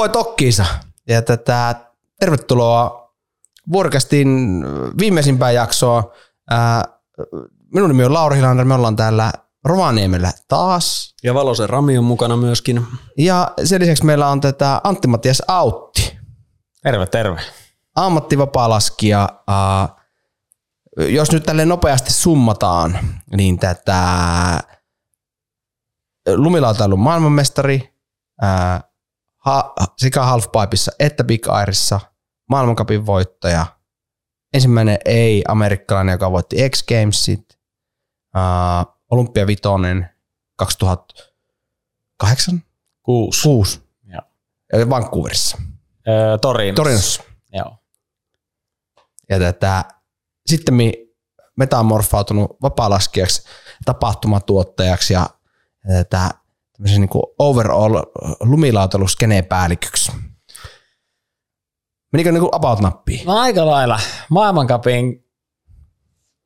Moi Tokkiisa. Ja tätä, tervetuloa Vuorikastin viimeisimpään jaksoa. Ää, minun nimi on Lauri Hilander, me ollaan täällä Rovaniemellä taas. Ja Valosen Rami on mukana myöskin. Ja sen lisäksi meillä on tätä Antti Mattias Autti. Terve, terve. Ammattivapaa-laskija. Ää, jos nyt tälle nopeasti summataan, niin tätä lumilautailun maailmanmestari, ää, ha, sekä halfpipeissa että Big Airissa maailmankapin voittaja. Ensimmäinen ei-amerikkalainen, joka voitti X Gamesit. Uh, Olympia Vitonen 2008? Kuusi. Kuusi. Joo. Vancouverissa. Öö, Torinossa. Torinossa. Joo. Ja tätä, sitten metamorfautunut vapaalaskijaksi, tapahtumatuottajaksi ja, ja tätä tämmöisen niin overall lumilautailuskeneen päälliköksi. Menikö niin about nappiin? No aika lailla. Maailmankapin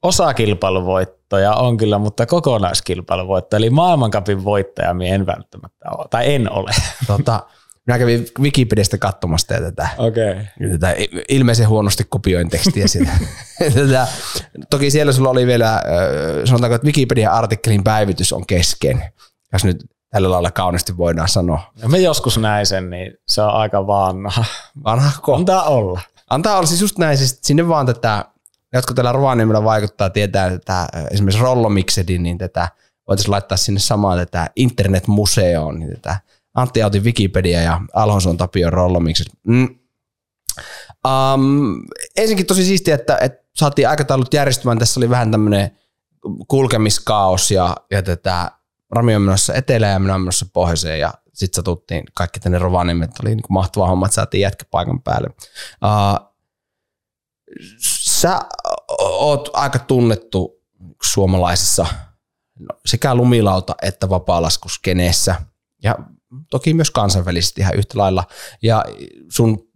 osakilpailuvoittaja on kyllä, mutta kokonaiskilpailuvoittaja, eli maailmankapin voittaja minä en välttämättä ole, tai en ole. Tota, minä kävin Wikipediasta katsomassa tätä. Okei. Okay. tätä ilmeisen huonosti kopioin tekstiä sitä. tätä, toki siellä sulla oli vielä, sanotaanko, että Wikipedia-artikkelin päivitys on kesken. Jos nyt tällä lailla kauniisti voidaan sanoa. Ja me joskus näin sen, niin se on aika vanha. Vanhako? Antaa olla. Antaa olla siis just näin, siis sinne vaan tätä, jotka täällä Rovaniemellä vaikuttaa, tietää että esimerkiksi Rollomixedin, niin tätä voitaisiin laittaa sinne samaan tätä internetmuseoon, niin tätä Antti Autin Wikipedia ja Alhonson Tapio Rollomixed. Mm. Um, ensinnäkin tosi siistiä, että, että saatiin aikataulut järjestymään. Tässä oli vähän tämmöinen kulkemiskaos ja, ja tätä Rami on menossa etelään ja minä olen menossa pohjoiseen ja sitten satuttiin kaikki tänne Rovaniemelle, oli niin kuin mahtava homma, että saatiin jätkä paikan päälle. Uh, sä oot aika tunnettu suomalaisessa no, sekä lumilauta että vapaalaskuskeneessä ja toki myös kansainvälisesti ihan yhtä lailla. Ja sun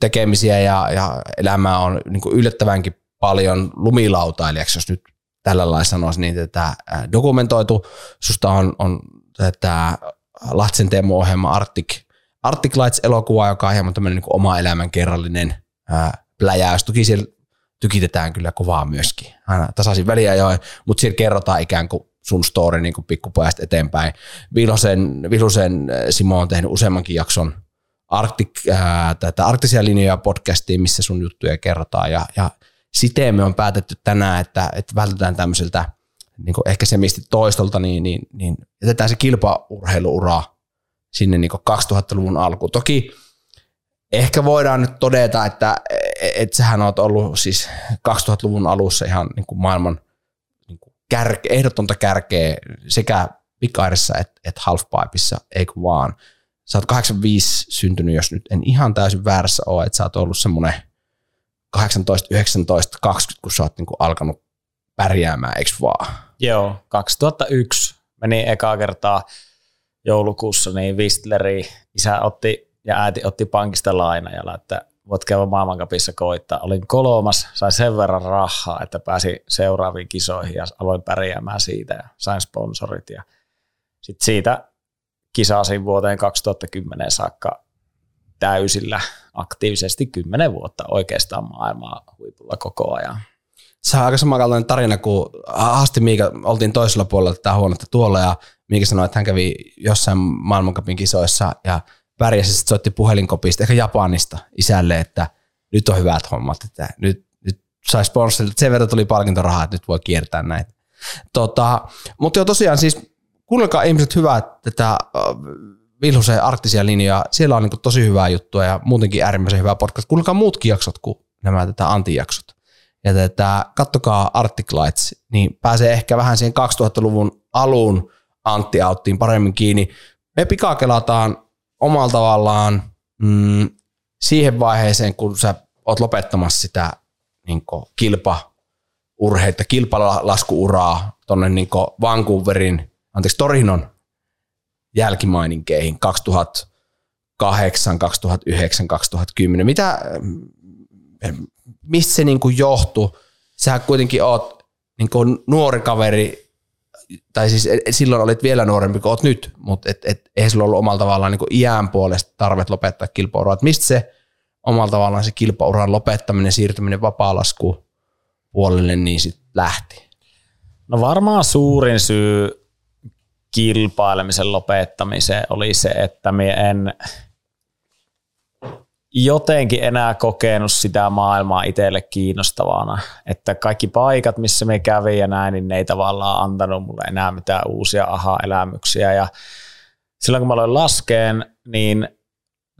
tekemisiä ja, ja elämää on niin yllättävänkin paljon lumilautailijaksi, jos nyt tällä lailla sanoisi, niin tätä dokumentoitu. Susta on, on tätä Lahtsen Teemu-ohjelma Arctic, Arctic Lights-elokuva, joka on hieman tämmöinen niin oma elämän kerrallinen ää, pläjäys. Toki siellä tykitetään kyllä kovaa myöskin, aina tasaisin väliä jo, mutta siellä kerrotaan ikään kuin sun story niin kuin pikkupojasta eteenpäin. Vilosen, Vilosen Simo on tehnyt useammankin jakson Arctic, ää, tätä arktisia linjoja podcastiin, missä sun juttuja kerrotaan ja, ja siten me on päätetty tänään, että, että vältetään tämmöiseltä niin kuin ehkä semisti toistolta, niin, niin, niin jätetään se kilpaurheiluura sinne niin 2000-luvun alkuun. Toki ehkä voidaan nyt todeta, että et sähän oot ollut siis 2000-luvun alussa ihan niin kuin maailman niin kuin kärke, ehdotonta kärkeä sekä Pikairissa että et Halfpipeissa, eikö vaan. Sä oot 85 syntynyt, jos nyt en ihan täysin väärässä ole, että sä oot ollut semmoinen 18, 19, 20, kun sä oot niin kuin alkanut pärjäämään, eikö vaan? Joo, 2001 meni ekaa kertaa joulukuussa niin Whistleri. Isä otti ja äiti otti pankista lainajalla, että voit käydä maailmankapissa koittaa. Olin kolmas, sain sen verran rahaa, että pääsi seuraaviin kisoihin ja aloin pärjäämään siitä ja sain sponsorit. Ja sitten siitä kisasin vuoteen 2010 saakka täysillä aktiivisesti kymmenen vuotta oikeastaan maailmaa huipulla koko ajan. Se on aika samankaltainen tarina, kun Hasti Miika, oltiin toisella puolella tätä huonetta tuolla ja Miika sanoi, että hän kävi jossain maailmankapin kisoissa ja pärjäsi, sitten soitti puhelinkopista, ehkä Japanista isälle, että nyt on hyvät hommat, että nyt, nyt sai sponsorilta, sen verran tuli palkintorahaa, että nyt voi kiertää näitä. Tota, mutta jo tosiaan siis kuunnelkaa ihmiset hyvää tätä Vilhusen arktisia linjoja. Siellä on niin tosi hyvää juttua ja muutenkin äärimmäisen hyvää podcast. Kuunnelkaa muutkin jaksot kuin nämä tätä antijaksot. Ja tätä, kattokaa Arctic Lights, niin pääsee ehkä vähän siihen 2000-luvun alun Antti Auttiin paremmin kiinni. Me pikakelataan omalla tavallaan mm, siihen vaiheeseen, kun sä oot lopettamassa sitä niin kilpa urheita, kilpalaskuuraa tuonne niin Vancouverin, anteeksi Torinon jälkimaininkeihin 2008, 2009, 2010. Mitä, mistä se niin johtui? Sä kuitenkin oot niin nuori kaveri tai siis silloin olit vielä nuorempi kuin olet nyt, mutta et, et, eihän sulla ollut omalla tavallaan niin iän puolesta tarvet lopettaa kilpauraa. Mistä se omalla tavallaan se kilpauran lopettaminen, siirtyminen vapaalasku puolelle niin sitten lähti? No varmaan suurin syy kilpailemisen lopettamiseen oli se, että me en jotenkin enää kokenut sitä maailmaa itselle kiinnostavana. Että kaikki paikat, missä me kävi ja näin, niin ne ei tavallaan antanut mulle enää mitään uusia aha-elämyksiä. Ja silloin kun mä aloin laskeen, niin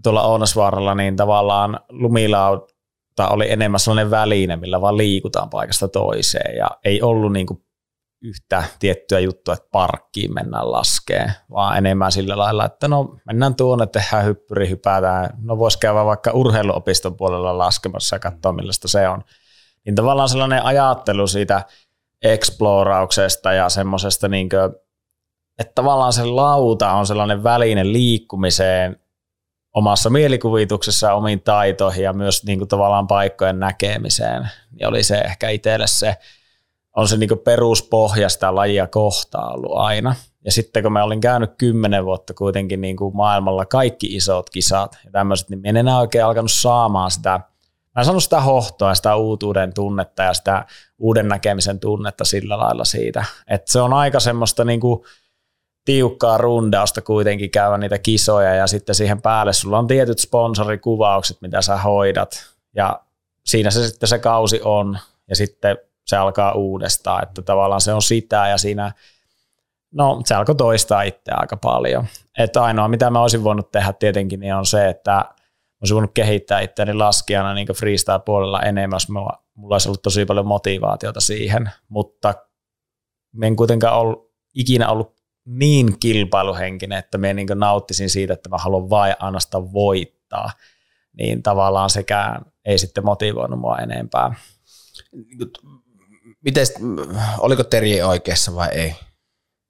tuolla Ounasvaaralla, niin tavallaan lumilauta oli enemmän sellainen väline, millä vaan liikutaan paikasta toiseen. Ja ei ollut niin kuin yhtä tiettyä juttua, että parkkiin mennään laskee, vaan enemmän sillä lailla, että no mennään tuonne, tehdään hyppyri, hypätään. No voisi käydä vaikka urheiluopiston puolella laskemassa ja katsoa, millaista se on. Niin tavallaan sellainen ajattelu siitä eksplorauksesta ja semmoisesta, niin että tavallaan se lauta on sellainen väline liikkumiseen omassa mielikuvituksessa, omiin taitoihin ja myös niin kuin tavallaan paikkojen näkemiseen. Ja oli se ehkä itselle se, on se niin peruspohja sitä lajia kohtaa ollut aina. Ja sitten kun mä olin käynyt kymmenen vuotta kuitenkin niin kuin maailmalla kaikki isot kisat ja tämmöiset, niin en enää oikein alkanut saamaan sitä, mä en sitä hohtoa, sitä uutuuden tunnetta ja sitä uuden näkemisen tunnetta sillä lailla siitä. Että se on aika semmoista niin kuin tiukkaa rundausta kuitenkin käydä niitä kisoja ja sitten siihen päälle sulla on tietyt sponsorikuvaukset, mitä sä hoidat ja siinä se sitten se kausi on ja sitten se alkaa uudestaan, että tavallaan se on sitä ja siinä, no se alkoi toistaa itse aika paljon. Että ainoa, mitä mä olisin voinut tehdä tietenkin, niin on se, että olisin voinut kehittää itseäni laskijana niin freestyle-puolella enemmän, jos mulla, mulla olisi ollut tosi paljon motivaatiota siihen, mutta en kuitenkaan ollut, ikinä ollut niin kilpailuhenkinen, että me niin nauttisin siitä, että mä haluan vain ainoastaan voittaa, niin tavallaan sekään ei sitten motivoinut mua enempää. Miten, oliko Terje oikeassa vai ei?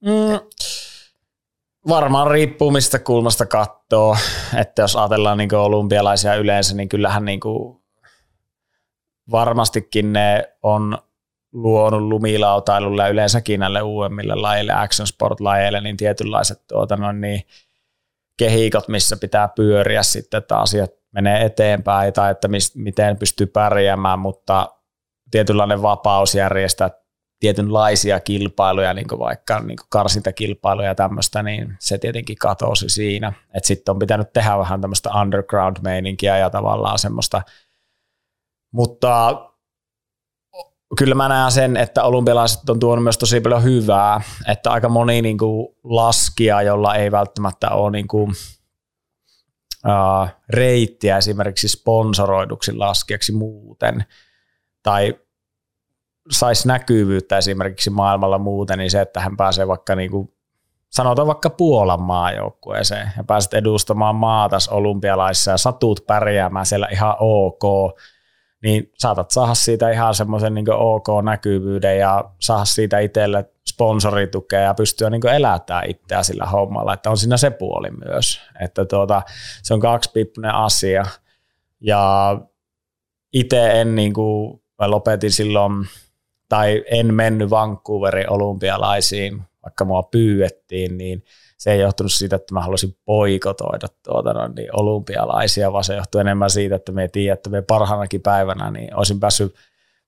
Mm, varmaan riippuu mistä kulmasta katsoo, että jos ajatellaan niin olympialaisia yleensä, niin kyllähän niin kuin varmastikin ne on luonut lumilautailulle ja yleensäkin näille uudemmille lajeille, action sport lajeille, niin tietynlaiset tuota, no niin, kehikot, missä pitää pyöriä sitten, että asiat menee eteenpäin tai että mis, miten pystyy pärjäämään, mutta tietynlainen vapaus järjestää tietynlaisia kilpailuja, niin kuin vaikka niin kuin karsintakilpailuja ja tämmöistä, niin se tietenkin katosi siinä. Sitten on pitänyt tehdä vähän tämmöistä underground-meininkiä ja tavallaan semmoista, mutta kyllä mä näen sen, että olympialaiset on tuonut myös tosi paljon hyvää, että aika moni niin kuin laskija, jolla ei välttämättä ole niin kuin, uh, reittiä esimerkiksi sponsoroiduksi laskijaksi muuten, tai saisi näkyvyyttä esimerkiksi maailmalla muuten, niin se, että hän pääsee vaikka niin kuin, sanotaan vaikka Puolan maajoukkueeseen. Ja pääset edustamaan maatas olympialaissa ja satut pärjäämään siellä ihan ok, niin saatat saada siitä ihan semmoisen niin ok-näkyvyyden ja saada siitä itselle sponsoritukea ja pystyä niin elättämään itseä sillä hommalla, että on siinä se puoli myös, että tuota, se on kaksipiippunen asia. Ja itse en niin kuin, mä lopetin silloin, tai en mennyt Vancouverin olympialaisiin, vaikka mua pyydettiin, niin se ei johtunut siitä, että mä haluaisin poikotoida tuota, no, niin olympialaisia, vaan se johtui enemmän siitä, että me tiedän, että me parhaanakin päivänä niin olisin päässyt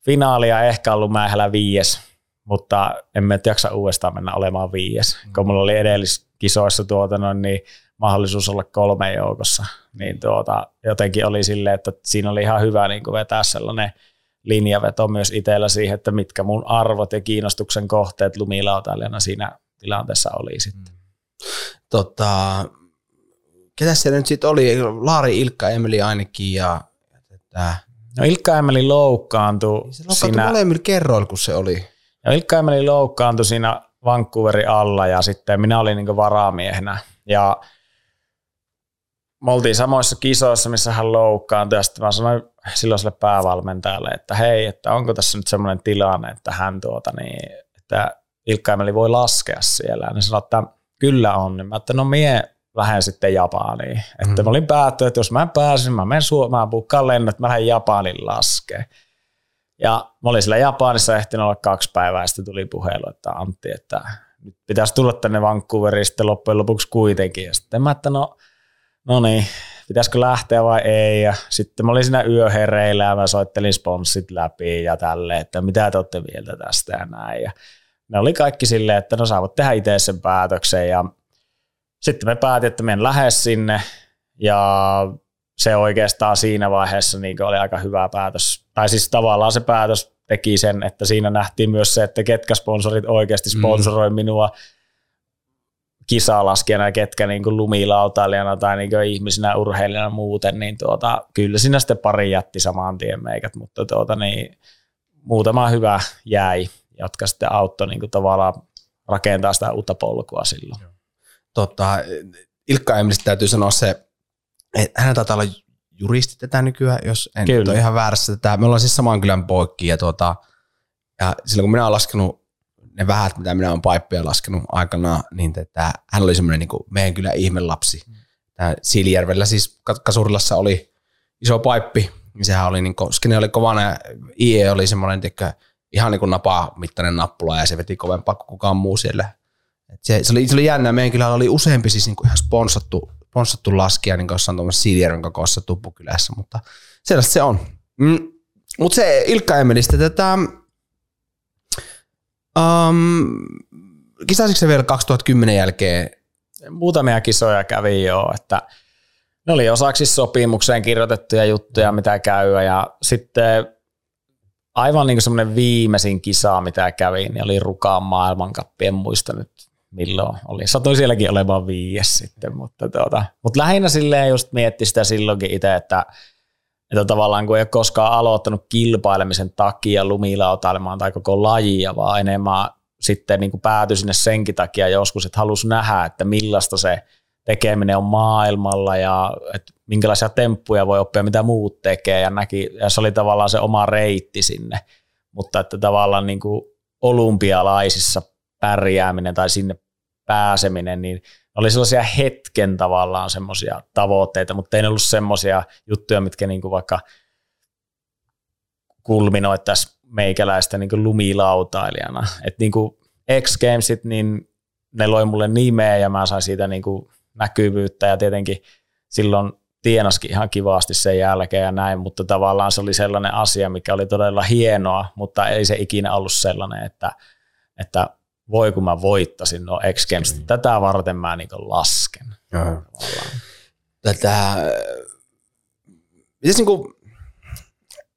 finaalia ehkä ollut mäihällä viies, mutta en mä jaksa uudestaan mennä olemaan viies, mm. kun mulla oli edelliskisoissa tuota, no, niin mahdollisuus olla kolme joukossa, niin tuota, jotenkin oli silleen, että siinä oli ihan hyvä niin vetää sellainen – linjaveto myös itsellä siihen, että mitkä mun arvot ja kiinnostuksen kohteet lumilautailijana siinä tilanteessa oli sitten. Tota, ketä siellä nyt sitten oli? Laari, Ilkka, Emeli ainakin ja että... No Ilkka Emeli loukkaantui. Se loukkaantui siinä... molemmilla kerroilla, kun se oli. Ja Ilkka Emeli loukkaantui siinä Vancouverin alla ja sitten minä olin niin varamiehenä. Ja me oltiin samoissa kisoissa, missä hän loukkaantui, ja sitten mä sanoin silloiselle päävalmentajalle, että hei, että onko tässä nyt semmoinen tilanne, että hän tuota niin, että Ilkka Emeli voi laskea siellä. Ja ne sanoi, että kyllä on. Niin mä että no mie lähden sitten Japaniin. Että mm. mä olin päättänyt, että jos mä pääsin, mä menen Suomeen, bukkaan lennot, että mä lähden Japaniin laskea. Ja mä olin siellä Japanissa ehtinyt olla kaksi päivää, ja sitten tuli puhelu, että Antti, että nyt pitäisi tulla tänne Vancouveriin sitten loppujen lopuksi kuitenkin. Ja sitten mä, että no, no niin, pitäisikö lähteä vai ei. Ja sitten mä olin siinä yöhereillä ja mä soittelin sponssit läpi ja tälle, että mitä te olette mieltä tästä ja näin. Ja ne oli kaikki silleen, että no saavat tehdä itse sen päätöksen ja sitten me päätin, että menen lähes sinne ja se oikeastaan siinä vaiheessa niin oli aika hyvä päätös. Tai siis tavallaan se päätös teki sen, että siinä nähtiin myös se, että ketkä sponsorit oikeasti mm. sponsoroi mm. minua kisalaskijana ja ketkä niin kuin lumilautailijana tai niin kuin ihmisenä urheilijana muuten, niin tuota, kyllä siinä sitten pari jätti samaan tien meikät, mutta tuota, niin, muutama hyvä jäi, jotka sitten auttoi niin kuin tavallaan rakentaa sitä uutta polkua silloin. Tota, Ilkka Emilistä täytyy sanoa se, että hän taitaa olla juristi tätä nykyään, jos en Kyllä. ole ihan väärässä tätä. Me ollaan siis saman kylän poikki ja, tuota, ja silloin kun minä olen laskenut ne vähät, mitä minä olen paippia laskenut aikana, niin tätä, hän oli semmoinen niin meidän kyllä ihmelapsi. Tää Siilijärvellä siis Kasurilassa oli iso paippi, niin sehän oli, niin kuin, skene oli kovana ja IE oli semmoinen tiedätkö, ihan niin kuin napaa mittainen nappula ja se veti kovempaa kuin kukaan muu siellä. Et se, se, oli, se oli jännä, meidän kyllä oli useampi siis niin kuin ihan sponsattu ponssattu laskia niin jossain tuommoisessa Siilijärven kokoisessa tuppukylässä, mutta sellaista se on. Mm, mutta se Ilkka Emelistä tätä, um, kisasitko se vielä 2010 jälkeen? Muutamia kisoja kävi jo, että ne oli osaksi sopimukseen kirjoitettuja juttuja, mitä käy ja sitten aivan niin semmoinen viimeisin kisa, mitä kävin, niin oli Rukaan maailmankappi, en muista nyt milloin oli. Satoi sielläkin olemaan viies sitten, mutta, tuota, mutta lähinnä silleen just mietti sitä silloinkin itse, että, että tavallaan kun ei ole koskaan aloittanut kilpailemisen takia lumilautailemaan tai koko lajia, vaan enemmän sitten niin kuin sinne senkin takia joskus, että halusi nähdä, että millaista se tekeminen on maailmalla ja että minkälaisia temppuja voi oppia, mitä muut tekee. Ja, näki, ja se oli tavallaan se oma reitti sinne, mutta että tavallaan niin kuin olympialaisissa pärjääminen tai sinne pääseminen, niin oli sellaisia hetken tavallaan semmoisia tavoitteita, mutta ei ne ollut semmoisia juttuja, mitkä niin kuin vaikka kulminoittaisi meikäläistä niin kuin lumilautailijana. Et niin kuin X Gamesit, niin ne loi mulle nimeä ja mä sain siitä niin kuin näkyvyyttä ja tietenkin silloin tienaskin ihan kivasti sen jälkeen ja näin, mutta tavallaan se oli sellainen asia, mikä oli todella hienoa, mutta ei se ikinä ollut sellainen, että, että voi kun mä voittasin no X Games. Mm. Tätä varten mä niin lasken. Tätä, mitäs niin kuin,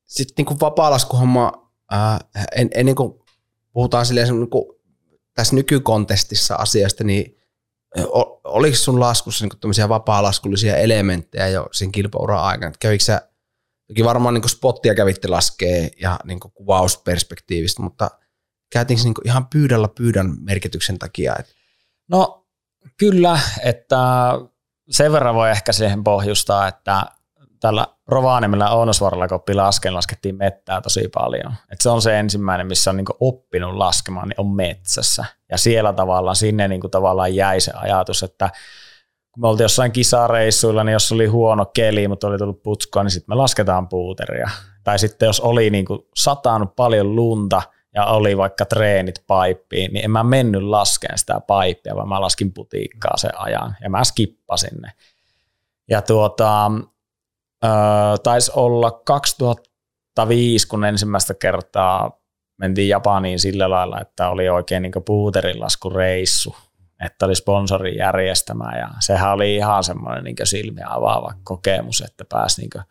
sitten niin kuin vapaalaskuhomma, ää, en, en niin kuin, puhutaan silleen niin kuin, tässä nykykontestissa asiasta, niin oliko sun laskussa niin tämmöisiä vapaalaskullisia elementtejä jo sen kilpauran aikana? Kävikö sä, toki varmaan niin spottia kävitte laskee ja niin kuvausperspektiivistä, mutta käytiinkö niin ihan pyydällä pyydän merkityksen takia? No kyllä, että sen verran voi ehkä siihen pohjustaa, että tällä Rovaniemellä Ounosvaralla, kun oppi lasken, laskettiin mettää tosi paljon. Et se on se ensimmäinen, missä on niinku oppinut laskemaan, niin on metsässä. Ja siellä tavallaan, sinne niinku tavallaan jäi se ajatus, että kun me oltiin jossain kisareissuilla, niin jos oli huono keli, mutta oli tullut putskua, niin sitten me lasketaan puuteria. Tai sitten jos oli niinku satanut paljon lunta, ja oli vaikka treenit paippiin, niin en mä mennyt laskeen sitä paippia, vaan mä laskin putiikkaa sen ajan ja mä skippasin ne. Ja tuota, taisi olla 2005, kun ensimmäistä kertaa mentiin Japaniin sillä lailla, että oli oikein niin puuterinlaskureissu, että oli sponsorin järjestämä ja sehän oli ihan semmoinen niin silmiä avaava kokemus, että pääsi niin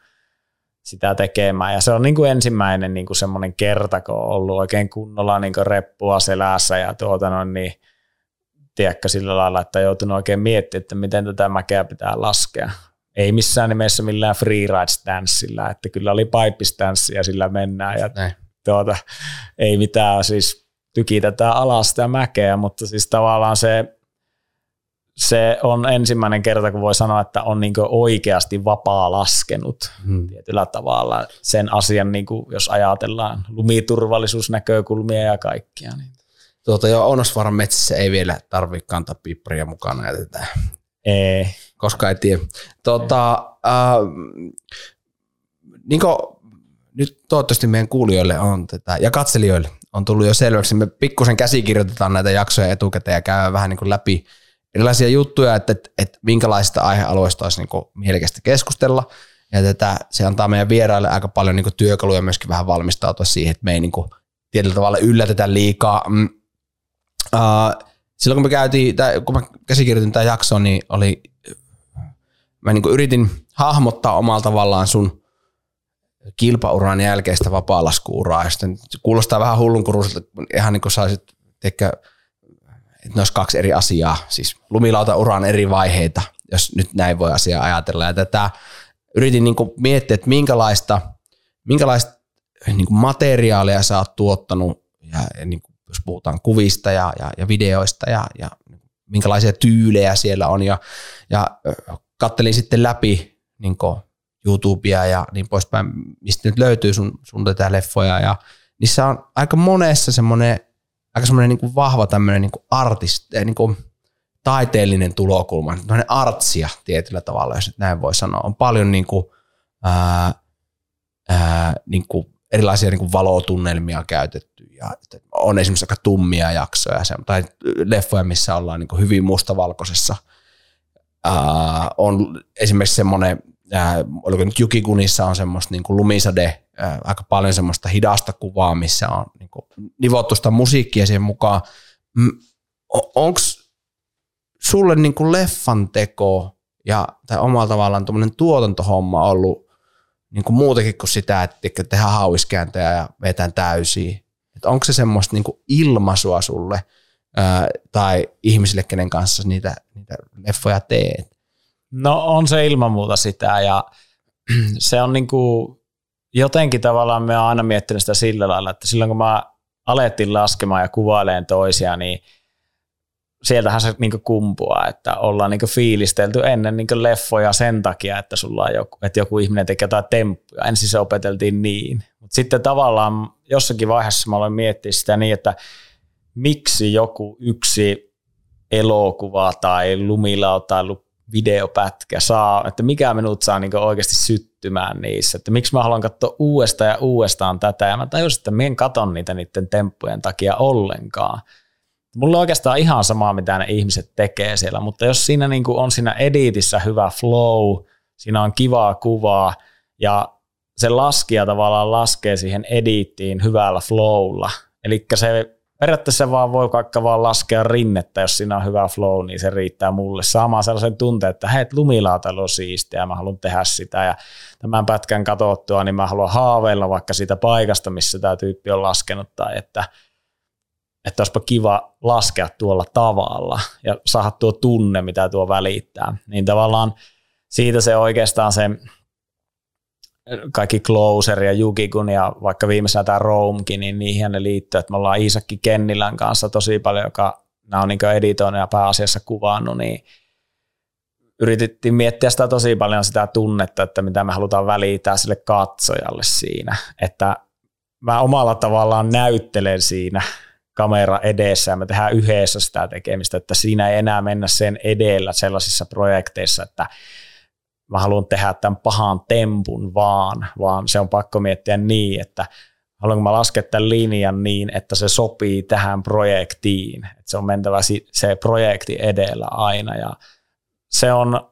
sitä tekemään. Ja se on niin kuin ensimmäinen niin kuin semmoinen kerta, kun on ollut oikein kunnolla niin kuin reppua selässä ja tuota no, niin tiedätkö sillä lailla, että joutunut oikein miettimään, että miten tätä mäkeä pitää laskea. Ei missään nimessä millään freeride stanssilla, että kyllä oli pipe ja sillä mennään ja tuota, ei mitään siis tykitetään alas sitä mäkeä, mutta siis tavallaan se se on ensimmäinen kerta, kun voi sanoa, että on niin oikeasti vapaa laskenut hmm. tietyllä tavalla sen asian, niin kuin jos ajatellaan lumiturvallisuusnäkökulmia ja kaikkia. Niin. Tuota, jo Onosvaran metsissä ei vielä tarvitse kantaa pipparia mukana jätetään. Ei. Koska ei tiedä. Tuota, äh, niin kuin, nyt toivottavasti meidän kuulijoille on tätä, ja katselijoille on tullut jo selväksi. Me pikkusen käsikirjoitetaan näitä jaksoja etukäteen ja käydään vähän niin kuin läpi erilaisia juttuja, että, että, että minkälaisista aihealueista olisi niin mielekästä keskustella. Ja tätä, se antaa meidän vieraille aika paljon niin työkaluja myöskin vähän valmistautua siihen, että me ei niin kuin tietyllä tavalla yllätetä liikaa. Mm, uh, silloin kun me käytiin, tai kun mä käsikirjoitin tämän jakson, niin oli, mä niin yritin hahmottaa omalla tavallaan sun kilpauran jälkeistä vapaalaskuuraa, ja sitten kuulostaa vähän hullunkuruiselta, ihan niin kuin saisit, teikö, että ne olisi kaksi eri asiaa, siis lumilauta-uran eri vaiheita, jos nyt näin voi asiaa ajatella. Ja tätä yritin niin miettiä, että minkälaista, minkälaista niin materiaalia sä oot tuottanut, ja niin kuin, jos puhutaan kuvista ja, ja, ja videoista, ja, ja minkälaisia tyylejä siellä on, ja, ja kattelin sitten läpi niin YouTubea ja niin poispäin, mistä nyt löytyy sun, sun tätä leffoja, ja niissä on aika monessa semmoinen aika semmoinen kuin vahva tämmöinen niin kuin artist, eh, niin kuin taiteellinen tulokulma, tämmöinen artsia tietyllä tavalla, jos näin voi sanoa. On paljon niin kuin, ää, ää, niin kuin erilaisia niin kuin valotunnelmia käytetty ja on esimerkiksi aika tummia jaksoja tai leffoja, missä ollaan kuin hyvin mustavalkoisessa. Ää, on esimerkiksi semmoinen, oliko nyt Jukikunissa on semmoista kuin lumisade aika paljon semmoista hidasta kuvaa, missä on niin kuin, nivottu sitä musiikkia siihen mukaan. Onko sulle niin kuin leffan teko ja, tai omalla tavallaan tuommoinen tuotantohomma ollut niin kuin muutenkin kuin sitä, että tehdään hauiskääntöjä ja vetään täysiä? Et onko se semmoista niin kuin ilmaisua sulle ää, tai ihmisille, kenen kanssa niitä, niitä leffoja teet? No on se ilman muuta sitä ja se on niin kuin jotenkin tavallaan me aina miettinyt sitä sillä lailla, että silloin kun mä alettiin laskemaan ja kuvailemaan toisia, niin sieltähän se niin kumpuaa, että ollaan niin fiilistelty ennen niin leffoja sen takia, että sulla on joku, että joku ihminen tekee jotain temppuja. Ensin se opeteltiin niin. Mutta sitten tavallaan jossakin vaiheessa mä aloin miettiä sitä niin, että miksi joku yksi elokuva tai lumilautailu videopätkä saa, että mikä minut saa niin oikeasti syttymään niissä, että miksi mä haluan katsoa uudestaan ja uudestaan tätä, ja mä tajusin, että mä en katon niitä niiden temppujen takia ollenkaan. Mulla on oikeastaan ihan sama, mitä ne ihmiset tekee siellä, mutta jos siinä niin on siinä editissä hyvä flow, siinä on kivaa kuvaa, ja se laskija tavallaan laskee siihen edittiin hyvällä flowlla, eli se periaatteessa vaan voi vaikka vaan laskea rinnettä, jos siinä on hyvä flow, niin se riittää mulle saamaan sellaisen tunteen, että hei, lumilautailu on siistiä mä haluan tehdä sitä ja tämän pätkän katottua, niin mä haluan haaveilla vaikka siitä paikasta, missä tämä tyyppi on laskenut tai että, että olisipa kiva laskea tuolla tavalla ja saada tuo tunne, mitä tuo välittää. Niin tavallaan siitä se oikeastaan se kaikki Closer ja Jukikun ja vaikka viimeisenä tämä Roomkin, niin niihin ne liittyy, että me ollaan Iisakki Kennilän kanssa tosi paljon, joka nämä on niin editoinut ja pääasiassa kuvannut, niin yritettiin miettiä sitä tosi paljon sitä tunnetta, että mitä me halutaan välittää sille katsojalle siinä, että mä omalla tavallaan näyttelen siinä kamera edessä ja me tehdään yhdessä sitä tekemistä, että siinä ei enää mennä sen edellä sellaisissa projekteissa, että mä haluan tehdä tämän pahan tempun vaan, vaan se on pakko miettiä niin, että haluanko mä laskea tämän linjan niin, että se sopii tähän projektiin, että se on mentävä se projekti edellä aina ja se on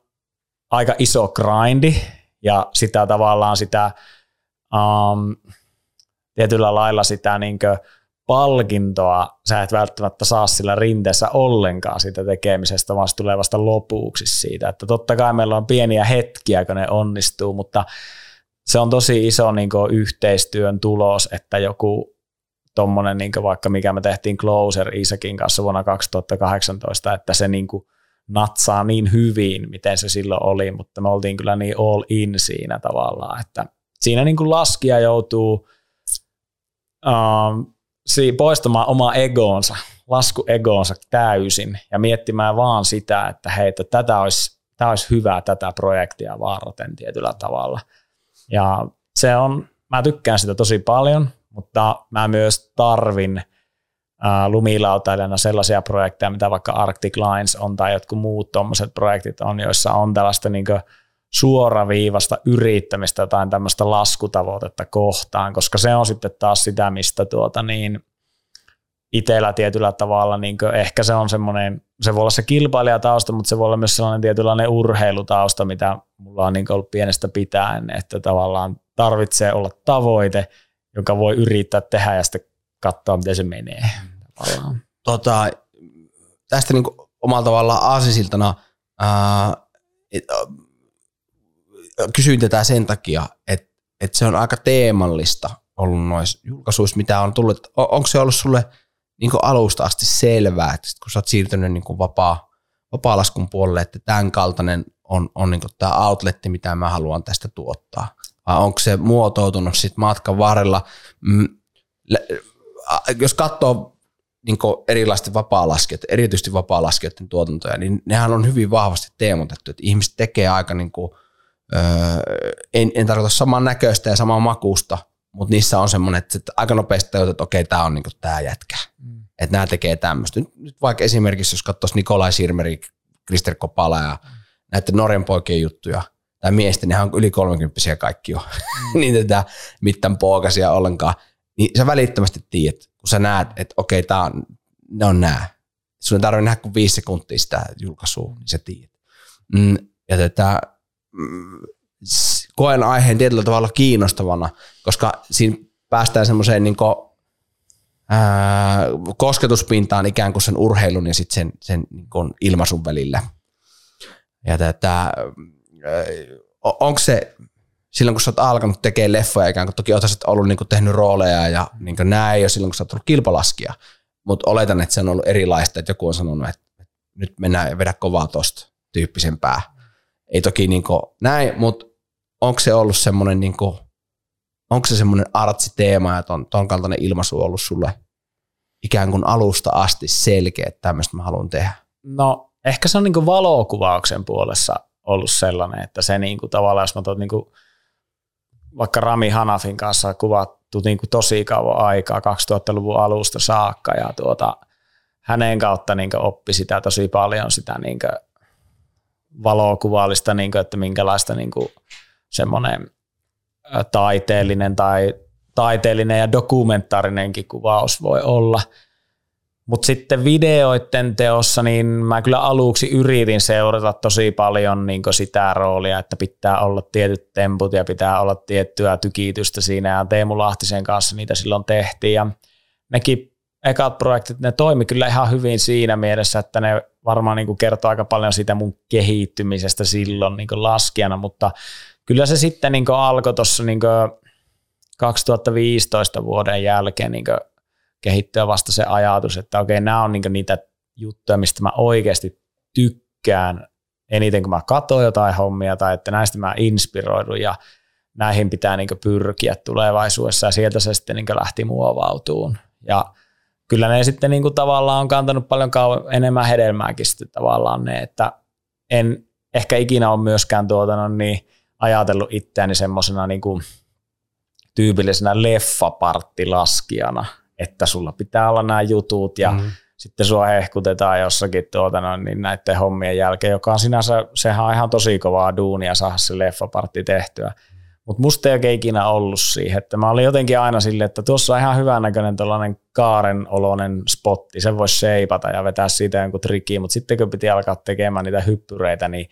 aika iso grindi ja sitä tavallaan sitä um, tietyllä lailla sitä niin palkintoa sä et välttämättä saa sillä rinteessä ollenkaan siitä tekemisestä, vaan se tulee vasta lopuksi siitä. Että totta kai meillä on pieniä hetkiä, kun ne onnistuu, mutta se on tosi iso niin kuin, yhteistyön tulos, että joku tuommoinen, niin vaikka mikä me tehtiin Closer Isakin kanssa vuonna 2018, että se niin kuin, natsaa niin hyvin, miten se silloin oli, mutta me oltiin kyllä niin all in siinä tavallaan, että siinä niin kuin laskija joutuu um, poistamaan oma egoonsa, laskuegoonsa täysin ja miettimään vaan sitä, että hei, että tätä olisi, tämä olisi hyvä tätä projektia varten tietyllä tavalla. Ja se on, mä tykkään sitä tosi paljon, mutta mä myös tarvin lumilautailijana sellaisia projekteja, mitä vaikka Arctic Lines on tai jotkut muut tuommoiset projektit on, joissa on tällaista niin suoraviivasta yrittämistä jotain tämmöistä laskutavoitetta kohtaan, koska se on sitten taas sitä, mistä tuota niin, itsellä tietyllä tavalla, niin ehkä se on semmoinen, se voi olla se kilpailijatausta, mutta se voi olla myös sellainen tietynlainen urheilutausta, mitä mulla on niin ollut pienestä pitäen, että tavallaan tarvitsee olla tavoite, joka voi yrittää tehdä ja sitten katsoa, miten se menee. Tota, tästä niin omalla tavallaan aasisiltana et, kysyin tätä sen takia, että, että se on aika teemallista ollut noissa julkaisuissa, mitä on tullut. Onko se ollut sulle niin alusta asti selvää, että kun sä oot siirtynyt niin vapaa, vapaa-laskun puolelle, että tämän kaltainen on, on niin tämä outletti, mitä mä haluan tästä tuottaa? Vai onko se muotoutunut sitten matkan varrella? Mm, jos katsoo niin erilaisten vapaa-laskijoiden, erityisesti vapaa-laskijoiden tuotantoja, niin nehän on hyvin vahvasti teemotettu, että ihmiset tekee aika niin kuin, öö, en, en tarkoita saman näköistä ja samaa makuusta, mutta niissä on semmoinen, että aika nopeasti tajut, että okei, tämä on niin tämä jätkä. Mm. Että nämä tekee tämmöistä. Nyt, nyt vaikka esimerkiksi, jos katsoisi Nikolai Sirmeri, Krister Kopala ja mm. näiden Norjan poikien juttuja, tai miesten, nehän on yli 30 kaikki jo, mm. niin tätä mittan poikasia ollenkaan, niin sä välittömästi tiedät, kun sä näet, että okei, tää on, ne on nää. Sun ei tarvitse nähdä kuin viisi sekuntia sitä julkaisua, niin sä tiedät. Mm, ja tätä, koen aiheen tietyllä tavalla kiinnostavana, koska siinä päästään semmoiseen niin kosketuspintaan ikään kuin sen urheilun ja sitten sen, sen niin ilmaisun välillä. Ja tätä, onko se, silloin kun sä oot alkanut tekemään leffoja ikään kuin, toki oot ollut niin kuin tehnyt rooleja ja niin kuin näin jo silloin, kun sä oot ollut kilpalaskija, mutta oletan, että se on ollut erilaista, että joku on sanonut, että nyt mennään ja vedä kovaa tosta tyyppisempää. Ei toki niin kuin näin, mutta onko se ollut semmoinen, niin kuin, onko se semmoinen artsiteema ja ton, ton kaltainen ilmaisu ollut sulle ikään kuin alusta asti selkeä, että tämmöistä mä haluan tehdä? No ehkä se on niin kuin valokuvauksen puolessa ollut sellainen, että se niin kuin tavallaan, jos mä tuot niin kuin vaikka Rami Hanafin kanssa kuvattu niin kuin tosi kauan aikaa, 2000-luvun alusta saakka, ja tuota, hänen kautta niin oppi sitä tosi paljon, sitä niin valokuvallista, niin kuin, että minkälaista niin kuin, semmoinen taiteellinen tai taiteellinen ja dokumentaarinenkin kuvaus voi olla. Mutta sitten videoiden teossa, niin mä kyllä aluksi yritin seurata tosi paljon niin sitä roolia, että pitää olla tietyt temput ja pitää olla tiettyä tykitystä siinä ja Teemu Lahtisen kanssa niitä silloin tehtiin ja nekin ekat projektit, ne toimi kyllä ihan hyvin siinä mielessä, että ne varmaan niin kertoo aika paljon siitä mun kehittymisestä silloin niin laskijana, mutta kyllä se sitten niin alkoi tuossa niin 2015 vuoden jälkeen niin kehittyä vasta se ajatus, että okei, nämä on niin niitä juttuja, mistä mä oikeasti tykkään eniten, kun mä katson jotain hommia tai että näistä mä inspiroidun ja näihin pitää niin pyrkiä tulevaisuudessa ja sieltä se sitten niin lähti muovautuun. Ja kyllä ne sitten niin tavallaan on kantanut paljon kauan enemmän hedelmääkin sitten tavallaan ne, että en ehkä ikinä ole myöskään tuota, no niin, ajatellut itseäni semmoisena niin kuin tyypillisenä leffaparttilaskijana, että sulla pitää olla nämä jutut ja mm. sitten sua hehkutetaan jossakin tuota, no, niin näiden hommien jälkeen, joka on sinänsä, sehän on ihan tosi kovaa duunia saada se leffapartti tehtyä. Mutta musta ei oikein ikinä ollut siihen, että mä olin jotenkin aina silleen, että tuossa on ihan hyvän näköinen tällainen oloinen spotti, se voisi seipata ja vetää siitä jonkun trikki, mutta sitten kun piti alkaa tekemään niitä hyppyreitä, niin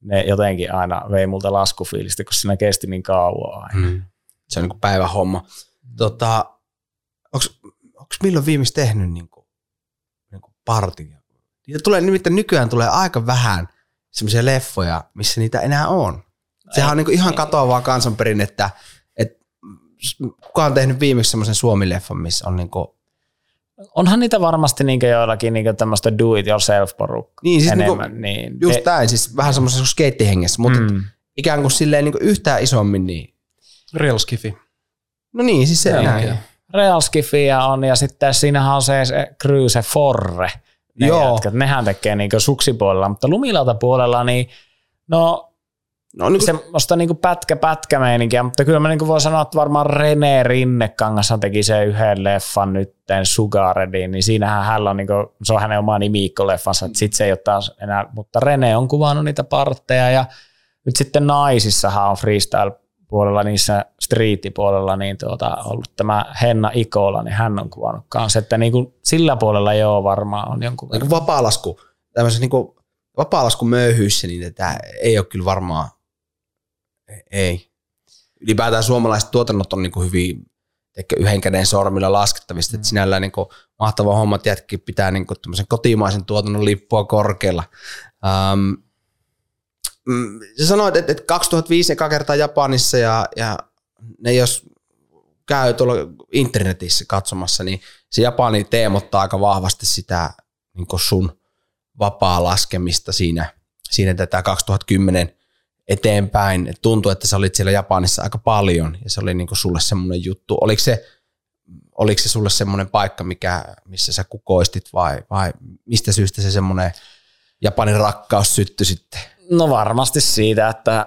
ne jotenkin aina vei multa laskufiilistä, kun siinä kesti niin kauan aina. Mm. Se on niin päivähomma. Tota, onko milloin viimeis tehnyt niin kuin, niin kuin partia? Niitä tulee, nimittäin nykyään tulee aika vähän semmoisia leffoja, missä niitä enää on. Sehän on niin kuin ihan katoavaa kansanperinnettä, että kuka on tehnyt viimeksi semmoisen Suomi-leffan, missä on niin kuin Onhan niitä varmasti niin joillakin niin tämmöistä do it yourself porukka niin, siis niinku enemmän. Niin, niin, just näin, siis vähän semmoisessa skeittihengessä, mutta mm. ikään kuin silleen niin yhtään isommin. Niin. Real skifi. No niin, siis se näin. Real skifiä on ja sitten siinähän on se, se Cruise Forre. Ne Joo. Jätkät, nehän tekee niin suksipuolella, mutta lumilauta puolella niin no No, niin kuin... Semmoista niin kuin pätkä pätkä meininkiä, mutta kyllä mä niin kuin voin sanoa, että varmaan René Rinnekangas teki se yhden leffan nytten Sugarediin, niin siinähän hän on, niin kuin, se on hänen oma nimiikko-leffansa, että sit se ei ole taas enää, mutta René on kuvannut niitä partteja ja nyt sitten naisissahan on freestyle puolella, niissä striittipuolella, niin tuota, ollut tämä Henna Ikola, niin hän on kuvannut kanssa, että niin kuin sillä puolella joo varmaan on jonkun niin kuin vapaalasku, tämmöisen niin kuin vapaalasku möyhyissä, niin tämä ei ole kyllä varmaan, ei. Ylipäätään suomalaiset tuotannot on niin kuin hyvin ehkä yhden käden sormilla laskettavista, mm. että sinällään niin kuin mahtava homma, jätkin pitää niin kuin kotimaisen tuotannon lippua korkealla. Um, sä sanoit, että, että 2005 eka kertaa Japanissa ja, ja ne jos käy tuolla internetissä katsomassa, niin se Japani teemottaa aika vahvasti sitä niin sun vapaa laskemista siinä, siinä tätä 2010 eteenpäin. Et tuntui, että sä olit siellä Japanissa aika paljon ja se oli niin sulle semmoinen juttu. Oliko se, oliko se sulle semmoinen paikka, mikä, missä sä kukoistit vai, vai mistä syystä se semmoinen Japanin rakkaus syttyi sitten? No varmasti siitä, että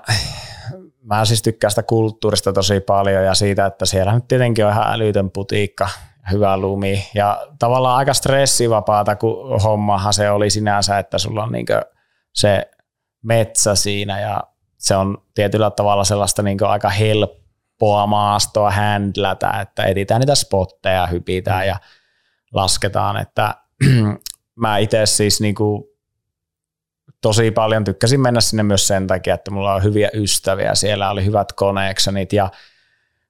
mä siis tykkään sitä kulttuurista tosi paljon ja siitä, että siellä nyt tietenkin on ihan älytön putiikka, hyvä lumi ja tavallaan aika stressivapaata, kun hommahan se oli sinänsä, että sulla on niin se metsä siinä ja se on tietyllä tavalla sellaista niin aika helppoa maastoa händlätä, että editään niitä spotteja, hypitään ja lasketaan, että mä itse siis niin kuin tosi paljon tykkäsin mennä sinne myös sen takia, että mulla on hyviä ystäviä, siellä oli hyvät connectionit ja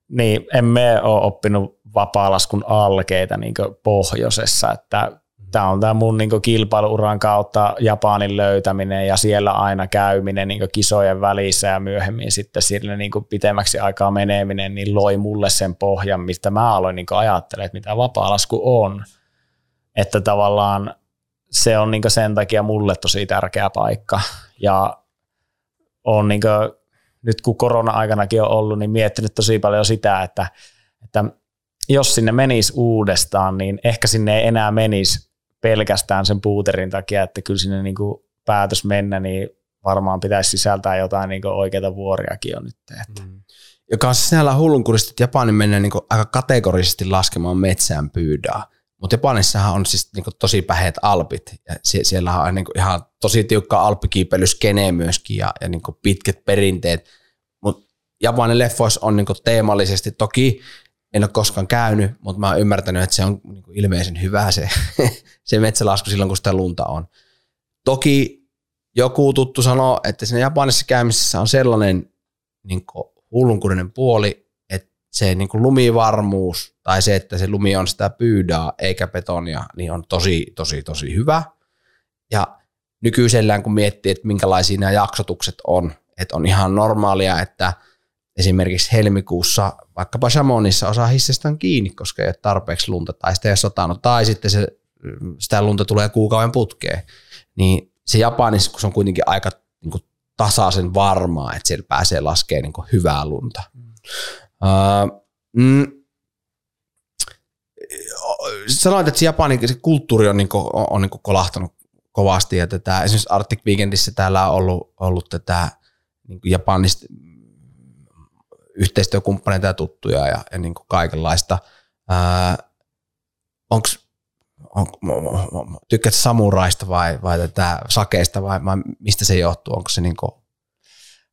niin, emme ole oppinut vapaalaskun alkeita niin pohjoisessa, että tämä on tämä mun niin kilpailuuran kautta Japanin löytäminen ja siellä aina käyminen niin kisojen välissä ja myöhemmin sitten sille niin pitemmäksi aikaa meneminen, niin loi mulle sen pohjan, mistä mä aloin niin ajattelemaan, että mitä vapaalasku on. Että tavallaan se on niin sen takia mulle tosi tärkeä paikka. Ja on niin nyt kun korona-aikanakin on ollut, niin miettinyt tosi paljon sitä, että, että jos sinne menisi uudestaan, niin ehkä sinne ei enää menisi pelkästään sen puuterin takia, että kyllä sinne niin päätös mennä, niin varmaan pitäisi sisältää jotain niin oikeita vuoriakin on nyt. Että. Mm. Joka on sinällä hullunkurista, että Japanin mennä niin aika kategorisesti laskemaan metsään pyydää. Mutta Japanissahan on siis niinku tosi päheät alpit. Ja sie- siellä on niinku ihan tosi tiukka alppikiipeilyskene myöskin ja, ja niinku pitkät perinteet. Mutta Japanin leffoissa on niinku teemallisesti, toki en ole koskaan käynyt, mutta mä oon ymmärtänyt, että se on niinku ilmeisen hyvä se, se metsälasku silloin, kun sitä lunta on. Toki joku tuttu sanoo, että siinä Japanissa käymisessä on sellainen niinku hullunkurinen puoli, se niin lumivarmuus tai se, että se lumi on sitä pyydää eikä betonia, niin on tosi, tosi, tosi hyvä. Ja nykyisellään kun miettii, että minkälaisia nämä jaksotukset on, että on ihan normaalia, että esimerkiksi helmikuussa vaikkapa Chamonissa osa hissestä on kiinni, koska ei ole tarpeeksi lunta tai sitä ei ole satanut, tai sitten se, sitä lunta tulee kuukauden putkeen, niin se Japanissa, kun se on kuitenkin aika niin kuin tasaisen varmaa, että siellä pääsee laskemaan niin hyvää lunta. Mm. Uh, mm, sanoit, että se Japanin se kulttuuri on, niinku, on, on niinku kolahtanut kovasti ja tätä, esimerkiksi Arctic Weekendissä täällä on ollut, ollut tätä niinku Japanista yhteistyökumppaneita ja tuttuja ja, ja niinku kaikenlaista. Uh, onks, on, tykkäätkö samuraista vai, vai tätä sakeista vai, vai mistä se johtuu? Onko se niinku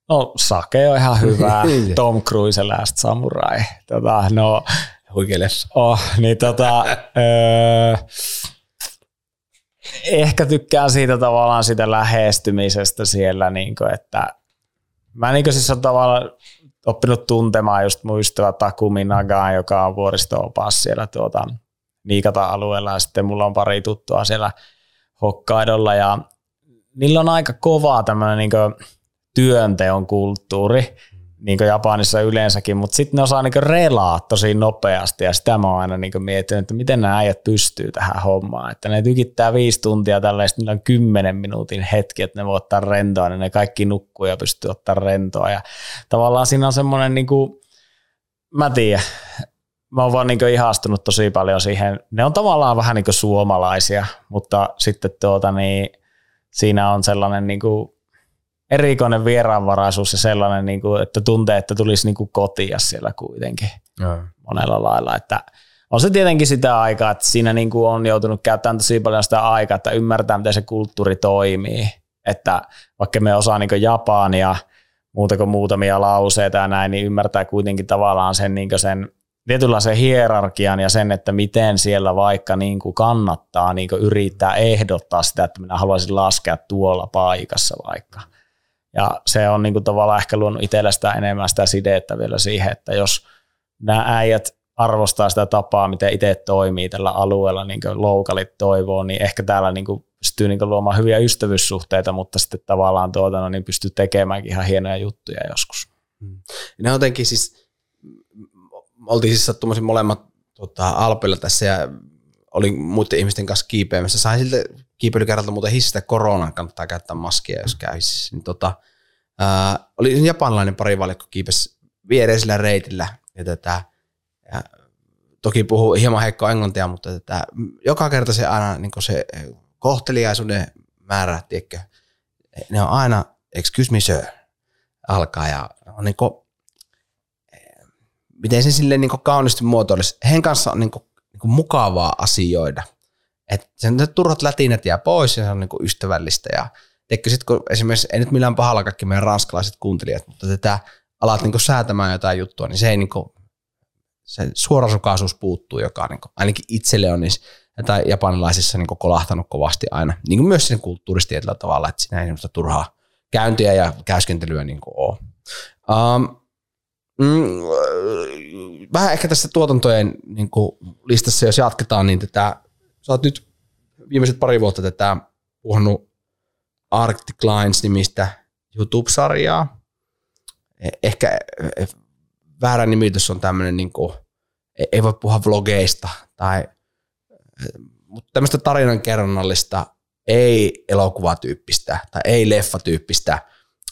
No sake on ihan hyvä. Niin. Tom Cruise Last Samurai. Tota, no, Huikeles. Oh, niin tota, öö, ehkä tykkään siitä tavallaan sitä lähestymisestä siellä, niin kuin, että mä niin siis on tavallaan oppinut tuntemaan just mun ystävä Takumi Nagaan, joka on vuoristo-opas siellä tuota, Niikata-alueella ja sitten mulla on pari tuttua siellä Hokkaidolla ja niillä on aika kovaa tämmöinen niin työnteon kulttuuri, niin kuin Japanissa yleensäkin, mutta sitten ne osaa niin relaa tosi nopeasti ja sitä mä oon aina niin miettinyt, että miten nämä äijät pystyy tähän hommaan, että ne tykittää viisi tuntia tällaista, niillä on kymmenen minuutin hetki, että ne voi ottaa rentoa, niin ne kaikki nukkuu ja pystyy ottaa rentoa. Ja tavallaan siinä on semmoinen, niin kuin, mä tiedän, mä oon vaan niin ihastunut tosi paljon siihen, ne on tavallaan vähän niin suomalaisia, mutta sitten tuota niin, siinä on sellainen niin kuin erikoinen vieraanvaraisuus ja sellainen, niin kuin, että tuntee, että tulisi niin kuin kotia siellä kuitenkin ja. monella lailla. Että on se tietenkin sitä aikaa, että siinä niin kuin on joutunut käyttämään tosi paljon sitä aikaa, että ymmärtää, miten se kulttuuri toimii. Että vaikka me osaa niin Japania, muuta kuin muutamia lauseita ja näin, niin ymmärtää kuitenkin tavallaan sen, niin sen tietynlaisen hierarkian ja sen, että miten siellä vaikka niin kuin kannattaa niin kuin yrittää ehdottaa sitä, että minä haluaisin laskea tuolla paikassa vaikka. Ja se on niin kuin tavallaan ehkä luonut itsellä sitä enemmän sitä sidettä vielä siihen, että jos nämä äijät arvostaa sitä tapaa, miten itse toimii tällä alueella, niin kuin loukalit toivoo, niin ehkä täällä niin kuin pystyy niin kuin luomaan hyviä ystävyyssuhteita, mutta sitten tavallaan tuota, no, niin pystyy tekemäänkin ihan hienoja juttuja joskus. Hmm. Ne jotenkin siis, oltiin siis sattumaisin molemmat tota, Alpilla tässä ja olin muiden ihmisten kanssa kiipeämässä. Sain siltä kiipeilykerralta muuten hissistä koronan, kannattaa käyttää maskia, jos käy. Niin, tota, ää, oli japanilainen parivalikko kiipesi viereisellä reitillä ja tätä, ja toki puhuu hieman heikkoa englantia, mutta tätä, joka kerta se aina niin se kohteliaisuuden määrä, tiedätkö, ne on aina excuse me sir, alkaa ja on niin kuin, miten se silleen niin kauniisti muotoilisi, heidän kanssa on niin kuin, niin kuin mukavaa asioida. Että sen turhat lätinät jää pois ja se on niin kuin ystävällistä ja Teikö sit, kun esimerkiksi, ei nyt millään pahalla kaikki meidän ranskalaiset kuuntelijat, mutta tätä alat niin säätämään jotain juttua, niin se ei niin kuin, se suorasukaisuus puuttuu, joka niin kuin, ainakin itselle on niissä tai japanilaisissa niin kuin kolahtanut kovasti aina. Niin kuin myös sen kulttuurisesti tietyllä tavalla, että siinä ei turhaa käyntiä ja käyskentelyä niin kuin ole. Um, mm, vähän ehkä tässä tuotantojen niin kuin listassa, jos jatketaan, niin tätä, sä oot nyt viimeiset pari vuotta tätä puhunut Arctic Lines-nimistä YouTube-sarjaa. E, ehkä e, väärä nimitys on tämmöinen, niin kuin, e, ei voi puhua vlogeista tai mutta tämmöistä tarinankerronnallista, ei elokuvatyyppistä tai ei leffatyyppistä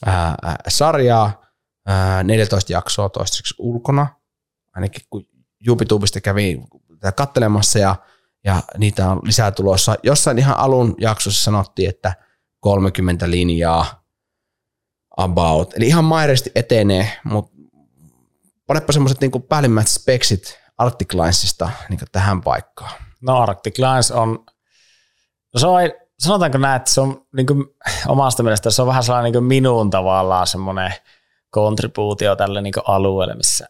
ää, sarjaa, 14 jaksoa toistaiseksi ulkona, ainakin kun YouTubesta kävi kattelemassa ja, ja niitä on lisää tulossa. Jossain ihan alun jaksossa sanottiin, että 30 linjaa about, eli ihan mairesti etenee, mutta panepa semmoiset niin päällimmäiset speksit Arctic Linesista niin tähän paikkaan. No Arctic Lines on, no se on, sanotaanko näin, että se on niin omasta mielestä se on vähän sellainen niin minun tavallaan semmoinen kontribuutio tälle niin alueelle, missä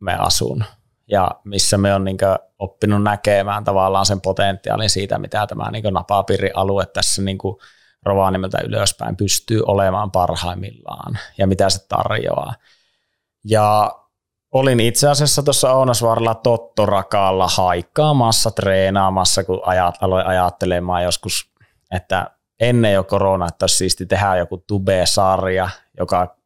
me asun ja missä me on niin oppinut näkemään tavallaan sen potentiaalin siitä, mitä tämä niin napapiirialue tässä niin Rovaniemeltä ylöspäin pystyy olemaan parhaimmillaan ja mitä se tarjoaa. Ja Olin itse asiassa tuossa Ounasvaaralla Tottorakaalla haikkaamassa, treenaamassa, kun ajat, aloin ajattelemaan joskus, että ennen jo korona, että olisi siisti tehdä joku tube-sarja, joka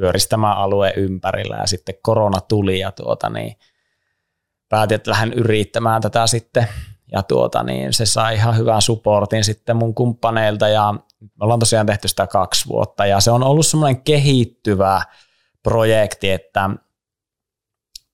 pyörisi tämän alueen ympärillä ja sitten korona tuli ja tuota niin, päätin, että lähden yrittämään tätä sitten. Ja tuota niin, se sai ihan hyvän supportin sitten mun kumppaneilta ja me ollaan tosiaan tehty sitä kaksi vuotta. Ja se on ollut semmoinen kehittyvä projekti, että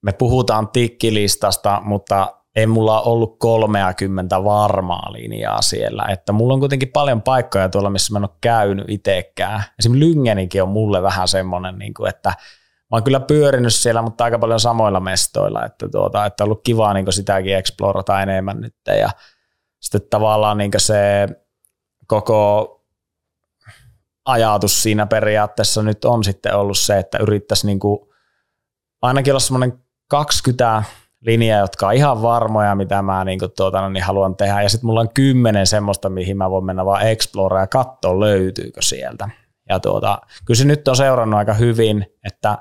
me puhutaan tikkilistasta, mutta ei mulla ollut 30 varmaa linjaa siellä. Että mulla on kuitenkin paljon paikkoja tuolla, missä mä en ole käynyt itsekään. Esimerkiksi Lyngenikin on mulle vähän semmoinen, niin kuin, että mä oon kyllä pyörinyt siellä, mutta aika paljon samoilla mestoilla. Että, tuota, että on ollut kiva niin sitäkin explorata enemmän nyt. Ja sitten tavallaan niin se koko ajatus siinä periaatteessa nyt on sitten ollut se, että yrittäisi niin kuin ainakin olla semmoinen 20 linjaa, jotka on ihan varmoja, mitä mä niin kuin, tuota, no, niin haluan tehdä. Ja sitten mulla on kymmenen semmoista, mihin mä voin mennä vaan explore ja katsoa, löytyykö sieltä. Ja tuota, kyllä se nyt on seurannut aika hyvin, että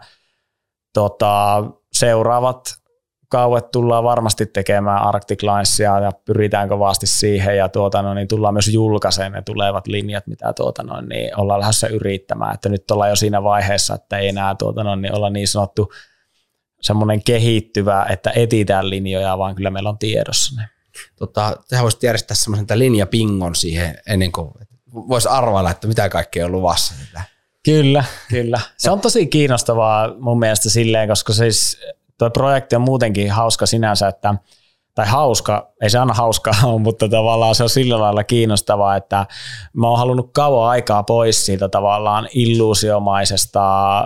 tuota, seuraavat kauet tullaan varmasti tekemään Arctic Linesia ja pyritään kovasti siihen ja tuota, no, niin tullaan myös julkaiseen ne tulevat linjat, mitä tuota, no, niin ollaan lähdössä yrittämään. Että nyt ollaan jo siinä vaiheessa, että ei enää tuota, no, niin olla niin sanottu semmoinen kehittyvä, että etitään linjoja, vaan kyllä meillä on tiedossa ne. Tota, tehän voisitte järjestää semmoisen linjapingon siihen ennen kuin voisi arvailla, että mitä kaikkea on luvassa. Kyllä, kyllä. Se on tosi kiinnostavaa mun mielestä silleen, koska siis tuo projekti on muutenkin hauska sinänsä, että tai hauska, ei se aina hauskaa ole, mutta tavallaan se on sillä lailla kiinnostavaa, että mä oon halunnut kauan aikaa pois siitä tavallaan illuusiomaisesta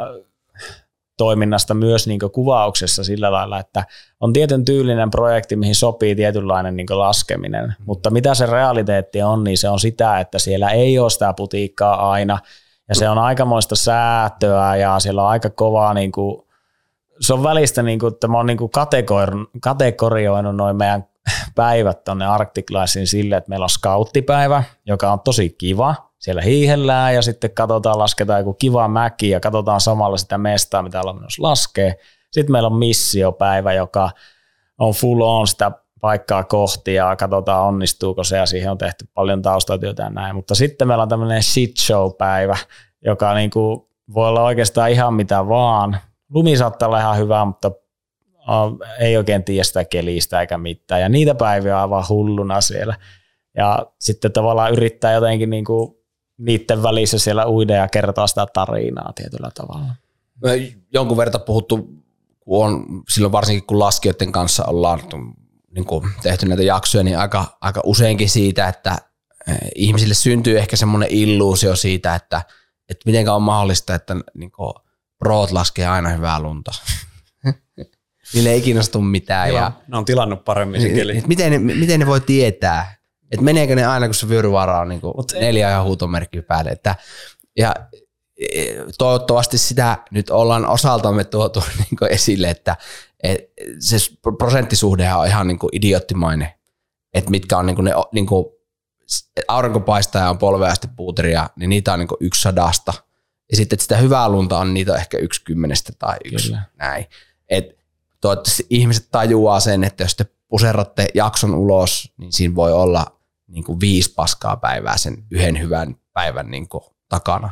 toiminnasta myös niin kuvauksessa sillä lailla, että on tietyn tyylinen projekti, mihin sopii tietynlainen niin laskeminen, mm. mutta mitä se realiteetti on, niin se on sitä, että siellä ei ole sitä putiikkaa aina, Ja se on aikamoista säätöä ja siellä on aika kovaa niin kuin, se on välistä, niin kuin, että mä oon niin kuin kategorioinut noin meidän päivät tuonne Arctic sille, että meillä on skauttipäivä, joka on tosi kiva. Siellä hiihellään ja sitten katsotaan, lasketaan joku kiva mäki ja katsotaan samalla sitä mestaa, mitä ollaan menossa laskee. Sitten meillä on missiopäivä, joka on full on sitä paikkaa kohti ja katsotaan onnistuuko se ja siihen on tehty paljon taustatyötä ja näin. Mutta sitten meillä on tämmöinen shit show-päivä, joka niin kuin voi olla oikeastaan ihan mitä vaan. Lumi saattaa olla ihan hyvä, mutta ei oikein tiedä sitä kelistä eikä mitään. Ja niitä päiviä on aivan hulluna siellä. Ja sitten tavallaan yrittää jotenkin niin kuin niiden välissä siellä uida ja kertoa sitä tarinaa tietyllä tavalla. Me jonkun verran puhuttu, kun on, silloin varsinkin kun laskijoiden kanssa ollaan niin kuin tehty näitä jaksoja, niin aika, aika useinkin siitä, että eh, ihmisille syntyy ehkä semmoinen illuusio siitä, että, että miten on mahdollista, että niin kuin, proot laskee aina hyvää lunta. Niille ei kiinnostu mitään. Joo, ja, ne on tilannut paremmin se keli. Miten ne, miten ne voi tietää, että meneekö ne aina, kun se vyöryvara on niin kuin neljä ja huutomerkki päälle. Että, ja e, toivottavasti sitä nyt ollaan osaltamme tuotu niin esille, että et, se prosenttisuhde on ihan niin kuin idioottimainen, että mitkä on niin kuin ne, niin kuin, aurinko paistaa ja on polveasti puuteria, niin niitä on niin kuin yksi sadasta. Ja sitten että sitä hyvää lunta on niitä ehkä yksi kymmenestä tai yksi Kyllä. näin. Et toivottavasti ihmiset tajuaa sen, että jos te puserratte jakson ulos, niin siinä voi olla niin kuin viisi paskaa päivää sen yhden hyvän päivän niin kuin takana.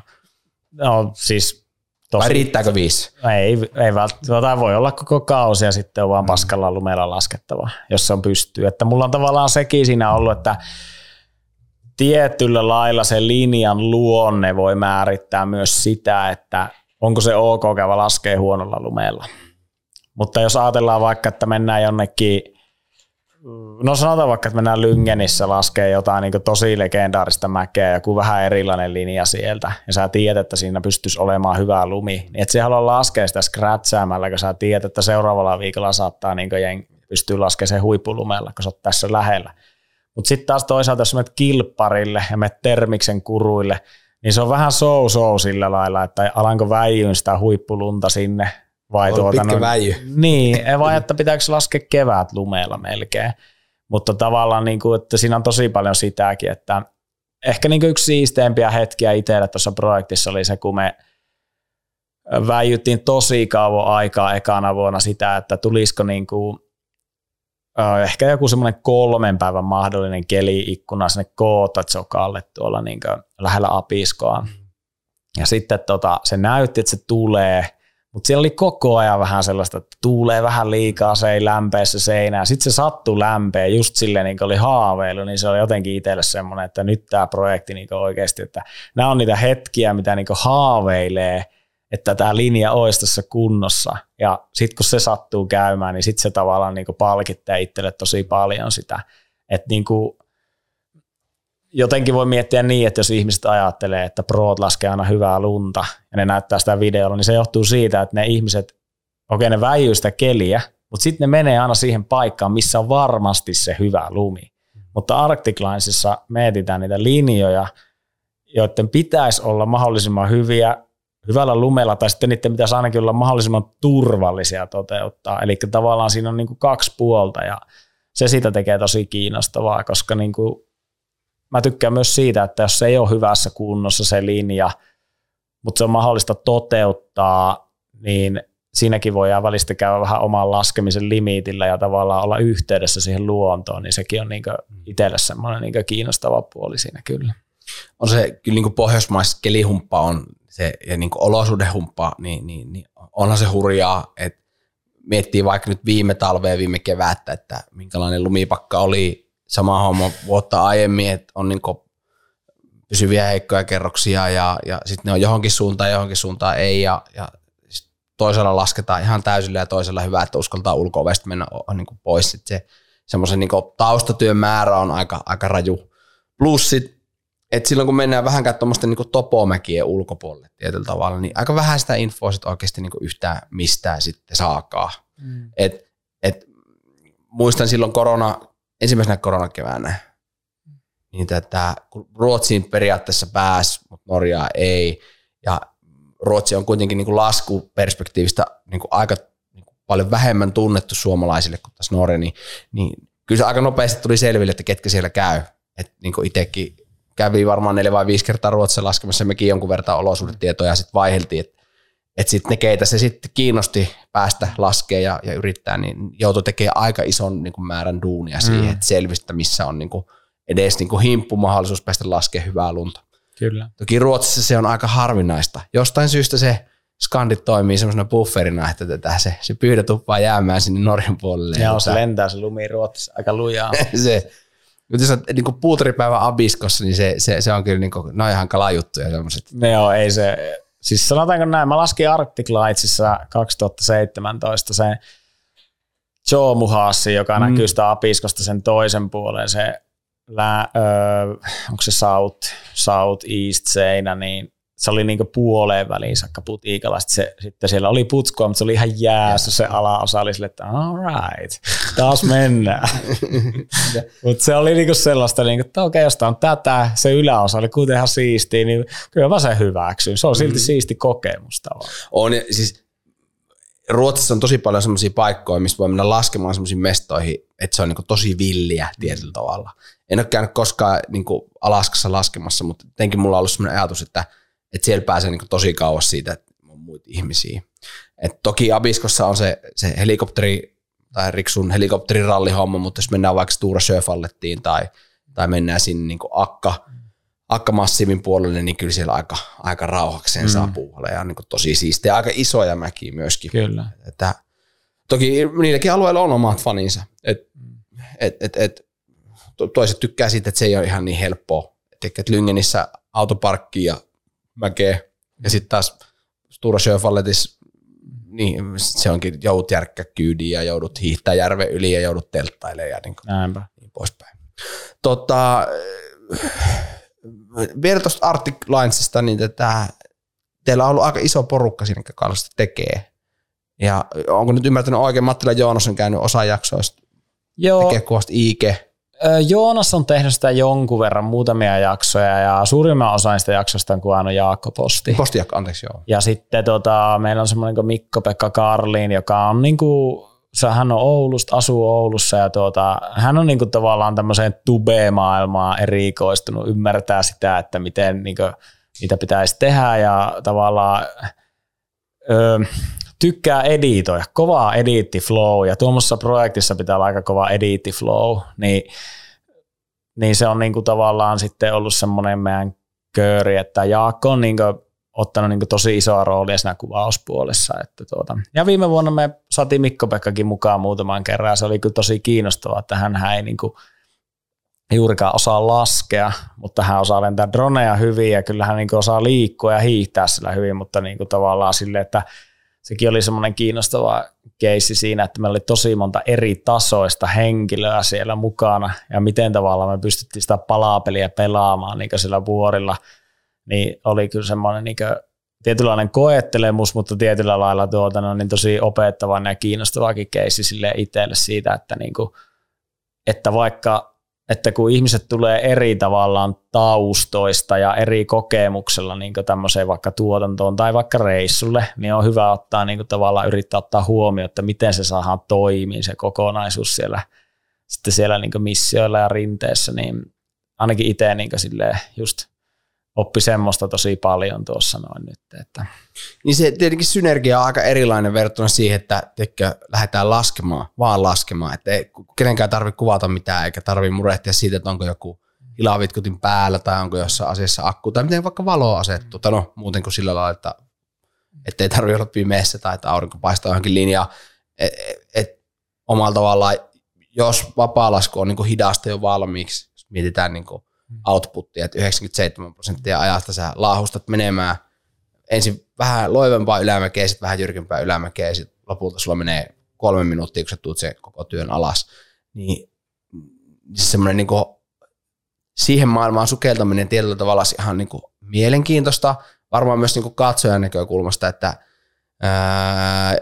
No siis tosi, Vai riittääkö viisi? Ei, ei välttämättä. Voi olla koko kausi ja sitten on vaan mm. paskalla lumella laskettava, jos se on pystyy. Että mulla on tavallaan sekin siinä ollut, että tietyllä lailla se linjan luonne voi määrittää myös sitä, että onko se ok käydä laskee huonolla lumella. Mutta jos ajatellaan vaikka, että mennään jonnekin, no sanotaan vaikka, että mennään Lyngenissä laskee jotain niin tosi legendaarista mäkeä, joku vähän erilainen linja sieltä, ja sä tiedät, että siinä pystyisi olemaan hyvä lumi, niin et sä halua laskea sitä scratchäämällä, kun sä tiedät, että seuraavalla viikolla saattaa niin jeng, pystyy laskemaan sen huippulumella, kun sä oot tässä lähellä. Mutta sitten taas toisaalta, jos menet kilpparille ja menet termiksen kuruille, niin se on vähän so-so sillä lailla, että alanko väijyyn sitä huippulunta sinne vai on tuota, pitkä no, väijy. Niin, vai että pitääkö laskea kevät lumeella melkein. Mutta tavallaan, niin kuin, että siinä on tosi paljon sitäkin, että ehkä niin kuin yksi siisteimpiä hetkiä itselle tuossa projektissa oli se, kun me väijyttiin tosi kauan aikaa ekana vuonna sitä, että tulisiko niin kuin, ehkä joku semmoinen kolmen päivän mahdollinen keli-ikkuna sinne Kootajokalle tuolla niin lähellä Apiskoa. Mm. Ja sitten tota, se näytti, että se tulee – mutta siellä oli koko ajan vähän sellaista, että tuulee vähän liikaa, se ei lämpeä se seinä. Sitten se sattui lämpeä just silleen, niin kuin oli haaveilu, niin se oli jotenkin itselle semmoinen, että nyt tämä projekti niin oikeasti, että nämä on niitä hetkiä, mitä niin haaveilee, että tämä linja olisi tässä kunnossa. Ja sitten kun se sattuu käymään, niin sitten se tavallaan niin palkittaa itselle tosi paljon sitä. Että niin kuin jotenkin voi miettiä niin, että jos ihmiset ajattelee, että proot laskee aina hyvää lunta ja ne näyttää sitä videolla, niin se johtuu siitä, että ne ihmiset, okei ne väijyy sitä keliä, mutta sitten ne menee aina siihen paikkaan, missä on varmasti se hyvä lumi. Mutta Arctic Linesissa mietitään niitä linjoja, joiden pitäisi olla mahdollisimman hyviä hyvällä lumella, tai sitten niiden pitäisi ainakin olla mahdollisimman turvallisia toteuttaa. Eli tavallaan siinä on niin kuin kaksi puolta, ja se siitä tekee tosi kiinnostavaa, koska niin kuin mä tykkään myös siitä, että jos se ei ole hyvässä kunnossa se linja, mutta se on mahdollista toteuttaa, niin siinäkin voi välistä käydä vähän oman laskemisen limitillä ja tavallaan olla yhteydessä siihen luontoon, niin sekin on niin itselle semmoinen niin kiinnostava puoli siinä kyllä. On se kyllä niin pohjoismaisessa kelihumppa on se, ja niin olosuhdehumppa, niin, niin, niin onhan se hurjaa, että miettii vaikka nyt viime talvea, viime kevättä, että minkälainen lumipakka oli sama homma vuotta aiemmin, että on niin pysyviä heikkoja kerroksia ja, ja sitten ne on johonkin suuntaan johonkin suuntaan ei ja, ja toisella lasketaan ihan täysillä ja toisella hyvä, että uskaltaa ulko mennä niin pois. Sitten se semmoisen niin taustatyön määrä on aika, aika raju. Plus sit, että silloin kun mennään vähänkään tuommoisten niin topomäkien ulkopuolelle tietyllä tavalla, niin aika vähän sitä infoa sit oikeasti niin yhtään mistään sitten saakaa. Mm. Et, et, muistan silloin korona, ensimmäisenä koronakeväänä, niin tätä, kun Ruotsiin periaatteessa pääsi, mutta Norjaa ei, ja Ruotsi on kuitenkin niin kuin laskuperspektiivistä niin kuin aika niin kuin paljon vähemmän tunnettu suomalaisille kuin tässä Norja, niin, niin kyllä se aika nopeasti tuli selville, että ketkä siellä käy. Et niin kuin itsekin kävi varmaan neljä vai viisi kertaa Ruotsissa laskemassa, mekin jonkun verran olosuhdetietoja ja sitten vaiheltiin, että et sitten ne, keitä se sitten kiinnosti päästä laskea ja, ja yrittää, niin joutui tekemään aika ison niin kuin määrän duunia siihen, mm. että selvistä, missä on niin kuin edes niin kuin himppu mahdollisuus päästä laskemaan hyvää lunta. Kyllä. Toki Ruotsissa se on aika harvinaista. Jostain syystä se skandit toimii semmoisena bufferina, että tätä se, se pyydä tuppaa jäämään sinne Norjan puolelle. Ja se lentää se lumi Ruotsissa aika lujaa. se, mutta jos on niin kuin puutaripäivä Abiskossa, niin se, se, se on kyllä, niin kuin, ne on ihan kalajuttuja semmoiset. Ne joo, ei se, siis sanotaanko näin, mä laskin Arctic Lightsissa 2017 se Joe Muhassi, joka mm. näkyy sitä Abiskosta sen toisen puolen, se lää, öö, onko se South, South East seinä, niin se oli niinku puoleen väliin saakka putiikalla. Sitten, se, sitten siellä oli putskoa, mutta se oli ihan jäässä se alaosa oli sille, että all right, taas mennään. mutta se oli niinku sellaista, niinku, että okei, okay, jos on tätä, se yläosa oli kuitenkin ihan siistiä, niin kyllä mä sen hyväksyn. Se on silti mm. siisti kokemus tavallaan. On, siis Ruotsissa on tosi paljon semmoisia paikkoja, missä voi mennä laskemaan semmoisiin mestoihin, että se on niinku tosi villiä tietyllä tavalla. En ole käynyt koskaan niinku Alaskassa laskemassa, mutta jotenkin mulla on ollut semmoinen ajatus, että, että siellä pääsee niinku tosi kauas siitä, että on muita ihmisiä. Et toki Abiskossa on se, se helikopteri tai Riksun helikopterirallihomma, mutta jos mennään vaikka Stura Sjöfallettiin tai, tai mennään sinne niinku Akka, Akka Massiivin puolelle, niin kyllä siellä aika, aika rauhakseen mm. saa puolelle ja niin tosi siistiä. Aika isoja mäkiä myöskin. Kyllä. Että, toki niilläkin alueilla on omat faninsa. Et, et, et, et, toiset tykkää siitä, että se ei ole ihan niin helppoa. että Lyngenissä autoparkki ja mäkeä. Ja sitten taas Stura Sjöfalletissa niin se onkin, joudut järkkä kyydiin ja joudut hiihtää järven yli ja joudut telttailemaan ja niin, kuin, niin poispäin. Tota, vielä tuosta Arctic Linesista, niin tätä, teillä on ollut aika iso porukka siinä, joka kanssa tekee. Ja onko nyt ymmärtänyt oikein, Mattila Joonas on käynyt osa jaksoista, Joo. tekee kuvasta IG. Joonas on tehnyt sitä jonkun verran, muutamia jaksoja, ja suurimman osa niistä jaksoista on kuvannut Jaakko Posti. Posti, anteeksi, joo. Ja sitten tota, meillä on semmoinen kuin Mikko-Pekka Karliin, joka on niin kuin, hän on Oulusta, asuu Oulussa, ja tuota, hän on niin kuin tavallaan tämmöiseen tube-maailmaan erikoistunut, ymmärtää sitä, että miten niin kuin, mitä pitäisi tehdä, ja tavallaan ö, tykkää editoida, kovaa editti flow, ja tuommoisessa projektissa pitää olla aika kova editti flow, niin, niin se on niinku tavallaan sitten ollut semmoinen meidän kööri, että Jaakko on niinku ottanut niinku tosi isoa roolia siinä kuvauspuolessa. Että tuota. Ja viime vuonna me saatiin Mikko-Pekkakin mukaan muutaman kerran, se oli kyllä tosi kiinnostavaa, että hän ei niinku juurikaan osaa laskea, mutta hän osaa lentää droneja hyvin, ja kyllä hän niinku osaa liikkua ja hiihtää sillä hyvin, mutta niinku tavallaan sille, että sekin oli semmoinen kiinnostava keissi siinä, että meillä oli tosi monta eri tasoista henkilöä siellä mukana ja miten tavallaan me pystyttiin sitä palapeliä pelaamaan niin siellä vuorilla, niin oli kyllä semmoinen niin tietynlainen koettelemus, mutta tietyllä lailla tuota, no, niin tosi opettavan ja kiinnostavakin keissi sille itselle siitä, että, niin kuin, että vaikka että kun ihmiset tulee eri tavallaan taustoista ja eri kokemuksella niin tämmöiseen vaikka tuotantoon tai vaikka reissulle, niin on hyvä ottaa niin tavallaan yrittää ottaa huomioon, että miten se saadaan toimii se kokonaisuus siellä, sitten siellä niin missioilla ja rinteessä, niin ainakin itse niin just oppi semmoista tosi paljon tuossa noin nyt. Että. Niin se tietenkin synergia on aika erilainen verrattuna siihen, että teikö, lähdetään laskemaan, vaan laskemaan. Että ei kenenkään tarvitse kuvata mitään, eikä tarvitse murehtia siitä, että onko joku hilavitkutin päällä tai onko jossain asiassa akku tai miten vaikka valo asettuu. Tai no muuten kuin sillä lailla, että ei tarvitse olla pimeässä tai että aurinko paistaa johonkin linjaan. Et, et, omalla tavallaan, jos vapaa-lasku on niin hidasta jo valmiiksi, jos mietitään niin kuin outputtia, että 97 prosenttia ajasta sä laahustat menemään ensin vähän loivempaa ylämäkeä, sitten vähän jyrkempää ylämäkeä, ja sitten lopulta sulla menee kolme minuuttia, kun sä tuut sen koko työn alas. Niin semmoinen niin siihen maailmaan sukeltaminen tietyllä tavalla ihan niin kuin mielenkiintoista, varmaan myös niin kuin katsojan näkökulmasta, että ää,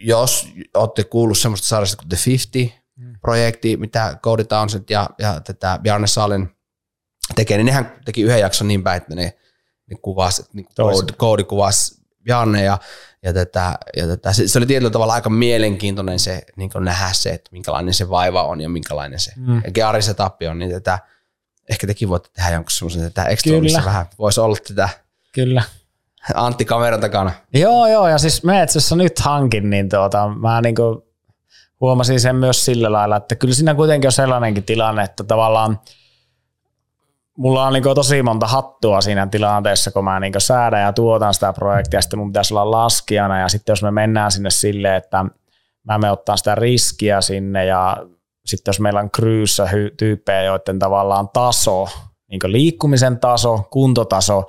jos olette kuullut semmoista sarjasta kuin The 50-projekti, mm. mitä Cody Townsend ja, ja tätä Bjarne Salen tekee, niin nehän teki yhden jakson niin päin, että ne niin kuvasi, niin koodi, koodi kuvasi Janne ja, ja, tätä, ja tätä, se, se, oli tietyllä tavalla aika mielenkiintoinen se niin nähdä se, että minkälainen se vaiva on ja minkälainen se mm. Geari-setappi on, niin tätä, ehkä tekin voitte tehdä jonkun semmoisen tätä missä vähän voisi olla tätä Kyllä. Antti kameran takana. Joo, joo, ja siis me itse asiassa nyt hankin, niin tuota, mä niinku huomasin sen myös sillä lailla, että kyllä siinä kuitenkin on sellainenkin tilanne, että tavallaan mulla on niin tosi monta hattua siinä tilanteessa, kun mä niin säädän ja tuotan sitä projektia, sitten mun pitäisi olla laskijana, ja sitten jos me mennään sinne silleen, että mä me ottaa sitä riskiä sinne, ja sitten jos meillä on kryyssä tyyppejä, joiden tavallaan taso, niin liikkumisen taso, kuntotaso,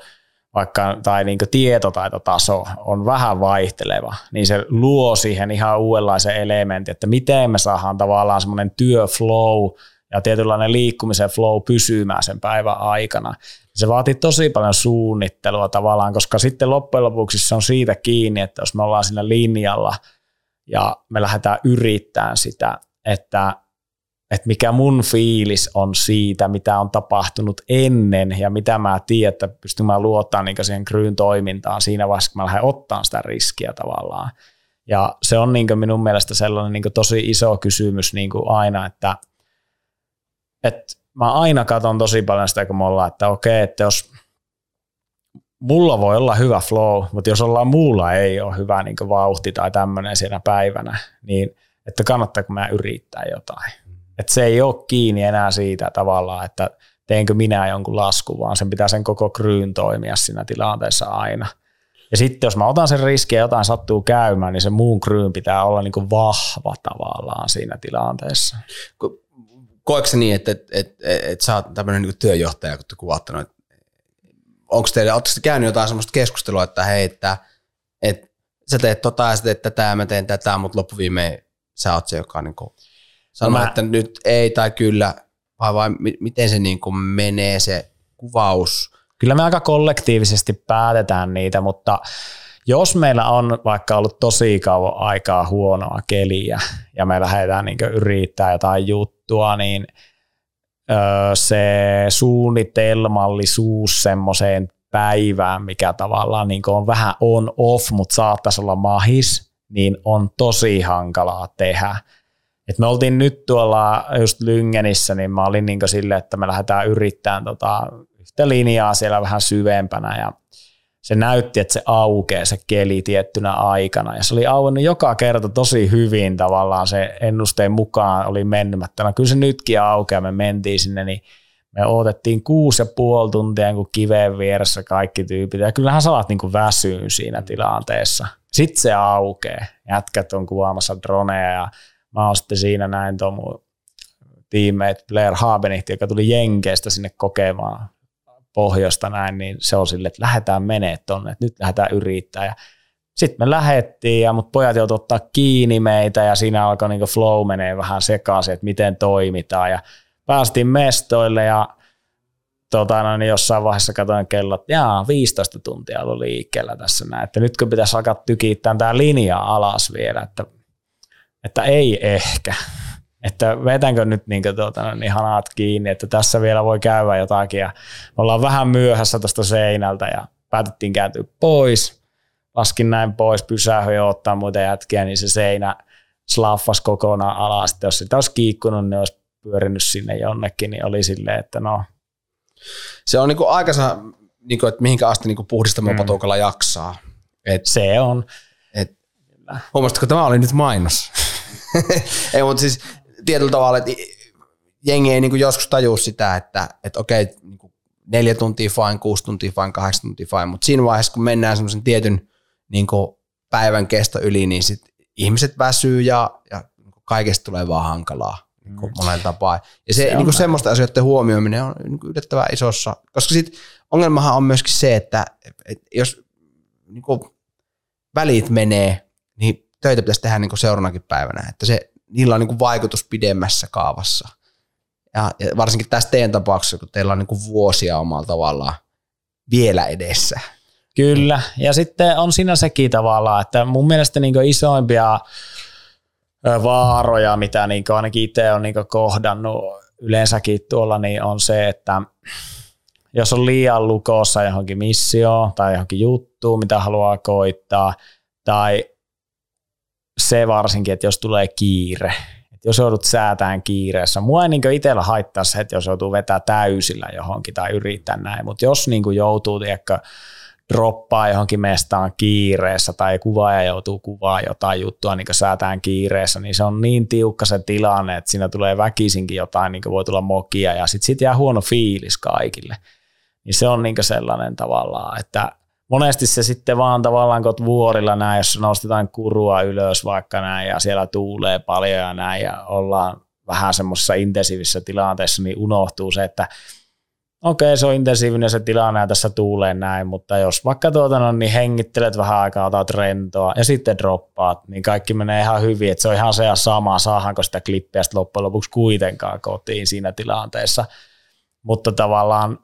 vaikka, tai niin tietotaitotaso on vähän vaihteleva, niin se luo siihen ihan uudenlaisen elementin, että miten me saadaan tavallaan semmoinen työflow ja tietynlainen liikkumisen flow pysymään sen päivän aikana. Se vaatii tosi paljon suunnittelua tavallaan, koska sitten loppujen lopuksi se on siitä kiinni, että jos me ollaan siinä linjalla ja me lähdetään yrittämään sitä, että että mikä mun fiilis on siitä, mitä on tapahtunut ennen ja mitä mä tiedän, että pystyn mä luottaa niin siihen kryyn toimintaan siinä vaiheessa, kun mä lähden ottaa sitä riskiä tavallaan. Ja se on niin minun mielestä sellainen niin tosi iso kysymys niin aina, että, että mä aina katson tosi paljon sitä, kun me ollaan, että okei, että jos mulla voi olla hyvä flow, mutta jos ollaan muulla ei ole hyvä niin vauhti tai tämmöinen siinä päivänä, niin että kannattaako mä yrittää jotain että se ei ole kiinni enää siitä tavallaan, että teenkö minä jonkun lasku, vaan sen pitää sen koko kryyn toimia siinä tilanteessa aina. Ja sitten jos mä otan sen riskin ja jotain sattuu käymään, niin se muun kryyn pitää olla niin kuin vahva tavallaan siinä tilanteessa. Koetko niin, että, että, että, että sä oot tämmöinen niin työjohtaja, kun te kuvaatte noin, onko teille, ootteko te käynyt jotain semmoista keskustelua, että hei, että, että sä teet tota ja sä teet tätä ja mä teen tätä, mutta loppuviimein sä oot se, joka niin kuin sanoa, mä... että nyt ei tai kyllä, vai, vai miten se niin kuin menee se kuvaus? Kyllä me aika kollektiivisesti päätetään niitä, mutta jos meillä on vaikka ollut tosi kauan aikaa huonoa keliä ja me lähdetään niin yrittää jotain juttua, niin se suunnitelmallisuus semmoiseen päivään, mikä tavallaan niin on vähän on off, mutta saattaisi olla mahis, niin on tosi hankalaa tehdä. Et me oltiin nyt tuolla just Lyngenissä, niin mä olin niin silleen, että me lähdetään yrittämään tota yhtä linjaa siellä vähän syvempänä ja se näytti, että se aukeaa se keli tiettynä aikana. Ja se oli auennut joka kerta tosi hyvin tavallaan. Se ennusteen mukaan oli mennymättä. Kyllä se nytkin aukeaa, me mentiin sinne, niin me odotettiin kuusi ja puoli tuntia niin kiveen vieressä kaikki tyypit. Ja kyllähän sä alat niin väsyyn siinä tilanteessa. Sitten se aukeaa, jätkät on kuvaamassa droneja ja mä oon sitten siinä näin tuon mun tiimeet Blair Habenihti, joka tuli Jenkeistä sinne kokemaan pohjoista näin, niin se on silleen, että lähdetään menee tonne, että nyt lähdetään yrittää. Ja sitten me lähettiin, ja mut pojat joutuivat ottaa kiinni meitä, ja siinä alkoi niinku flow menee vähän sekaisin, että miten toimitaan. Ja päästiin mestoille, ja tota, no, niin jossain vaiheessa katsoin kellot, jaa, 15 tuntia ollut liikkeellä tässä näin, että nytkö pitäisi alkaa tykittää tämä linja alas vielä, että että ei ehkä. Että vetänkö nyt niin, tuota, niin hanat kiinni, että tässä vielä voi käydä jotakin. Ja me ollaan vähän myöhässä tuosta seinältä ja päätettiin kääntyä pois. Laskin näin pois, pysähyi ja ottaa muita jätkiä, niin se seinä slaffas kokonaan alas. Sitten jos sitä olisi kiikkunut, niin olisi pyörinyt sinne jonnekin, niin oli silleen, että no. Se on niin aikansa, niin kuin, että mihinkä asti niin puhdistamopatukalla mm. jaksaa. Et, se on. Et, huomasitko, tämä oli nyt mainos? ei, mutta siis tietyllä tavalla, että jengi ei niin joskus tajua sitä, että, että okei, niin neljä tuntia fine, kuusi tuntia fine, kahdeksan tuntia fine, mutta siinä vaiheessa, kun mennään semmoisen tietyn niin päivän kesto yli, niin sit ihmiset väsyy ja, ja niinku kaikesta tulee vaan hankalaa niin mm. monella tapaa. Ja se, se niin semmoista asioiden huomioiminen on niin yllättävän isossa, koska sit ongelmahan on myöskin se, että, että jos niin välit menee, niin töitä pitäisi tehdä niin seuraavanakin päivänä, että se, niillä on niin vaikutus pidemmässä kaavassa. Ja, ja varsinkin tässä teidän tapauksessa, kun teillä on niin vuosia omalla tavallaan vielä edessä. Kyllä, ja sitten on siinä sekin tavallaan, että mun mielestä niin isoimpia vaaroja, mitä niin ainakin itse on niin kohdannut yleensäkin tuolla, niin on se, että jos on liian lukossa johonkin missioon tai johonkin juttuun, mitä haluaa koittaa, tai se varsinkin, että jos tulee kiire, että jos joudut säätään kiireessä. Mua ei niin itsellä haittaa se, että jos joutuu vetää täysillä johonkin tai yrittää näin, mutta jos niin joutuu tiedätkö, droppaa johonkin mestaan kiireessä tai kuvaaja joutuu kuvaa jotain juttua niin säätään kiireessä, niin se on niin tiukka se tilanne, että siinä tulee väkisinkin jotain, niin voi tulla mokia ja sitten sit jää huono fiilis kaikille. Niin se on niin sellainen tavallaan, että monesti se sitten vaan tavallaan kun vuorilla näin, jos nostetaan kurua ylös vaikka näin ja siellä tuulee paljon ja näin ja ollaan vähän semmoisessa intensiivisessä tilanteessa, niin unohtuu se, että okei, se on intensiivinen se tilanne ja tässä tuulee näin, mutta jos vaikka tuota, no, niin hengittelet vähän aikaa, otat rentoa ja sitten droppaat, niin kaikki menee ihan hyvin, että se on ihan se ja sama, saahanko sitä klippiä sitten loppujen lopuksi kuitenkaan kotiin siinä tilanteessa. Mutta tavallaan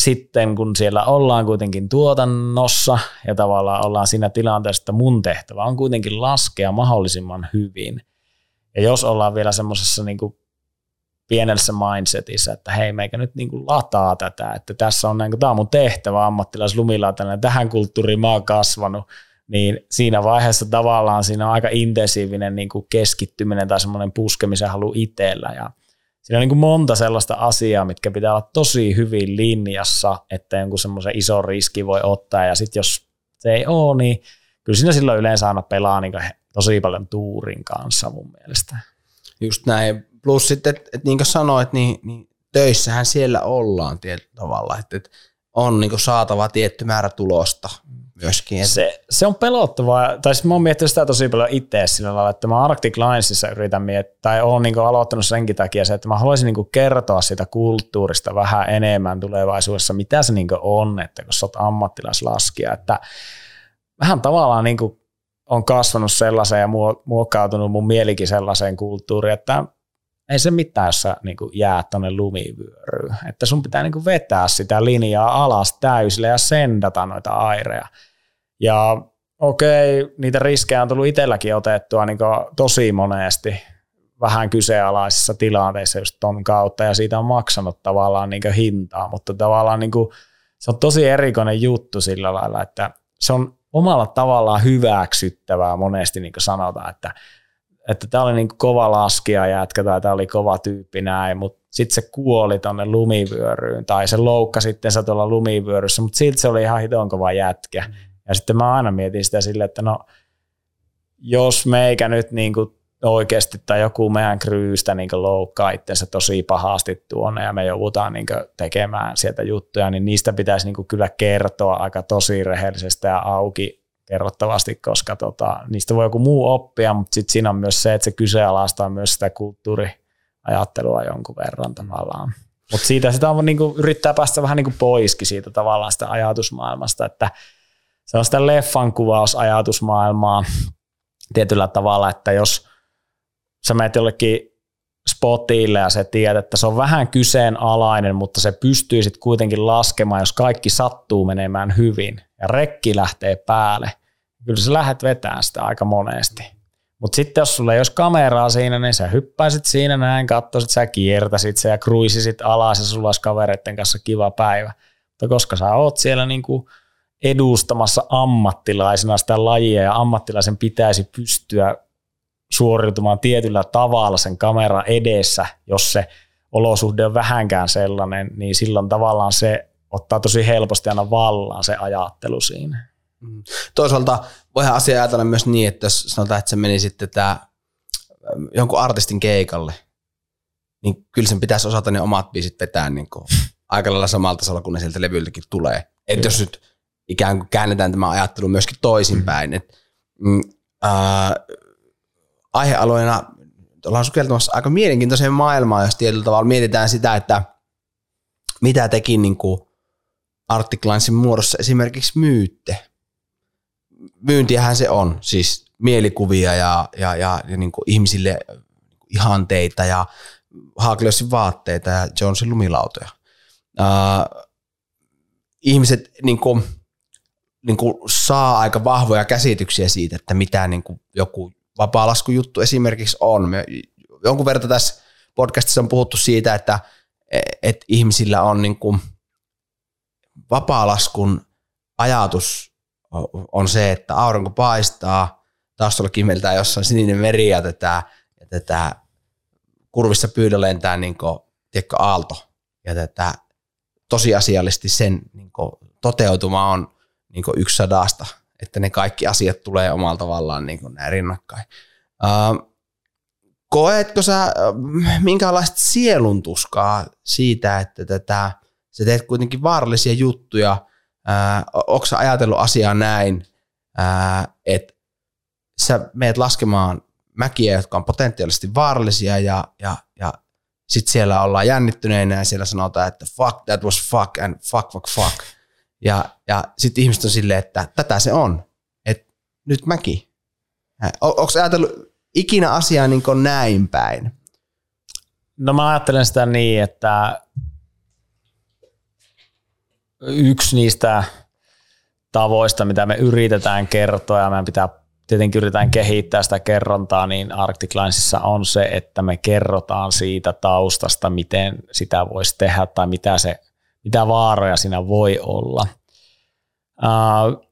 sitten kun siellä ollaan kuitenkin tuotannossa ja tavallaan ollaan siinä tilanteessa, että mun tehtävä on kuitenkin laskea mahdollisimman hyvin. Ja jos ollaan vielä semmoisessa niin pienessä mindsetissä, että hei, meikä nyt niin kuin lataa tätä, että tässä on, niin kuin, tämä on mun tehtävä ammattilaislumilla, tähän kulttuuriin mä oon kasvanut, niin siinä vaiheessa tavallaan siinä on aika intensiivinen niin kuin keskittyminen tai semmoinen puskemisen halu itsellä ja siinä on niin kuin monta sellaista asiaa, mitkä pitää olla tosi hyvin linjassa, että jonkun semmoisen iso riski voi ottaa ja sitten jos se ei ole, niin kyllä siinä silloin yleensä aina pelaa niin tosi paljon tuurin kanssa mun mielestä. Just näin. Plus sitten, että et niin kuin sanoit, niin, niin töissähän siellä ollaan tietyllä tavalla, että et on niin saatava tietty määrä tulosta myöskin. Se, se on pelottavaa, tai siis mä oon miettinyt sitä tosi paljon itse sillä lailla, että mä Arctic Linesissa yritän miettiä, tai oon niin aloittanut senkin takia se, että mä haluaisin niin kertoa sitä kulttuurista vähän enemmän tulevaisuudessa, mitä se niin on, että kun sä oot ammattilaislaskija, että vähän tavallaan niin on kasvanut sellaiseen ja muokkautunut mun mielikin sellaiseen kulttuuriin, että ei se mitään, jos sä niin jäät tuonne lumivyöryyn. Että sun pitää niin vetää sitä linjaa alas täysillä ja sendata noita aireja. Ja okei, okay, niitä riskejä on tullut itselläkin otettua niin tosi monesti vähän kyseenalaisissa tilanteissa just ton kautta, ja siitä on maksanut tavallaan niin hintaa, mutta tavallaan niin kuin, se on tosi erikoinen juttu sillä lailla, että se on omalla tavallaan hyväksyttävää monesti, niin sanotaan, että että tämä oli niin kova laskija jätkä tai tämä oli kova tyyppi näin, mutta sitten se kuoli tonne lumivyöryyn tai se loukka sitten tuolla lumivyöryssä, mutta silti se oli ihan hiton kova jätkä. Ja sitten mä aina mietin sitä silleen, että no jos meikä nyt niin kuin oikeasti tai joku meidän kryystä niin loukkaa itsensä tosi pahasti tuonne ja me joudutaan niin tekemään sieltä juttuja, niin niistä pitäisi niin kyllä kertoa aika tosi rehellisesti ja auki kerrottavasti, koska tota, niistä voi joku muu oppia, mutta sitten siinä on myös se, että se kyseenalaistaa myös sitä kulttuuriajattelua jonkun verran tavallaan. Mutta siitä sitä on, niinku, yrittää päästä vähän niinku poiskin siitä tavallaan sitä ajatusmaailmasta, että se on sitä leffan kuvausajatusmaailmaa tietyllä tavalla, että jos sä menet jollekin spotille ja se tiedät, että se on vähän kyseenalainen, mutta se pystyy sitten kuitenkin laskemaan, jos kaikki sattuu menemään hyvin ja rekki lähtee päälle, kyllä sä lähdet vetämään sitä aika monesti. Mutta sitten jos sulla ei olisi kameraa siinä, niin sä hyppäisit siinä näin, katsoisit, sä kiertäisit se ja kruisisit alas ja sulla olisi kavereiden kanssa kiva päivä. Mutta koska sä oot siellä niinku edustamassa ammattilaisena sitä lajia ja ammattilaisen pitäisi pystyä suoriutumaan tietyllä tavalla sen kameran edessä, jos se olosuhde on vähänkään sellainen, niin silloin tavallaan se ottaa tosi helposti aina vallaan se ajattelu siinä. Mm. Toisaalta voihan asia ajatella myös niin, että jos sanotaan, että se meni sitten tämä jonkun artistin keikalle, niin kyllä sen pitäisi osata ne omat biisit vetää niin kuin aika lailla samalta tasolla, kun ne sieltä levyltäkin tulee. Että jos nyt ikään kuin käännetään tämä ajattelu myöskin toisinpäin, mm, äh, aihealueena ollaan sukeltamassa aika mielenkiintoiseen maailmaan, jos tietyllä tavalla mietitään sitä, että mitä teki niin kuin Articlinesin muodossa esimerkiksi myytte myyntiähän se on, siis mielikuvia ja, ja, ja, ja niin kuin ihmisille ihanteita ja Haaklösin vaatteita ja Jonesin lumilautoja. Uh, ihmiset niin kuin, niin kuin saa aika vahvoja käsityksiä siitä, että mitä niin kuin joku vapaalaskujuttu esimerkiksi on. Me jonkun verran tässä podcastissa on puhuttu siitä, että et ihmisillä on niin kuin vapaalaskun ajatus on se, että aurinko paistaa, taustalla kimeltää jossain sininen meri ja tätä, ja tätä kurvissa pyydä lentää niin kuin, tiedätkö, aalto. Ja tätä tosiasiallisesti sen niin kuin, toteutuma on niin yksi sadasta, että ne kaikki asiat tulee omalla tavallaan niin näin rinnakkain. Uh, koetko sä minkälaista sieluntuskaa siitä, että tätä, sä teet kuitenkin vaarallisia juttuja, onko sä ajatellut asiaa näin, ää, että sä meet laskemaan mäkiä, jotka on potentiaalisesti vaarallisia ja, ja, ja sitten siellä ollaan jännittyneinä ja siellä sanotaan, että fuck, that was fuck and fuck, fuck, fuck. Ja, ja sitten ihmiset on silleen, että tätä se on, että nyt mäki. Onko ajatellut ikinä asiaa niin näin päin? No mä ajattelen sitä niin, että yksi niistä tavoista, mitä me yritetään kertoa ja meidän pitää tietenkin yritetään kehittää sitä kerrontaa, niin Arctic Linesissa on se, että me kerrotaan siitä taustasta, miten sitä voisi tehdä tai mitä, se, mitä vaaroja siinä voi olla. Uh,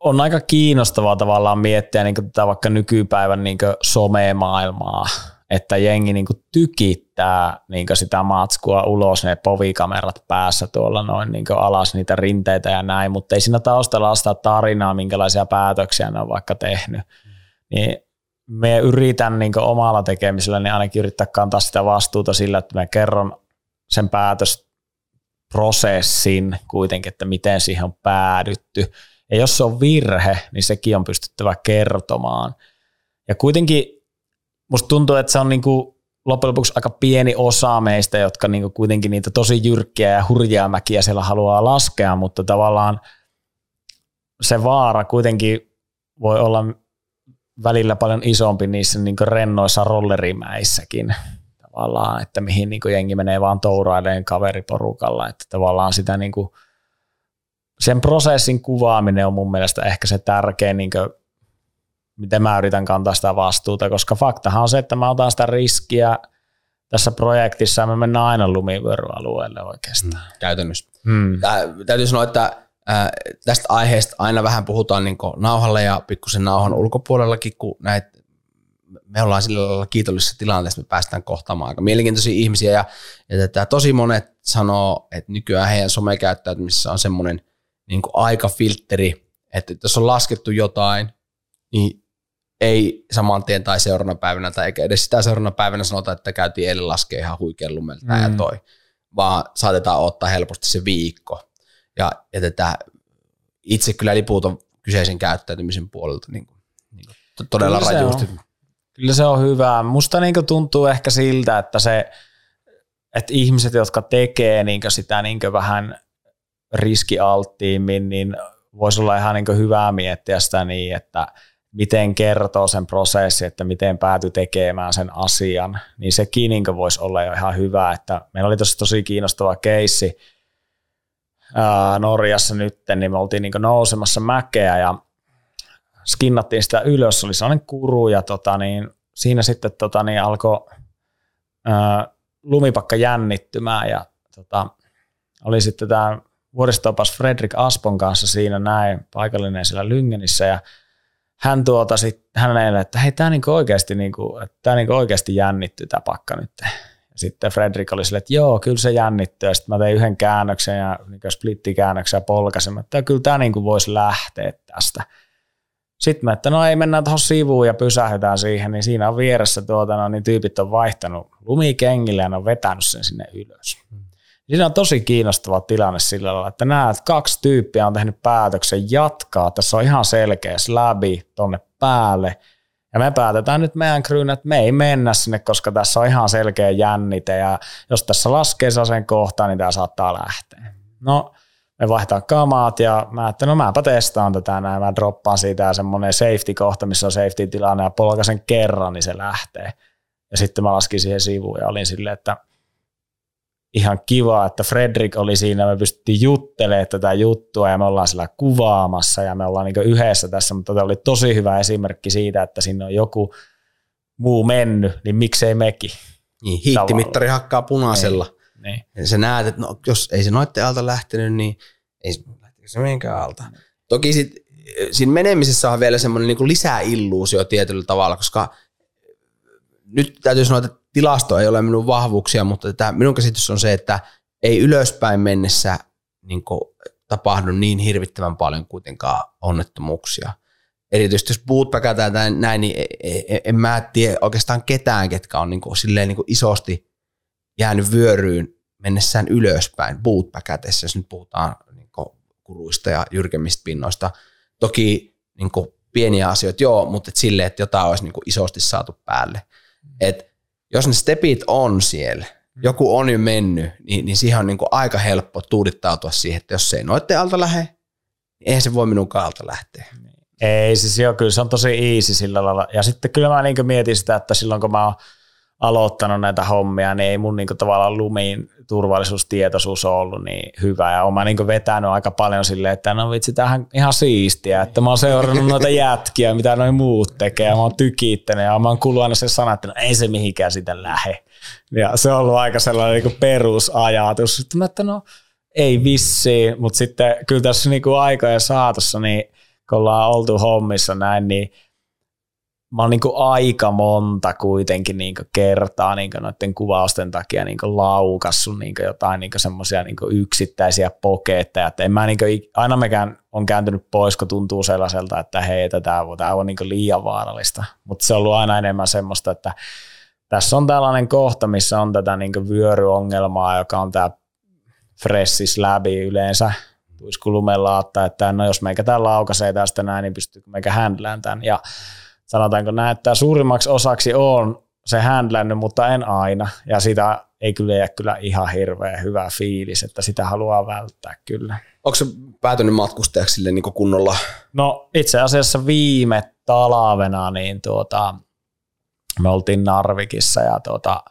on aika kiinnostavaa tavallaan miettiä niin tätä vaikka nykypäivän niin some-maailmaa, että jengi niin tykittää niin sitä matskua ulos, ne povikamerat päässä tuolla noin niin alas niitä rinteitä ja näin, mutta ei siinä taustalla ole sitä tarinaa, minkälaisia päätöksiä ne on vaikka tehnyt. Niin me yritän niin omalla tekemisellä niin ainakin yrittää kantaa sitä vastuuta sillä, että me kerron sen päätösprosessin kuitenkin, että miten siihen on päädytty. Ja jos se on virhe, niin sekin on pystyttävä kertomaan. Ja kuitenkin musta tuntuu, että se on niinku loppujen lopuksi aika pieni osa meistä, jotka niinku kuitenkin niitä tosi jyrkkiä ja hurjia mäkiä siellä haluaa laskea, mutta tavallaan se vaara kuitenkin voi olla välillä paljon isompi niissä niinku rennoissa rollerimäissäkin tavallaan, että mihin niinku jengi menee vaan touraileen kaveriporukalla, että tavallaan sitä niinku, sen prosessin kuvaaminen on mun mielestä ehkä se tärkein niinku miten mä yritän kantaa sitä vastuuta, koska faktahan on se, että mä otan sitä riskiä tässä projektissa ja me mennään aina lumivyöryalueelle oikeastaan. Mm, käytännössä. Mm. Tää, täytyy sanoa, että ää, tästä aiheesta aina vähän puhutaan niin nauhalle ja pikkusen nauhan ulkopuolellakin, kun näitä me ollaan sillä lailla kiitollisessa tilanteessa, että me päästään kohtaamaan aika mielenkiintoisia ihmisiä ja, ja tätä, tosi monet sanoo, että nykyään heidän somekäyttäytymisessä on semmoinen niin aikafiltteri, että jos on laskettu jotain, niin ei saman tien tai seuraavana päivänä tai eikä edes sitä seuraavana päivänä sanota, että käytiin eilen laskea ihan huikean lumelta mm. ja toi, vaan saatetaan ottaa helposti se viikko. Ja, ja tätä itse kyllä lipuuton kyseisen käyttäytymisen puolelta niin kuin, niin kuin todella kyllä rajusti. On. Kyllä se on hyvä. Musta niin tuntuu ehkä siltä, että se, että ihmiset, jotka tekee niin sitä niin vähän riskialttiimmin, niin voisi olla ihan niin hyvää miettiä sitä niin, että – miten kertoo sen prosessin, että miten päätyi tekemään sen asian, niin sekin niin voisi olla jo ihan hyvä. Että meillä oli tosi, tosi kiinnostava keissi Norjassa nyt, niin me oltiin niin nousemassa mäkeä ja skinnattiin sitä ylös, oli sellainen kuru ja tota, niin, siinä sitten tota, niin alkoi lumipakka jännittymään ja tota, oli sitten tämä vuoristopas Fredrik Aspon kanssa siinä näin paikallinen siellä Lyngenissä ja hän tuota sit hänelle, että hei, tämä niinku oikeasti, niinku, niinku oikeasti jännittyy tämä pakka nyt. Ja sitten Fredrik oli sille, että joo, kyllä se jännittyy. Sitten mä tein yhden käännöksen ja niinku splittikäännöksen ja polkasin, että kyllä tämä niinku voisi lähteä tästä. Sitten mä, että no ei, mennään tuohon sivuun ja pysähdytään siihen, niin siinä on vieressä tuota, no, niin tyypit on vaihtanut lumikengille ja ne on vetänyt sen sinne ylös. Siinä on tosi kiinnostava tilanne sillä lailla, että näet, kaksi tyyppiä on tehnyt päätöksen jatkaa. Tässä on ihan selkeä slabi tonne päälle. Ja me päätetään nyt meidän kryyn, että me ei mennä sinne, koska tässä on ihan selkeä jännite. Ja jos tässä laskee sen kohtaan, niin tämä saattaa lähteä. No, me vaihtaa kamaat ja mä että no mäpä testaan tätä näin. Mä droppaan siitä semmoinen safety-kohta, missä on safety-tilanne ja polkasen kerran, niin se lähtee. Ja sitten mä laskin siihen sivuun ja olin silleen, että – ihan kiva, että Fredrik oli siinä, me pystyttiin juttelemaan tätä juttua ja me ollaan sillä kuvaamassa ja me ollaan niin yhdessä tässä, mutta tämä oli tosi hyvä esimerkki siitä, että sinne on joku muu mennyt, niin miksei mekin. Niin, hiittimittari hakkaa punaisella. Niin, niin. Ja sä näet, että no, jos ei se noitten alta lähtenyt, niin Ei se mihinkään alta. Toki sit, siinä menemisessä on vielä semmoinen niin lisäilluusio tietyllä tavalla, koska nyt täytyy sanoa, että tilasto ei ole minun vahvuuksia, mutta tämä, minun käsitys on se, että ei ylöspäin mennessä niin kuin, tapahdu niin hirvittävän paljon kuitenkaan onnettomuuksia. Erityisesti jos puut päkätään näin, niin en, e, en mä tiedä oikeastaan ketään, ketkä on niin kuin, silleen niin kuin isosti jäänyt vyöryyn mennessään ylöspäin päkätessä, jos nyt puhutaan kuruista ja jyrkemmistä pinnoista. Toki niin kuin, pieniä asioita, joo, mutta et silleen, että jotain olisi niin kuin, isosti saatu päälle. Et jos ne stepit on siellä, joku on jo mennyt, niin, niin siihen on niin kuin aika helppo tuudittautua siihen, että jos se ei noitten alta lähde, niin eihän se voi minun alta lähteä. Ei, siis joo, kyllä se on tosi easy sillä lailla. Ja sitten kyllä mä niin mietin sitä, että silloin kun mä oon aloittanut näitä hommia, niin ei mun niin tavallaan lumiin turvallisuustietoisuus ole ollut niin hyvä. Ja mä niin vetänyt aika paljon silleen, että no vitsi, tämähän ihan siistiä, että mä oon seurannut noita jätkiä, mitä noin muut tekee, ja mä oon tykittänyt, ja mä oon kuullut aina sen sanan, että no ei se mihinkään sitä lähe. Ja se on ollut aika sellainen niin perusajatus, että mä, että no ei vissiin, mutta sitten kyllä tässä niin aikojen saatossa, niin kun ollaan oltu hommissa näin, niin mä oon niin aika monta kuitenkin niin kertaa niin noiden kuvausten takia niin laukassut niin jotain niin semmoisia niin yksittäisiä poketteja, että en mä niin kuin, aina mekään on kääntynyt pois, kun tuntuu sellaiselta, että hei, tämä, tämä on niin liian vaarallista, mutta se on ollut aina enemmän semmoista, että tässä on tällainen kohta, missä on tätä niin vyöryongelmaa, joka on tämä fressis läbi yleensä, tuiskulumelaattaa, että no jos meikä tää laukaisee tästä näin, niin pystyykö meikä händlään tämän. Ja sanotaanko näin, että suurimmaksi osaksi on se händlännyt, mutta en aina. Ja sitä ei kyllä jää kyllä ihan hirveän hyvä fiilis, että sitä haluaa välttää kyllä. Onko se päätynyt matkustajaksi sille niin kunnolla? No itse asiassa viime talvena niin tuota, me oltiin Narvikissa ja tuota,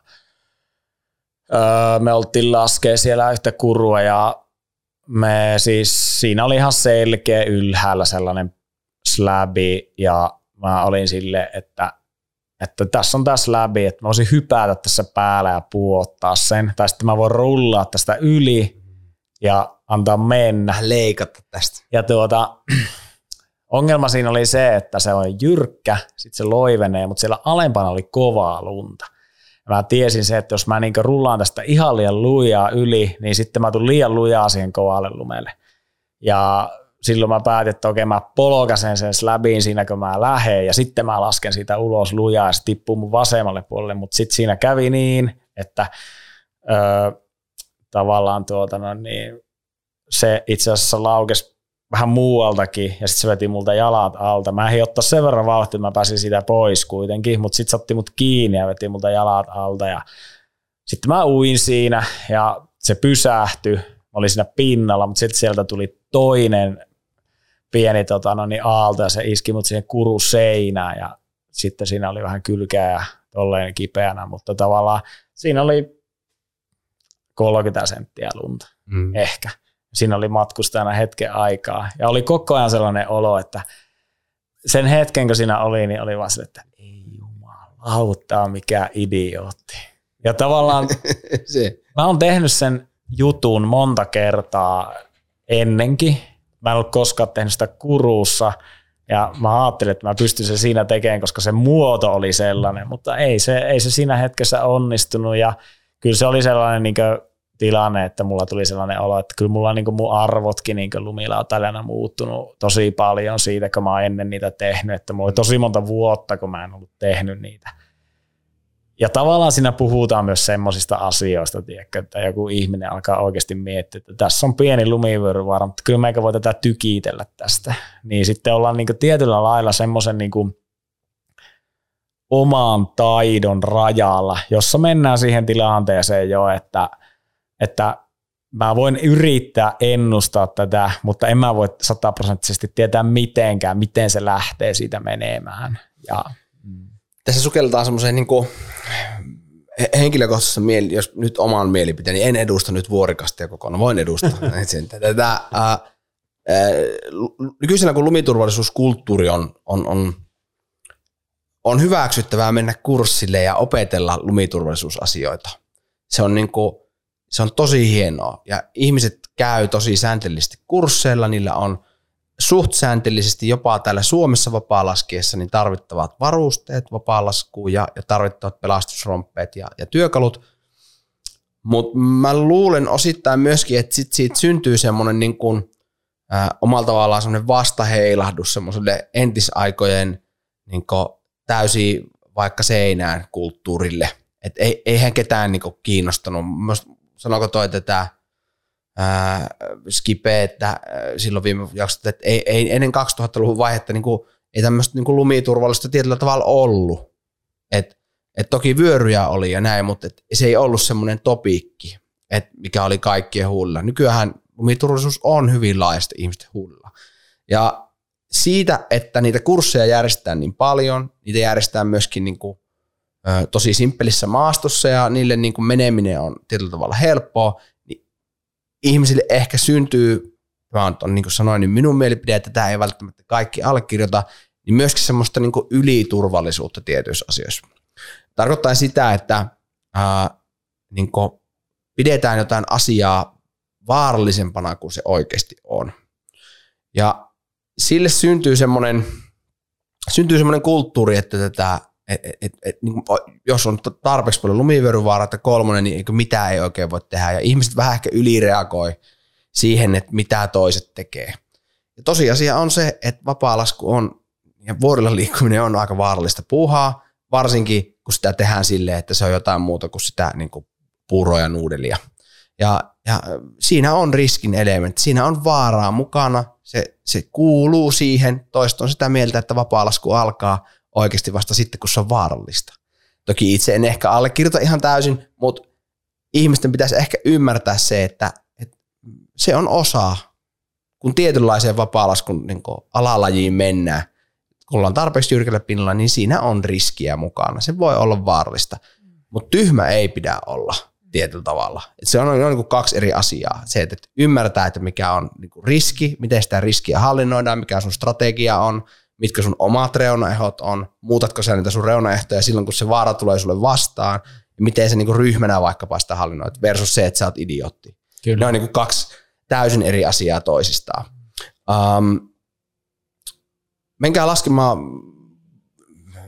öö, me oltiin laskea siellä yhtä kurua ja me siis, siinä oli ihan selkeä ylhäällä sellainen slabi ja mä olin sille, että, että tässä on tässä läbi, että mä voisin hypätä tässä päällä ja puottaa sen, tai sitten mä voin rullaa tästä yli ja antaa mennä. Leikata tästä. Ja tuota, ongelma siinä oli se, että se on jyrkkä, sitten se loivenee, mutta siellä alempana oli kovaa lunta. Ja mä tiesin se, että jos mä niin rullaan tästä ihan liian lujaa yli, niin sitten mä tulen liian lujaa siihen kovalle lumelle. Ja silloin mä päätin, että okei mä polkasen sen slabiin siinä, kun mä lähden, ja sitten mä lasken siitä ulos lujaa, ja se tippuu mun vasemmalle puolelle, mutta sitten siinä kävi niin, että öö, tavallaan tuota, no niin, se itse asiassa laukesi vähän muualtakin, ja sitten se veti multa jalat alta. Mä en ottaa sen verran vauhtia, mä pääsin siitä pois kuitenkin, mutta sitten se otti mut kiinni ja veti multa jalat alta, ja sitten mä uin siinä, ja se pysähtyi, mä olin siinä pinnalla, mutta sitten sieltä tuli toinen pieni tota, no niin, aalto ja se iski mut siihen kuruseinään ja sitten siinä oli vähän kylkeä ja tolleen kipeänä, mutta tavallaan siinä oli 30 senttiä lunta, mm. ehkä. Siinä oli matkustajana hetken aikaa ja oli koko ajan sellainen olo, että sen hetken kun siinä oli, niin oli vaan sille, että ei jumalauta, mikä idiootti. Ja tavallaan se. mä oon tehnyt sen jutun monta kertaa ennenkin, mä en ollut koskaan tehnyt sitä kuruussa, ja mä ajattelin, että mä pystyn se siinä tekemään, koska se muoto oli sellainen, mutta ei se, ei se siinä hetkessä onnistunut, ja kyllä se oli sellainen niin tilanne, että mulla tuli sellainen olo, että kyllä mulla on niin mun arvotkin niin lumilautailijana muuttunut tosi paljon siitä, kun mä oon ennen niitä tehnyt, että mulla oli tosi monta vuotta, kun mä en ollut tehnyt niitä. Ja tavallaan siinä puhutaan myös semmoisista asioista, tiedätkö, että joku ihminen alkaa oikeasti miettiä, että tässä on pieni lumivyöryvaara, mutta kyllä meikä voi tätä tykiitellä tästä. Niin sitten ollaan niin tietyllä lailla semmoisen niin oman taidon rajalla, jossa mennään siihen tilanteeseen jo, että, että mä voin yrittää ennustaa tätä, mutta en mä voi sataprosenttisesti tietää mitenkään, miten se lähtee siitä menemään. Ja tässä sukelletaan semmoiseen niin henkilökohtaisessa mieli, jos nyt oman mielipiteeni, en edusta nyt vuorikasta ja kokonaan, voin edustaa. Tätä, ää, nykyisenä kun lumiturvallisuuskulttuuri on, on, on, on hyväksyttävää mennä kurssille ja opetella lumiturvallisuusasioita. Se on, niin kuin, se on tosi hienoa ja ihmiset käy tosi sääntöllisesti kursseilla, niillä on suht sääntöllisesti jopa täällä Suomessa vapaa-laskiessa niin tarvittavat varusteet vapaa-laskuun ja, ja tarvittavat pelastusromppeet ja, ja työkalut. Mutta mä luulen osittain myöskin, että sit siitä syntyy semmoinen niin kuin, äh, omalla tavallaan semmoinen vastaheilahdus semmoiselle entisaikojen niin täysin vaikka seinään kulttuurille. Et ei, eihän ketään niin kiinnostanut. sanoiko toi tätä ää, Skipe, että silloin viime jaksossa, että ei, ei ennen 2000-luvun vaihetta niin kuin, ei tämmöistä niin lumiturvallista tietyllä tavalla ollut. Et, et toki vyöryjä oli ja näin, mutta et se ei ollut semmoinen topiikki, et mikä oli kaikkien huulilla. Nykyään lumiturvallisuus on hyvin laajasti ihmisten huulilla. Ja siitä, että niitä kursseja järjestetään niin paljon, niitä järjestetään myöskin niin kuin, tosi simppelissä maastossa ja niille niin kuin meneminen on tietyllä tavalla helppoa, ihmisille ehkä syntyy, mä on, niin kuin sanoin, niin minun mielipide, että tämä ei välttämättä kaikki allekirjoita, niin myöskin semmoista niin kuin yliturvallisuutta tietyissä asioissa. Tarkoittaa sitä, että ää, niin kuin pidetään jotain asiaa vaarallisempana kuin se oikeasti on. Ja sille syntyy semmoinen, syntyy semmoinen kulttuuri, että tätä, et, et, et, niin kuin, jos on tarpeeksi paljon lumivyöryvaaraa, että kolmonen, niin mitään ei oikein voi tehdä. Ja ihmiset vähän ehkä ylireagoi siihen, että mitä toiset tekee. Ja tosiasia on se, että vapaalasku on ja vuorilla liikkuminen on aika vaarallista puuhaa, varsinkin kun sitä tehdään silleen, että se on jotain muuta kuin sitä niin kuin puuroa ja nuudelia. Ja, ja siinä on riskin elementti, siinä on vaaraa mukana, se, se kuuluu siihen, toiset on sitä mieltä, että vapaalasku alkaa oikeasti vasta sitten, kun se on vaarallista. Toki itse en ehkä allekirjoita ihan täysin, mutta ihmisten pitäisi ehkä ymmärtää se, että, että se on osa, kun tietynlaiseen vapaalaskun niin alalajiin mennään, kun ollaan tarpeeksi jyrkällä pinnalla, niin siinä on riskiä mukana. Se voi olla vaarallista, mutta tyhmä ei pidä olla tietyllä tavalla. Et se on, on niin kaksi eri asiaa. Se, että ymmärtää, että mikä on niin riski, miten sitä riskiä hallinnoidaan, mikä sun strategia on, mitkä sun omat reunaehdot on, muutatko sä niitä sun reunaehtoja silloin, kun se vaara tulee sulle vastaan, ja miten se niin kuin ryhmänä vaikkapa sitä hallinnoit, versus se, että sä oot idiootti. Kyllä. Ne on niin kuin kaksi täysin eri asiaa toisistaan. Um, menkää laskemaan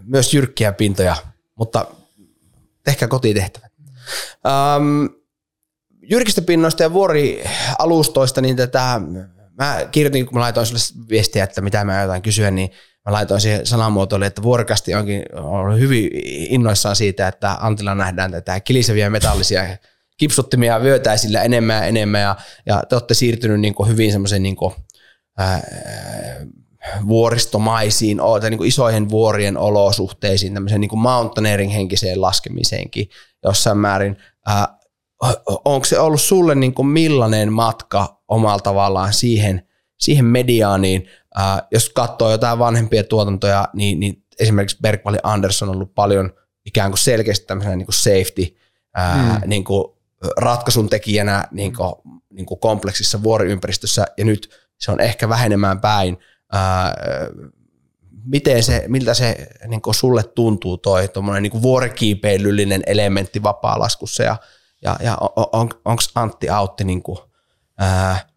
myös jyrkkiä pintoja, mutta tehkää kotitehtävät. Um, jyrkistä pinnoista ja vuorialustoista, niin tätä, mä kirjoitin, kun mä laitoin sulle viestiä, että mitä mä jotain kysyä, niin mä laitoin siihen sanamuotoille, että vuorikasti onkin ollut hyvin innoissaan siitä, että Antilla nähdään tätä kiliseviä metallisia kipsuttimia vyötäisillä enemmän ja enemmän, ja, ja te olette siirtynyt niin hyvin semmoisen niin vuoristomaisiin tai niin isoihin vuorien olosuhteisiin, tämmöiseen niin mountaineering henkiseen laskemiseenkin jossain määrin. Äh, onko se ollut sulle niin kuin millainen matka omalla tavallaan siihen, siihen mediaaniin? Äh, jos katsoo jotain vanhempia tuotantoja, niin, niin esimerkiksi Bergvall Anderson on ollut paljon ikään kuin selkeästi tämmöisenä niin kuin safety äh, mm. niin kuin ratkaisun tekijänä niin kuin, niin kuin kompleksissa vuoriympäristössä, ja nyt se on ehkä vähenemään päin. Ää, miten se, miltä se niin sulle tuntuu toi niin vuorikiipeilyllinen elementti vapaa-laskussa ja, ja, ja on, onko Antti Autti, niin kuin, ää,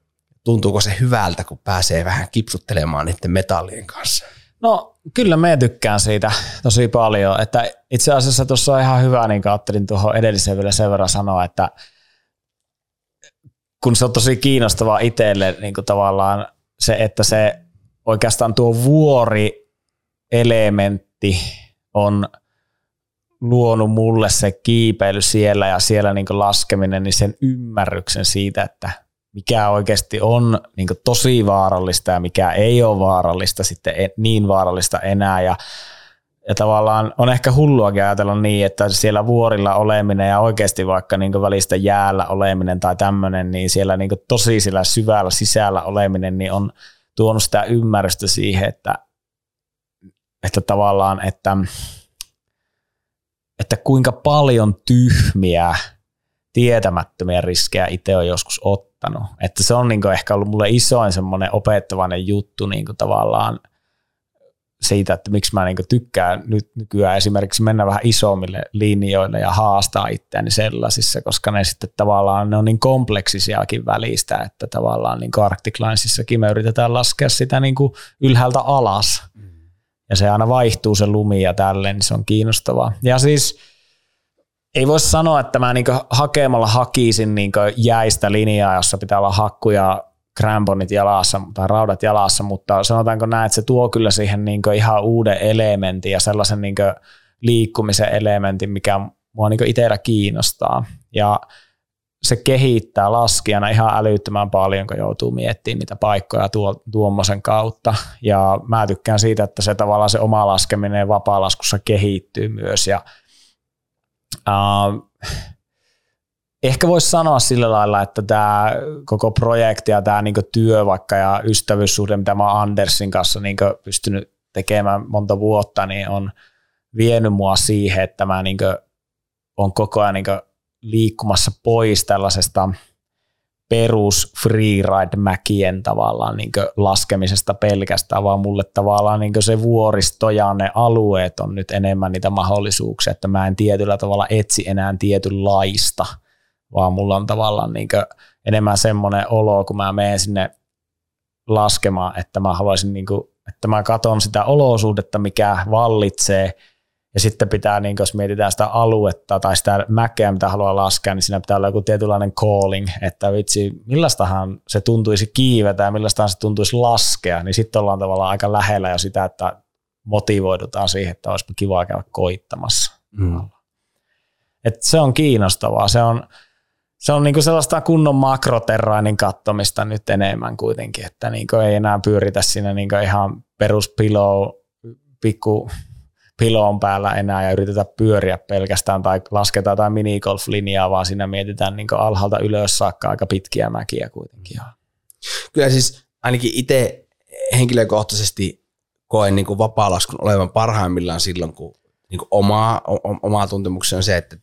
tuntuuko se hyvältä, kun pääsee vähän kipsuttelemaan niiden metallien kanssa? No kyllä me tykkään siitä tosi paljon, että itse asiassa tuossa on ihan hyvä, niin ajattelin tuohon edelliseen vielä sen verran sanoa, että kun se on tosi kiinnostavaa itselle niin kuin tavallaan se, että se oikeastaan tuo vuori-elementti on luonut mulle se kiipeily siellä ja siellä niin laskeminen, niin sen ymmärryksen siitä, että mikä oikeasti on niin tosi vaarallista ja mikä ei ole vaarallista sitten niin vaarallista enää. Ja ja tavallaan on ehkä hulluakin ajatella niin, että siellä vuorilla oleminen ja oikeasti vaikka niin välistä jäällä oleminen tai tämmöinen, niin siellä niin tosi sillä syvällä sisällä oleminen niin on tuonut sitä ymmärrystä siihen, että, että tavallaan, että, että kuinka paljon tyhmiä, tietämättömiä riskejä itse on joskus ottanut. Että se on niin ehkä ollut mulle isoin semmoinen opettavainen juttu niin tavallaan siitä, että miksi mä niin tykkään nyt nykyään esimerkiksi mennä vähän isommille linjoille ja haastaa itseäni sellaisissa, koska ne sitten tavallaan ne on niin kompleksisiakin välistä, että tavallaan niin Arctic Linesissakin me yritetään laskea sitä niin ylhäältä alas. Ja se aina vaihtuu se lumi ja tälleen, niin se on kiinnostavaa. Ja siis ei voi sanoa, että mä niin hakemalla hakisin niin jäistä linjaa, jossa pitää olla hakkuja kramponit jalassa tai raudat jalassa, mutta sanotaanko näin, että se tuo kyllä siihen niin ihan uuden elementin ja sellaisen niin liikkumisen elementin, mikä mua niin itsellä kiinnostaa. Ja se kehittää laskijana ihan älyttömän paljon, kun joutuu miettimään niitä paikkoja tuo, tuommoisen kautta. Ja mä tykkään siitä, että se tavallaan se oma laskeminen vapaa-laskussa kehittyy myös. Ja, uh, ehkä voisi sanoa sillä lailla, että tämä koko projekti ja tämä niinku työ vaikka ja ystävyyssuhde, mitä mä Andersin kanssa niinku pystynyt tekemään monta vuotta, niin on vienyt mua siihen, että mä niinku on koko ajan niinku liikkumassa pois tällaisesta perus freeride-mäkien tavallaan niin laskemisesta pelkästään, vaan mulle tavallaan niin se vuoristo ja ne alueet on nyt enemmän niitä mahdollisuuksia, että mä en tietyllä tavalla etsi enää tietynlaista – vaan mulla on tavallaan niin enemmän semmoinen olo, kun mä menen sinne laskemaan, että mä haluaisin, niin kuin, että mä katson sitä olosuhdetta, mikä vallitsee, ja sitten pitää, niin jos mietitään sitä aluetta tai sitä mäkeä, mitä haluaa laskea, niin siinä pitää olla joku tietynlainen calling, että vitsi, millaistahan se tuntuisi kiivetä ja millaistahan se tuntuisi laskea, niin sitten ollaan tavallaan aika lähellä jo sitä, että motivoidutaan siihen, että olisi kiva käydä koittamassa. Mm. Et se on kiinnostavaa. Se on, se on niinku sellaista kunnon makroterrainin kattomista nyt enemmän kuitenkin, että niinku ei enää pyöritä siinä niinku ihan peruspilo, pikku piloon päällä enää ja yritetä pyöriä pelkästään tai lasketaan jotain minigolf-linjaa, vaan siinä mietitään niinku alhaalta ylös saakka aika pitkiä mäkiä kuitenkin. Kyllä siis ainakin itse henkilökohtaisesti koen niin vapaa-laskun olevan parhaimmillaan silloin, kun niin oma, oma tuntemukseni on se, että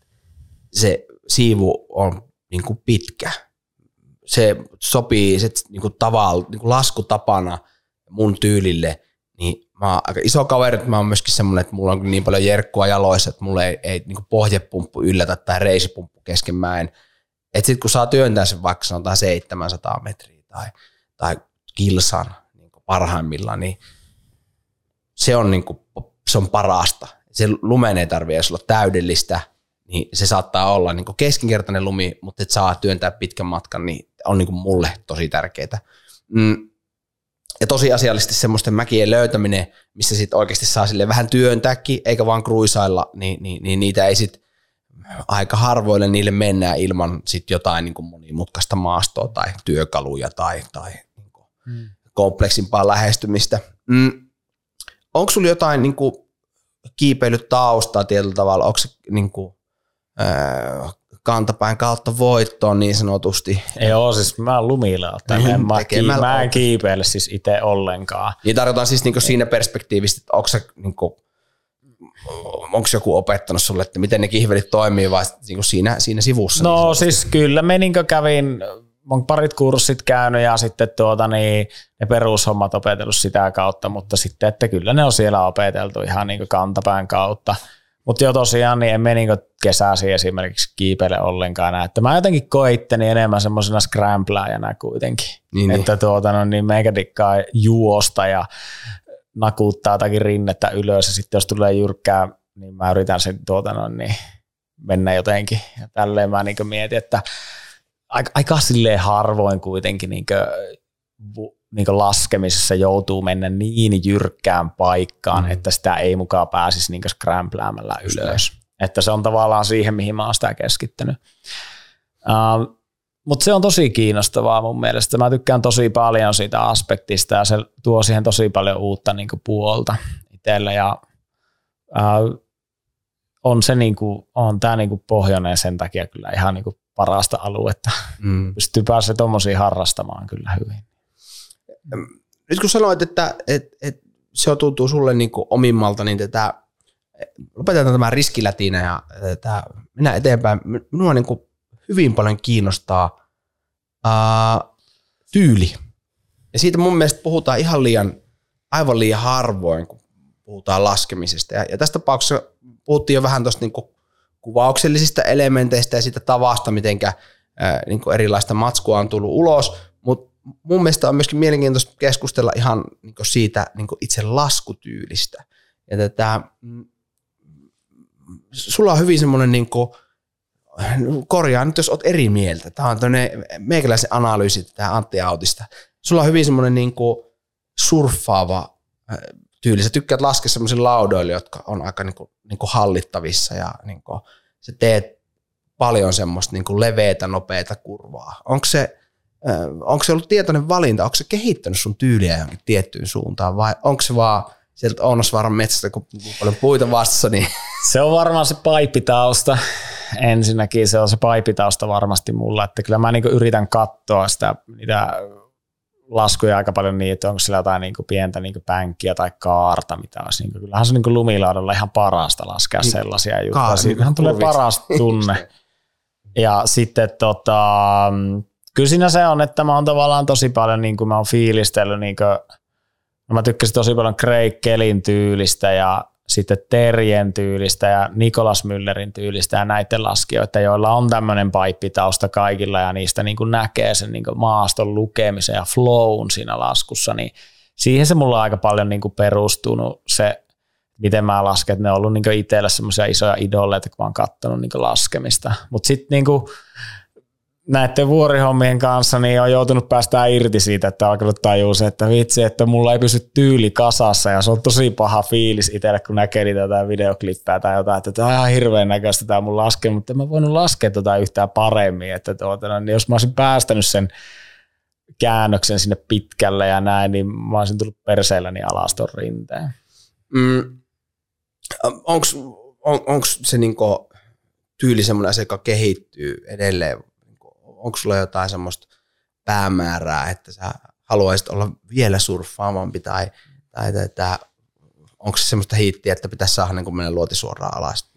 se siivu on niin kuin pitkä. Se sopii se niin kuin tavalla, niin kuin laskutapana mun tyylille, niin mä oon aika iso kaveri, että mä oon myöskin semmoinen, että mulla on niin paljon jerkkua jaloissa, että mulla ei, ei niin pohjepumppu yllätä tai reisipumppu kesken mäen. Että sit kun saa työntää sen vaikka sanotaan 700 metriä tai, tai kilsan niin parhaimmillaan, niin se on, niin kuin, se on parasta. Se lumen ei tarvitse olla täydellistä, niin se saattaa olla niin kuin keskinkertainen lumi, mutta että saa työntää pitkän matkan, niin on niin kuin mulle tosi tärkeää. Mm. Ja tosiasiallisesti semmoisten mäkien löytäminen, missä sitten oikeasti saa sille vähän työntääkin, eikä vaan kruisailla, niin, niin, niin niitä ei sitten aika harvoille niille mennään ilman sit jotain niin kuin monimutkaista maastoa tai työkaluja tai, tai niin kuin mm. kompleksimpaa lähestymistä. Mm. Onko sulla jotain niin kuin kiipeilytaustaa tietyllä tavalla? Onko se niin kuin, kantapäin kautta voittoon niin sanotusti. Ei oo, siis mä oon lumilla, mm, mä, kiip- mä en kiipeile siis itse ollenkaan. Niin tarkoitan siis niinku siinä perspektiivistä, että onko se niinku, onko joku opettanut sulle, että miten ne kihvelit toimii vai niinku siinä, siinä sivussa? No niin siis kyllä me niin kävin, on parit kurssit käynyt ja sitten tuota, niin, ne perushommat opetellut sitä kautta, mutta sitten, että kyllä ne on siellä opeteltu ihan niin kantapään kautta. Mutta jo tosiaan, niin en me niinku kesäsi esimerkiksi kiipeile ollenkaan. Että mä jotenkin koitteni enemmän semmoisena scramblaajana kuitenkin. Niin, niin. että niin. tuota, no, niin meikä dikkaa juosta ja nakuttaa jotakin rinnettä ylös ja sitten jos tulee jyrkkää, niin mä yritän sen tuota, no, niin mennä jotenkin. Ja tälleen mä niin mietin, että aika, aika silleen harvoin kuitenkin niin kuin, niin laskemisessa joutuu mennä niin jyrkkään paikkaan, mm. että sitä ei mukaan pääsisi niin scrambläämällä ylös. Että se on tavallaan siihen, mihin mä oon sitä keskittynyt. Uh, Mutta se on tosi kiinnostavaa mun mielestä. Mä tykkään tosi paljon siitä aspektista ja se tuo siihen tosi paljon uutta niin puolta itselle. Ja uh, on se niin kuin, on tämä niin pohjoinen sen takia kyllä ihan niin parasta aluetta. Mm. Pystyy päästä tuommoisiin harrastamaan kyllä hyvin nyt kun sanoit, että et, et se tuntuu sulle niin kuin omimmalta, niin tätä, lopetetaan tämä riskilätinä ja tätä, mennään eteenpäin. Minua niin kuin hyvin paljon kiinnostaa ää, tyyli. Ja siitä mun mielestä puhutaan ihan liian, aivan liian harvoin, kun puhutaan laskemisesta. Ja, ja tässä tapauksessa puhuttiin jo vähän tuosta niin kuvauksellisista elementeistä ja siitä tavasta, miten niin erilaista matskua on tullut ulos, mutta mun mielestä on myöskin mielenkiintoista keskustella ihan niin siitä niin itse laskutyylistä. Ja tätä, mm, sulla on hyvin semmoinen, niin korjaa nyt jos oot eri mieltä, tämä on tämmöinen meikäläisen analyysi tätä Antti Autista. Sulla on hyvin semmoinen niin surffaava tyyli. Sä tykkäät laskea semmoisilla laudoilla, jotka on aika niin kuin, niin kuin hallittavissa ja niin kuin, sä teet paljon semmoista niin kuin leveätä, nopeata kurvaa. Onko se, onko se ollut tietoinen valinta? Onko se kehittänyt sun tyyliä johonkin tiettyyn suuntaan vai onko se vaan sieltä Ounosvaaran metsästä, kun paljon puita vastassa, niin... Se on varmaan se paippitausta. Ensinnäkin se on se paippitausta varmasti mulla, että kyllä mä niin yritän katsoa sitä, niitä laskuja aika paljon niin, että onko sillä jotain niin kuin pientä niin kuin pänkkiä tai kaarta, mitä olisi. Niin kuin, kyllähän se niin kuin lumilaudalla ihan parasta laskea niin, sellaisia juttuja. Siitähän tulee paras tunne. ja sitten tota, kyllä siinä se on, että mä oon tavallaan tosi paljon, niin kuin mä oon fiilistellyt, niin kuin, no mä tykkäsin tosi paljon Craig Kellin tyylistä ja sitten Terjen tyylistä ja Nikolas Müllerin tyylistä ja näiden laskijoita, joilla on tämmöinen paippitausta kaikilla ja niistä niin kuin näkee sen niin kuin maaston lukemisen ja flown siinä laskussa, niin siihen se mulla on aika paljon niin kuin perustunut se, miten mä lasken, että ne on ollut niin itselle semmoisia isoja idoleita, kun mä oon katsonut niin laskemista. Mutta sitten niin näiden vuorihommien kanssa niin on joutunut päästään irti siitä, että alkanut tajua se, että vitsi, että mulla ei pysy tyyli kasassa ja se on tosi paha fiilis itselle, kun näkee niitä jotain videoklippejä tai jotain, että tämä on ihan hirveän näköistä tämä mun laske, mutta en mä voinut laskea tota yhtään paremmin, että tuota, no, niin jos mä olisin päästänyt sen käännöksen sinne pitkälle ja näin, niin mä olisin tullut perseelläni alas ton rinteen. Mm. Onko on, se niinku tyyli semmoinen asia, joka kehittyy edelleen onko sulla jotain semmoista päämäärää, että sä haluaisit olla vielä surffaamampi tai, tai, tai, onko se semmoista hiittiä, että pitäisi saada niin mennä luoti suoraan alas?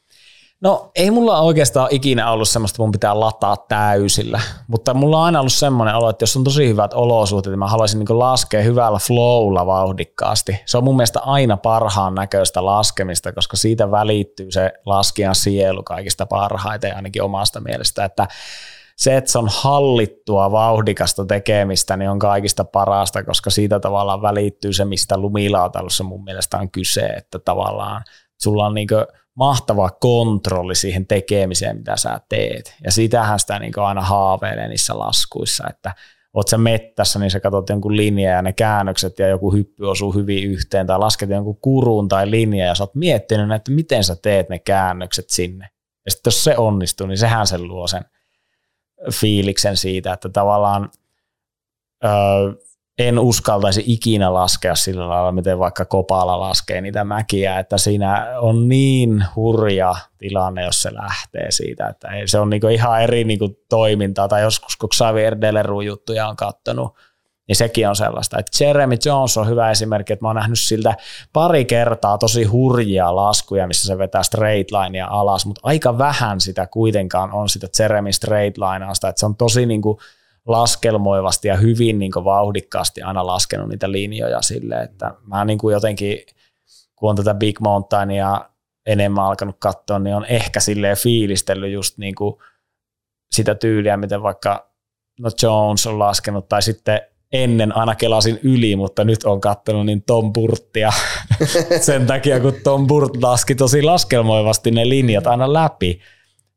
No ei mulla oikeastaan ikinä ollut semmoista, mun pitää lataa täysillä, mutta mulla on aina ollut semmoinen olo, että jos on tosi hyvät olosuhteet, niin mä haluaisin niin laskea hyvällä flowlla vauhdikkaasti. Se on mun mielestä aina parhaan näköistä laskemista, koska siitä välittyy se laskijan sielu kaikista parhaiten ainakin omasta mielestä, että se, että se on hallittua, vauhdikasta tekemistä, niin on kaikista parasta, koska siitä tavallaan välittyy se, mistä lumilautailussa mun mielestä on kyse, että tavallaan sulla on niin mahtava kontrolli siihen tekemiseen, mitä sä teet. Ja sitähän sitä niin aina haaveilee niissä laskuissa, että oot sä mettässä, niin sä katsot jonkun linjan ja ne käännökset ja joku hyppy osuu hyvin yhteen tai lasket jonkun kurun tai linja ja sä oot miettinyt, että miten sä teet ne käännökset sinne. Ja sitten jos se onnistuu, niin sehän sen luo sen – fiiliksen siitä, että tavallaan ö, en uskaltaisi ikinä laskea sillä lailla, miten vaikka Kopala laskee niitä mäkiä, että siinä on niin hurja tilanne, jos se lähtee siitä, että ei, se on niinku ihan eri niinku toimintaa, tai joskus kun Xavier Deleru juttuja on kattonut, niin sekin on sellaista. Että Jeremy Jones on hyvä esimerkki, että mä oon nähnyt siltä pari kertaa tosi hurjia laskuja, missä se vetää straight linea alas, mutta aika vähän sitä kuitenkaan on sitä Jeremy straight lineasta, että se on tosi niin kuin laskelmoivasti ja hyvin niin kuin vauhdikkaasti aina laskenut niitä linjoja sille, että mä niin kuin jotenkin, kun on tätä Big Mountainia enemmän alkanut katsoa, niin on ehkä silleen fiilistellyt just niin kuin sitä tyyliä, miten vaikka no Jones on laskenut, tai sitten ennen aina kelasin yli, mutta nyt on katsonut niin Tom Burttia sen takia, kun Tom Burt laski tosi laskelmoivasti ne linjat aina läpi.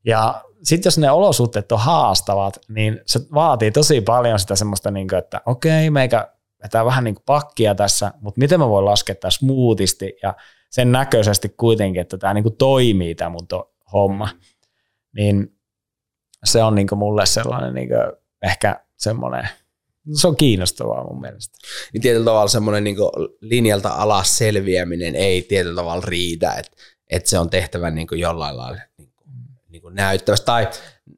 Ja sitten jos ne olosuhteet on haastavat, niin se vaatii tosi paljon sitä semmoista, niin kuin, että okei, meikä vetää vähän niin kuin pakkia tässä, mutta miten mä voin laskea tässä smoothisti ja sen näköisesti kuitenkin, että tämä niin kuin toimii tämä mun to- homma. Niin se on niin kuin mulle sellainen niin kuin ehkä semmoinen – se on kiinnostavaa mun mielestä. Niin tietyllä tavalla semmoinen niin linjalta alas selviäminen ei tietyllä tavalla riitä, että, että se on tehtävä niin jollain lailla niin kuin, niin kuin näyttävästi, tai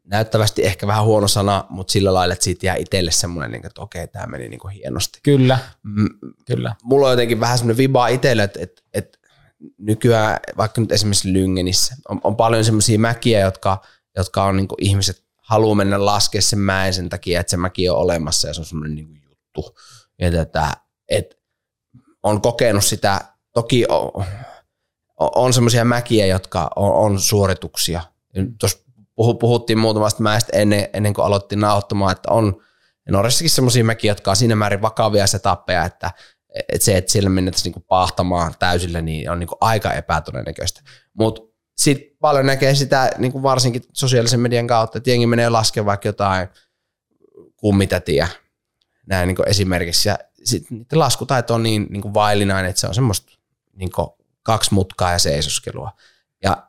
näyttävästi ehkä vähän huono sana, mutta sillä lailla, että siitä jää itselle semmoinen, niin että okei, tämä meni niin kuin hienosti. Kyllä, mm, kyllä. Mulla on jotenkin vähän semmoinen viba itselle, että, että, että nykyään, vaikka nyt esimerkiksi Lyngenissä, on, on paljon semmoisia mäkiä, jotka, jotka on niin ihmiset haluaa mennä laskea sen mäen sen takia, että se mäki on olemassa ja se on semmoinen niin juttu. Ja tätä, että on kokenut sitä toki on, on semmoisia mäkiä, jotka on, on suorituksia. Tuossa puhuttiin muutamasta mäestä ennen, ennen kuin aloittiin nauhoittamaan, että on Norjassakin semmoisia mäkiä, jotka on siinä määrin vakavia setappeja, että, että se, että siellä mennettäisiin niinku pahtamaan täysillä, niin on niinku aika epätodennäköistä. Mutta sitten paljon näkee sitä niinku varsinkin sosiaalisen median kautta, että jengi menee laskemaan vaikka jotain kummitätiä näin niinku esimerkiksi. Ja niiden laskutaito on niin niinku vaillinainen, että se on semmoista niinku kaksi mutkaa ja seisoskelua. Ja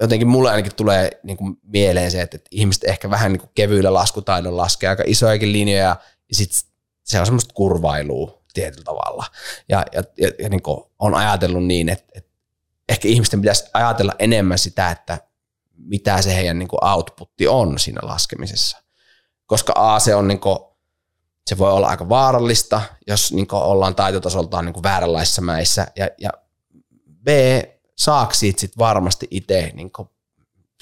jotenkin mulle ainakin tulee niin kuin mieleen se, että, että ihmiset ehkä vähän niin kuin kevyillä laskutaidon laskee aika isojakin linjoja ja sitten se on semmoista kurvailua tietyllä tavalla. Ja, ja, ja, ja niin kuin on ajatellut niin, että, että ehkä ihmisten pitäisi ajatella enemmän sitä, että mitä se heidän niin kuin outputti on siinä laskemisessa. Koska A, se on niin kuin, se voi olla aika vaarallista, jos niin kuin ollaan taitotasoltaan niin kuin vääränlaisissa mäissä. Ja, ja B, saako siitä sit varmasti itse niin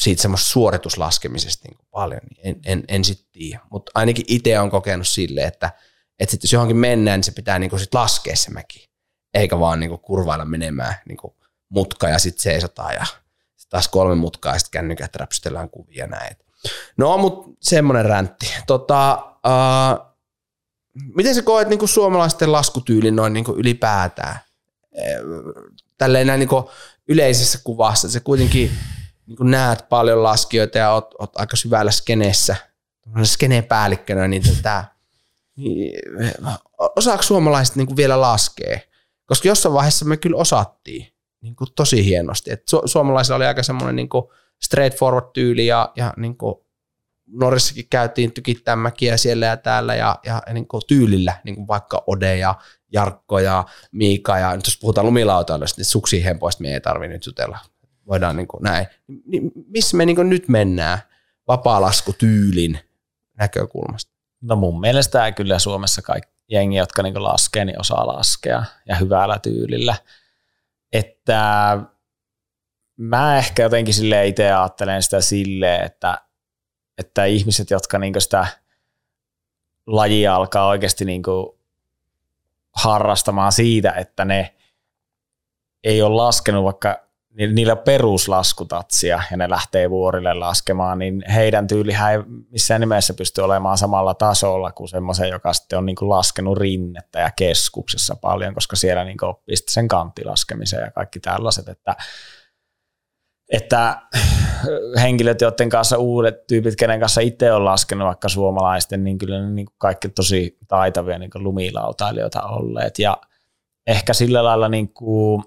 siitä semmoista suorituslaskemisesta niin paljon, niin en, en, en sitten tiedä. Mutta ainakin itse on kokenut sille, että, että sit jos johonkin mennään, niin se pitää niin sit laskea se mäki, eikä vaan niin kurvailla menemään niin mutka ja sitten seisotaan ja sit taas kolme mutkaa ja sitten kännykät räpsytellään kuvia näin. No, mutta semmoinen räntti. Tota, uh, miten sä koet niin suomalaisten laskutyylin noin niin ylipäätään? Tälleen näin niin yleisessä kuvassa. Se kuitenkin niin näet paljon laskijoita ja oot, oot aika syvällä skeneessä, skeneen päällikkönä, niin, tätä, niin osaako suomalaiset niin vielä laskea? Koska jossain vaiheessa me kyllä osattiin niin kuin tosi hienosti. Et su- suomalaisilla oli aika semmoinen niin straightforward tyyli ja, ja niin kuin Norrissakin käytiin tykittämään mäkiä siellä ja täällä ja, ja niin kuin tyylillä, niin kuin vaikka Ode ja Jarkko ja Miika ja nyt jos puhutaan lumilautailusta, niin suksiin hempoista me ei tarvitse nyt jutella. Voidaan niin kuin näin. Niin missä me niin kuin nyt mennään vapaalaskutyylin näkökulmasta? No mun mielestä kyllä Suomessa kaikki jengi, jotka niin laskee, niin osaa laskea ja hyvällä tyylillä. Että mä ehkä jotenkin sille itse ajattelen sitä silleen, että, että ihmiset, jotka niin sitä lajia alkaa oikeasti niin harrastamaan siitä, että ne ei ole laskenut vaikka niillä peruslaskutatsia ja ne lähtee vuorille laskemaan, niin heidän tyylihän ei missään nimessä pysty olemaan samalla tasolla kuin semmoisen, joka sitten on niin kuin laskenut rinnettä ja keskuksessa paljon, koska siellä niin oppii sen kanttilaskemisen ja kaikki tällaiset, että että henkilöt, joiden kanssa uudet tyypit, kenen kanssa itse on laskenut vaikka suomalaisten, niin kyllä ne niin kaikki tosi taitavia niin lumilautailijoita olleet. Ja ehkä sillä lailla, niin kuin,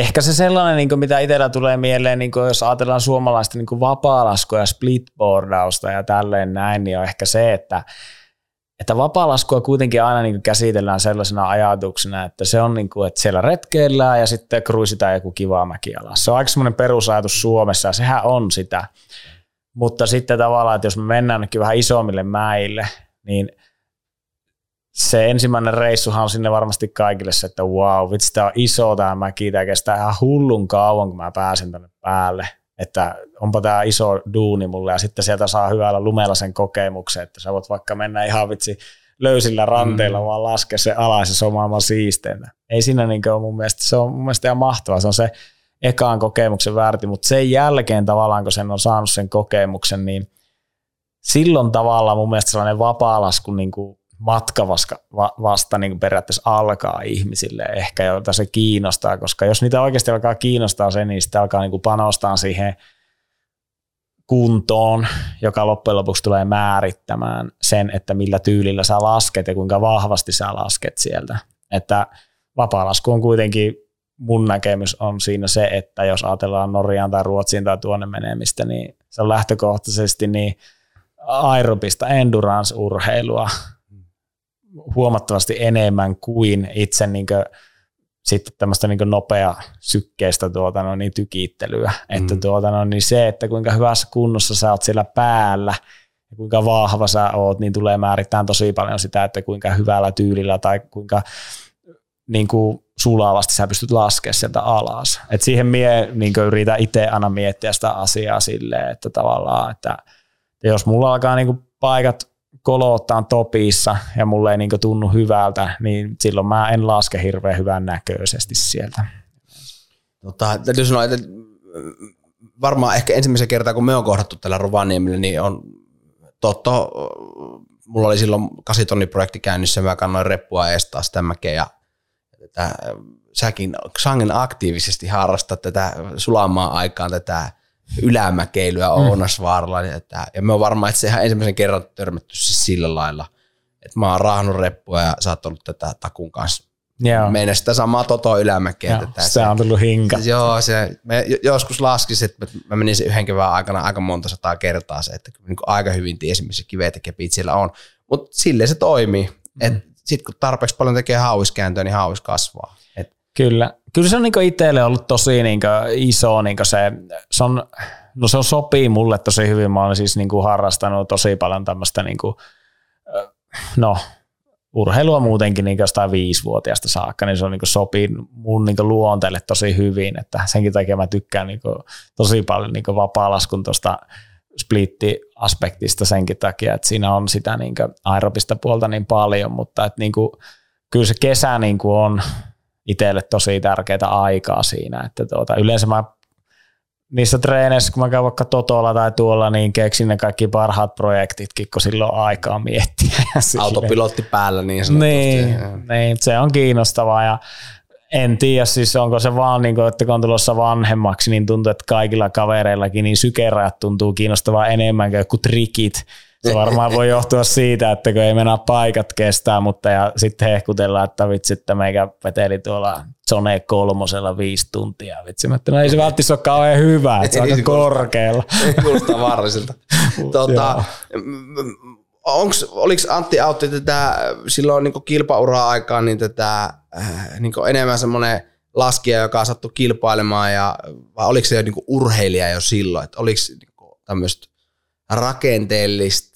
ehkä se sellainen, niin kuin mitä itsellä tulee mieleen, niin kuin jos ajatellaan suomalaista niin vapaa-laskua ja splitboardausta ja tälleen näin, niin on ehkä se, että että vapaalaskua kuitenkin aina niin käsitellään sellaisena ajatuksena, että se on niin kuin, että siellä retkeillään ja sitten kruisitaan joku kiva mäkiala. Se on aika semmoinen perusajatus Suomessa ja sehän on sitä. Mutta sitten tavallaan, että jos me mennään vähän isommille mäille, niin se ensimmäinen reissuhan on sinne varmasti kaikille se, että wow, vitsi, tämä on iso tämä mäki, tämä kestää ihan hullun kauan, kun mä pääsen tänne päälle että onpa tämä iso duuni mulle ja sitten sieltä saa hyvällä lumella sen kokemuksen, että sä voit vaikka mennä ihan vitsi löysillä ranteilla mm. vaan laskea se alas ja se on maailman. Ei siinä niin ole mun mielestä, se on mun mielestä ihan mahtavaa, se on se ekaan kokemuksen väärti, mutta sen jälkeen tavallaan, kun sen on saanut sen kokemuksen, niin silloin tavallaan mun mielestä sellainen vapaalasku niin kuin matka vasta niin kuin periaatteessa alkaa ihmisille ehkä, joita se kiinnostaa, koska jos niitä oikeasti alkaa kiinnostaa se, niin sitten alkaa niin kuin panostaa siihen kuntoon, joka loppujen lopuksi tulee määrittämään sen, että millä tyylillä sä lasket ja kuinka vahvasti sä lasket sieltä. Että vapaalasku on kuitenkin, mun näkemys on siinä se, että jos ajatellaan Norjaan tai Ruotsiin tai tuonne menemistä, niin se on lähtökohtaisesti niin aerobista endurance-urheilua, huomattavasti enemmän kuin itse niin kuin, sitten tämmöistä niin nopea sykkeistä tuota, no, niin tykittelyä. Mm. Että tuota, no, niin se, että kuinka hyvässä kunnossa sä oot siellä päällä ja kuinka vahva sä oot, niin tulee määrittämään tosi paljon sitä, että kuinka hyvällä tyylillä tai kuinka niin kuin sulavasti sä pystyt laskemaan sieltä alas. Et siihen mie niin yritän itse aina miettiä sitä asiaa silleen, että tavallaan, että jos mulla alkaa niin kuin paikat kolottaan topissa ja mulle ei niin tunnu hyvältä, niin silloin mä en laske hirveän hyvän näköisesti sieltä. Tota, täytyy sanoa, että varmaan ehkä ensimmäisen kertaa, kun me on kohdattu tällä Rovaniemellä, niin on totta, mulla oli silloin kasitonniprojekti käynnissä, mä kannoin reppua estää sitä mäkeä ja tätä, säkin sangen aktiivisesti harrastaa tätä sulamaan aikaan tätä ylämäkeilyä mm. Ounasvaaralla. Niin että, ja me on varmaan, että se ihan ensimmäisen kerran törmätty siis sillä lailla, että mä oon raahannut reppua ja sä oot ollut tätä takun kanssa Joo. Meidän sitä samaa Toto Ylämäkeä. Joo, tätä. se on tullut hinka. Joo, se, me joskus laskisin, että mä menin sen yhden kevään aikana aika monta sataa kertaa se, että niin aika hyvin tiesin, missä kivet ja kepit siellä on. Mutta silleen se toimii. Mm. Sitten kun tarpeeksi paljon tekee hauiskääntöä, niin hauis kasvaa. Et. Kyllä. Kyllä se on niinku itselle ollut tosi niinku iso niinku se, se on, no se on sopii mulle tosi hyvin. Mä olen siis niinku harrastanut tosi paljon tämmöistä niinku, no urheilua muutenkin niin jostain viisivuotiaasta saakka, niin se on niin sopii mun niin luonteelle tosi hyvin, että senkin takia mä tykkään niin tosi paljon niin vapaa-laskun tuosta splitti-aspektista senkin takia, että siinä on sitä niin aerobista puolta niin paljon, mutta että niin kuin, kyllä se kesä niin kuin on itselle tosi tärkeää aikaa siinä, että tuota, yleensä mä niissä treeneissä, kun mä käyn vaikka Totolla tai tuolla, niin keksin ne kaikki parhaat projektitkin, kun silloin on aikaa miettiä. Autopilotti päällä niin sanotusti. Niin, niin, se on kiinnostavaa ja en tiedä, siis onko se vaan, niin kuin, että kun on tulossa vanhemmaksi, niin tuntuu, että kaikilla kavereillakin niin sykerajat tuntuu kiinnostavaa enemmän kuin trikit. Se varmaan voi johtua siitä, että kun ei mennä paikat kestää, mutta ja sitten hehkutellaan, että vitsi, että meikä veteli tuolla Zone kolmosella viisi tuntia. Vitsi, mä että no ei se välttämättä ole kauhean hyvä, että se on aika korkealla. Kuulostaa vaaralliselta. tuota, onks, oliko Antti Autti tätä silloin niin kilpauraa aikaan niin tätä niin enemmän semmoinen laskija, joka sattui kilpailemaan, ja, vai oliko se jo niin urheilija jo silloin, että oliko niin tämmöistä rakenteellista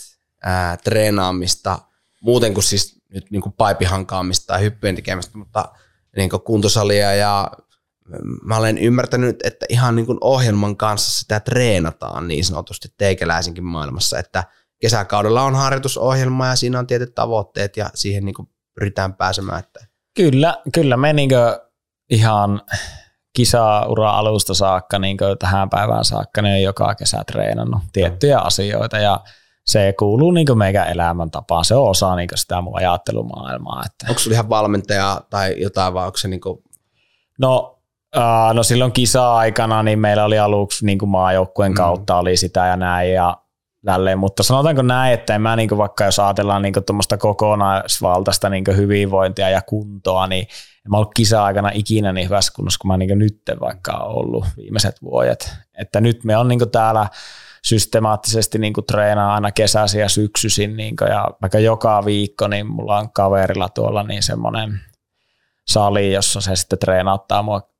ää, treenaamista, muuten kuin siis nyt niin kuin paipihankaamista tai hyppyjen tekemistä, mutta niin kuin kuntosalia ja mä olen ymmärtänyt, että ihan niin kuin ohjelman kanssa sitä treenataan niin sanotusti teikäläisinkin maailmassa, että kesäkaudella on harjoitusohjelma ja siinä on tietyt tavoitteet ja siihen niin kuin pyritään pääsemään. Että. Kyllä, kyllä me niin ihan kisaura alusta saakka niin tähän päivään saakka niin joka kesä treenannut tiettyjä asioita ja se kuuluu niin meidän elämäntapaan. Se on osa niin sitä mun ajattelumaailmaa. Että. Onko sulla ihan valmentaja tai jotain vai onko se niin kuin... No, uh, no silloin kisa-aikana niin meillä oli aluksi niin maajoukkueen mm. kautta oli sitä ja näin ja tälleen, mutta sanotaanko näin, että en mä niin vaikka jos ajatellaan niin tuommoista kokonaisvaltaista niin hyvinvointia ja kuntoa, niin en mä ollut kisa-aikana ikinä niin hyvässä kunnossa kuin mä niin nyt vaikka ollut viimeiset vuodet. Että nyt me on niin täällä systemaattisesti niin kuin treenaa aina kesäisin ja syksyisin niin kuin, ja vaikka joka viikko, niin mulla on kaverilla tuolla niin semmoinen sali, jossa se sitten treenauttaa mua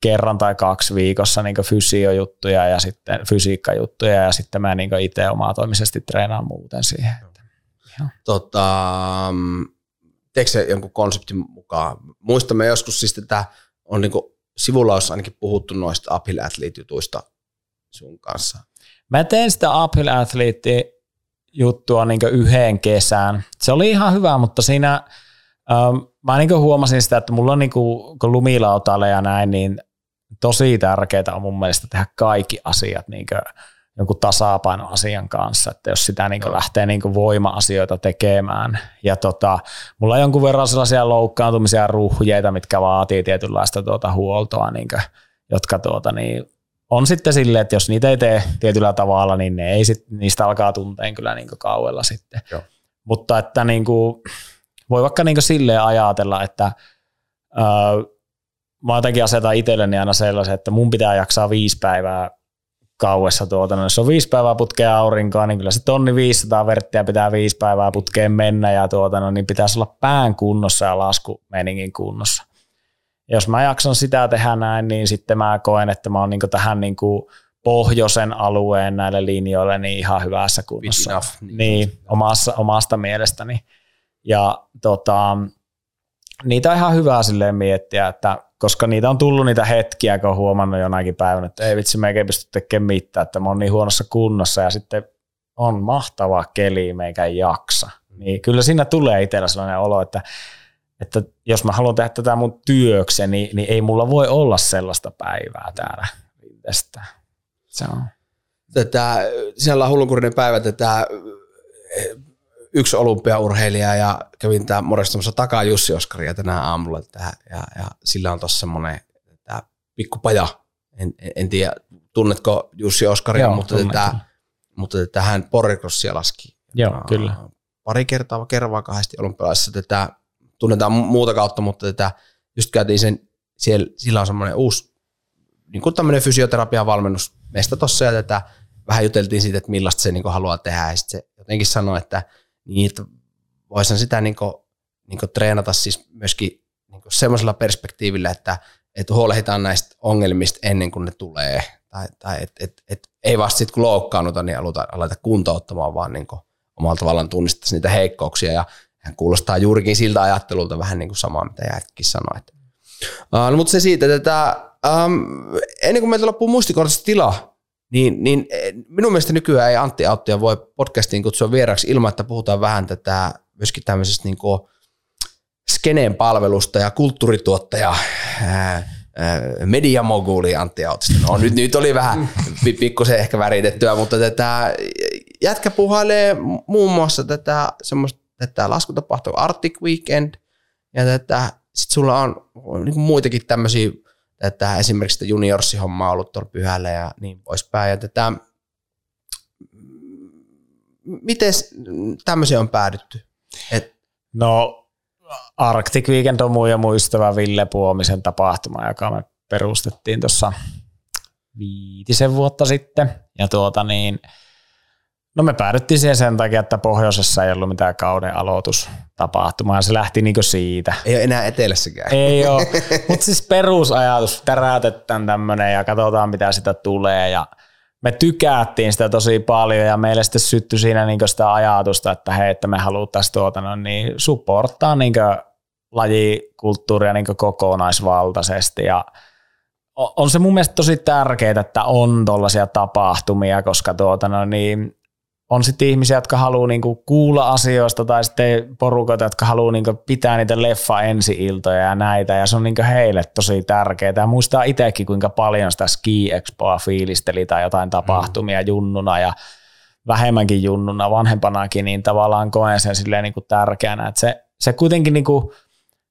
kerran tai kaksi viikossa niin fysiojuttuja ja sitten fysiikkajuttuja ja sitten mä niin itse omatoimisesti treenaan muuten siihen. Tota, teekö se jonkun konseptin mukaan? Muistamme joskus siis, että on niin sivulla olisi ainakin puhuttu noista uphill athlete jutuista sun kanssa. Mä tein sitä uphill athlete juttua niin yhden kesän. Se oli ihan hyvä, mutta siinä ähm, mä niin huomasin sitä, että mulla on niin kuin, kun lumilautalle ja näin, niin tosi tärkeää on mun mielestä tehdä kaikki asiat niin jonkun tasapainoasian kanssa, että jos sitä niin lähtee niin voima-asioita tekemään. Ja tota, mulla on jonkun verran sellaisia loukkaantumisia ruhjeita, mitkä vaatii tietynlaista tuota huoltoa, niin kuin, jotka tuota, niin on sitten silleen, että jos niitä ei tee tietyllä tavalla, niin ne ei sit, niistä alkaa tunteen kyllä niin kauella sitten. Joo. Mutta että niin kuin, voi vaikka niin silleen ajatella, että öö, mä jotenkin asetan itselleni aina sellaisen, että mun pitää jaksaa viisi päivää kauessa tuota, no jos on viisi päivää putkea aurinkoa, niin kyllä se tonni 500 verttiä pitää viisi päivää putkeen mennä ja tuota, no, niin pitäisi olla pään kunnossa ja laskumeningin kunnossa. Jos mä jaksan sitä tehdä näin, niin sitten mä koen, että mä oon niin tähän niin pohjoisen alueen näille linjoille niin ihan hyvässä kunnossa. Enough, niin, niin omassa, omasta mielestäni. Ja tota, niitä on ihan hyvä silleen miettiä, että koska niitä on tullut niitä hetkiä, kun on huomannut jonakin päivänä, että ei vitsi, me ei pysty tekemään mitään, että mä oon niin huonossa kunnossa ja sitten on mahtava keli, meikä ei jaksa. Niin kyllä siinä tulee itsellä sellainen olo, että, että jos mä haluan tehdä tätä mun työkseni, niin, niin ei mulla voi olla sellaista päivää täällä tästä. Se on. Tätä, siellä on hullunkurinen päivä tätä yksi olympiaurheilija ja kävin tää morjastamassa takaa Jussi Oskaria tänään aamulla tähän, ja, ja, sillä on tuossa semmoinen pikkupaja. En, en, en, tiedä, tunnetko Jussi Oskaria, Joo, mutta, tätä, mutta tätä hän porrikrossia laski. Joo, ja, kyllä. Pari kertaa, kerran kahdesti olympialaisissa tätä tunnetaan muuta kautta, mutta tätä just käytiin sen, siellä, sillä on semmoinen uusi niin kuin tämmöinen fysioterapian valmennus meistä tossa ja tätä vähän juteltiin siitä, että millaista se niin haluaa tehdä ja sitten se jotenkin sanoi, että niin, että voisin sitä niin kuin, niin kuin treenata siis myöskin niin kuin semmoisella perspektiivillä, että, että huolehditaan näistä ongelmista ennen kuin ne tulee. Tai, tai et, et, et, ei vasta sitten kun loukkaannuta, niin aloita kuntouttamaan, vaan niin kuin omalla tavallaan tunnistaisi niitä heikkouksia. Ja hän kuulostaa juurikin siltä ajattelulta vähän niin kuin samaa, mitä Jääkkikin sanoi. Uh, no, mutta se siitä, että um, ennen kuin meiltä loppuu muistikortista tilaa, niin, niin eh, minun mielestä nykyään ei Antti Auttia voi podcastiin kutsua vieraksi ilman, että puhutaan vähän tätä myöskin tämmöisestä niin kuin skeneen palvelusta ja kulttuurituottaja mediamoguli Antti Autista. No nyt, nyt oli vähän pikkusen ehkä väritettyä, mutta tätä jätkä puhailee muun muassa tätä semmoista tätä laskutapahtua Arctic Weekend ja tätä, sit sulla on, on niin muitakin tämmöisiä tätä esimerkiksi juniorsi-hommaa ollut tuolla pyhällä ja niin poispäin. Ja tätä, miten tämmöisiä on päädytty? Et, no Arctic Weekend on mun ja mun ystävä Ville Puomisen tapahtuma, joka me perustettiin tuossa viitisen vuotta sitten. Ja tuota niin, no me päädyttiin siihen sen takia, että pohjoisessa ei ollut mitään kauden aloitustapahtumaa se lähti niinku siitä. Ei ole enää etelässäkään. Ei ole, mutta siis perusajatus, tärätetään tämmöinen ja katsotaan mitä sitä tulee ja me tykättiin sitä tosi paljon ja meille sitten syttyi siinä niinku sitä ajatusta, että hei, että me haluttaisiin tuota, no niin supporttaa niinku lajikulttuuria niinku kokonaisvaltaisesti ja on se mun mielestä tosi tärkeää, että on tuollaisia tapahtumia, koska tuota, no niin, on sitten ihmisiä, jotka haluaa niinku kuulla asioista tai sitten porukoita, jotka haluaa niinku pitää niitä leffa ensi-iltoja ja näitä ja se on niinku heille tosi tärkeää. Ja muistaa itsekin, kuinka paljon sitä Ski Expoa fiilisteli tai jotain tapahtumia mm. junnuna ja vähemmänkin junnuna, vanhempanakin, niin tavallaan koen sen silleen niinku tärkeänä, että se, se kuitenkin niinku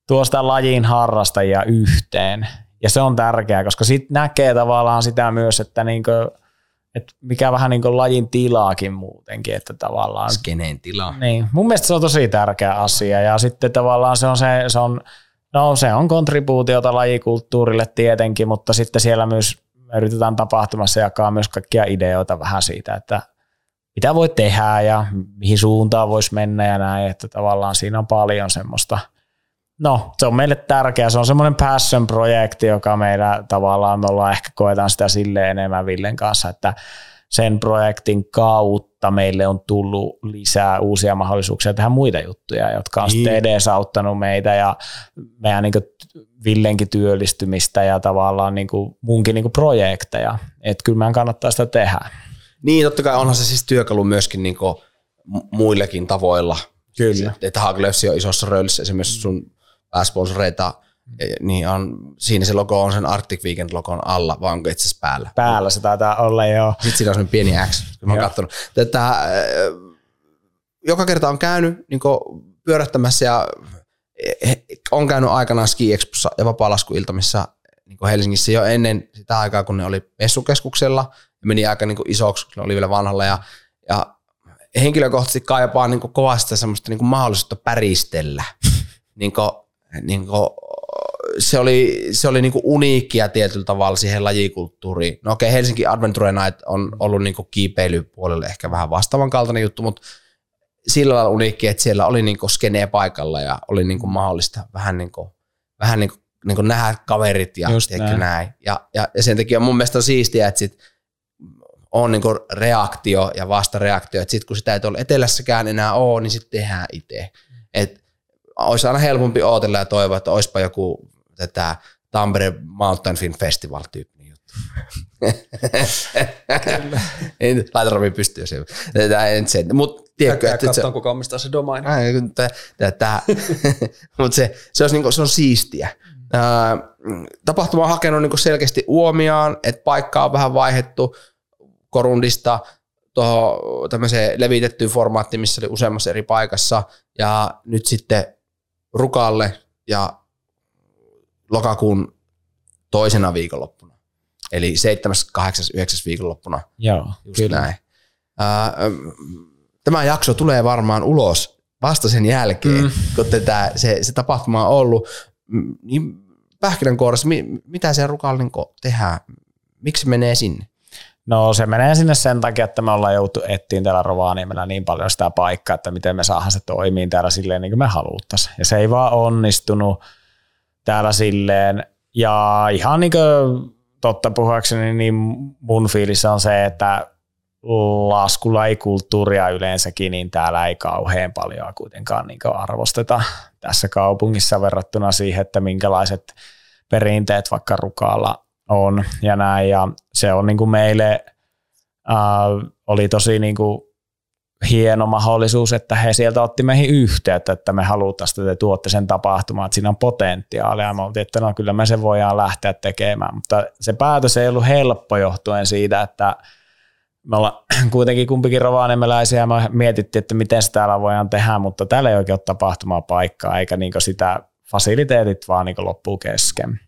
tuo sitä lajin harrastajia yhteen ja se on tärkeää, koska sitten näkee tavallaan sitä myös, että niinku – et mikä vähän niin kuin lajin tilaakin muutenkin, että tavallaan... Skeneen tila. Niin, mun mielestä se on tosi tärkeä asia ja sitten tavallaan se on se, se on, no se on kontribuutiota lajikulttuurille tietenkin, mutta sitten siellä myös yritetään tapahtumassa jakaa myös kaikkia ideoita vähän siitä, että mitä voi tehdä ja mihin suuntaan voisi mennä ja näin, että tavallaan siinä on paljon semmoista – no, se on meille tärkeä. Se on semmoinen passion-projekti, joka meillä tavallaan, me ollaan ehkä koetaan sitä silleen enemmän Villen kanssa, että sen projektin kautta meille on tullut lisää uusia mahdollisuuksia tehdä muita juttuja, jotka on niin. sitten edesauttanut meitä ja meidän niin Villenkin työllistymistä ja tavallaan niin kuin munkin niin kuin projekteja. Että kyllä meidän kannattaa sitä tehdä. Niin, totta kai onhan se siis työkalu myöskin niin kuin muillekin tavoilla. Kyllä. Että Haglöfsi on isossa röylissä esimerkiksi sun pääsponsoreita, niin on, siinä se logo on sen Arctic Weekend logon alla, vai onko itse asiassa päällä? Päällä se taitaa olla, joo. Sitten siinä on semmoinen pieni X, kun mä oon katsonut. Tätä, joka kerta on käynyt niin pyörähtämässä ja on käynyt aikanaan Ski Expossa ja vapaa-laskuiltamissa niin Helsingissä jo ennen sitä aikaa, kun ne oli messukeskuksella. Ja meni aika niin isoksi, kun ne oli vielä vanhalla. Ja, ja henkilökohtaisesti kaipaa niin kovasti semmoista niin mahdollisuutta päristellä. niin kuin, niin kuin, se oli, se oli niinku uniikkia tietyllä tavalla siihen lajikulttuuriin. No okei, okay, Helsinki Adventure Night on ollut niinku kiipeilypuolelle ehkä vähän vastaavan kaltainen juttu, mutta sillä lailla uniikki, että siellä oli niinku skenee paikalla ja oli niinku mahdollista vähän, niinku, vähän niinku, niinku nähdä kaverit ja näin. näin. Ja, ja, ja, sen takia mun mielestä on siistiä, että sit on niinku reaktio ja vastareaktio, että sitten kun sitä ei tuolla etelässäkään enää ole, niin sitten tehdään itse. Et olisi aina helpompi ootella ja toivoa, että olisipa joku tätä Tampere Mountain Film Festival tyyppinen juttu. Laita Robi pystyyn se. Tämä ei se. Mut, tiedätkö, että se, kuka omistaa se domain. Ai, kun tää- tää- tää- Mut se, se, olisi niinku, se on siistiä. Tapahtuma on hakenut niinku selkeästi uomiaan, että paikkaa on vähän vaihettu korundista tuohon tämmöiseen levitettyyn formaattiin, missä oli useammassa eri paikassa, ja nyt sitten Rukalle ja lokakuun toisena viikonloppuna. Eli 7., 8., 9. viikonloppuna. Joo, Just Kyllä. näin. Äm, tämä jakso tulee varmaan ulos vasta sen jälkeen, mm. kun tätä, se, se tapahtuma on ollut. Mm, Niin pähkinänkuoressa, mi, mitä se Rukallinko tehdään? Miksi menee sinne? No se menee sinne sen takia, että me ollaan joutu etsiin täällä Rovaniemellä niin paljon sitä paikkaa, että miten me saadaan se toimii täällä silleen niin kuin me haluttaisiin. Ja se ei vaan onnistunut täällä silleen. Ja ihan niin kuin totta puhuakseni, niin mun fiilis on se, että laskulajikulttuuria yleensäkin, niin täällä ei kauhean paljon kuitenkaan niin arvosteta tässä kaupungissa verrattuna siihen, että minkälaiset perinteet vaikka Rukaalla on ja näin. Ja se on niin kuin meille äh, oli tosi niin kuin hieno mahdollisuus, että he sieltä otti meihin yhteyttä, että me halutaan, että te tuotte sen tapahtumaan, että siinä on potentiaalia. Me oltiin, että no kyllä me sen voidaan lähteä tekemään, mutta se päätös ei ollut helppo johtuen siitä, että me ollaan kuitenkin kumpikin rovaniemeläisiä ja me mietittiin, että miten se täällä voidaan tehdä, mutta täällä ei oikein ole tapahtumaa paikkaa, eikä niin sitä fasiliteetit vaan niin loppuu kesken.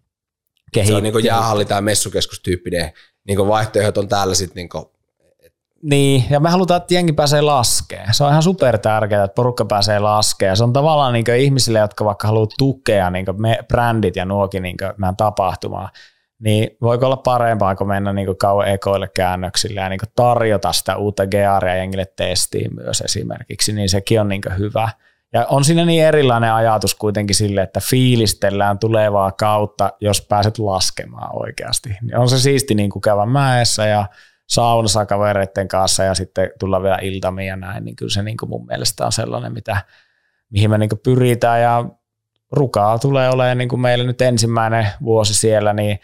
Se on niin jäähalli tai messukeskustyyppinen niin vaihtoehdot on täällä sitten niin niin, ja me halutaan, että jengi pääsee laskeen. Se on ihan super tärkeää, että porukka pääsee laskeen. Se on tavallaan niin ihmisille, jotka vaikka haluaa tukea niin me brändit ja nuokin niin meidän tapahtumaa, niin voiko olla parempaa kuin mennä niin kauan ekoille käännöksille ja niin tarjota sitä uutta gearia jengille testiin myös esimerkiksi, niin sekin on niin hyvä. Ja on siinä niin erilainen ajatus kuitenkin sille, että fiilistellään tulevaa kautta, jos pääset laskemaan oikeasti. Niin on se siisti niin kuin käydä mäessä ja saunassa kavereiden kanssa ja sitten tulla vielä iltamiin ja näin, niin kyllä se niin kuin mun mielestä on sellainen, mitä, mihin me niin kuin pyritään ja rukaa tulee olemaan niin kuin meillä nyt ensimmäinen vuosi siellä, niin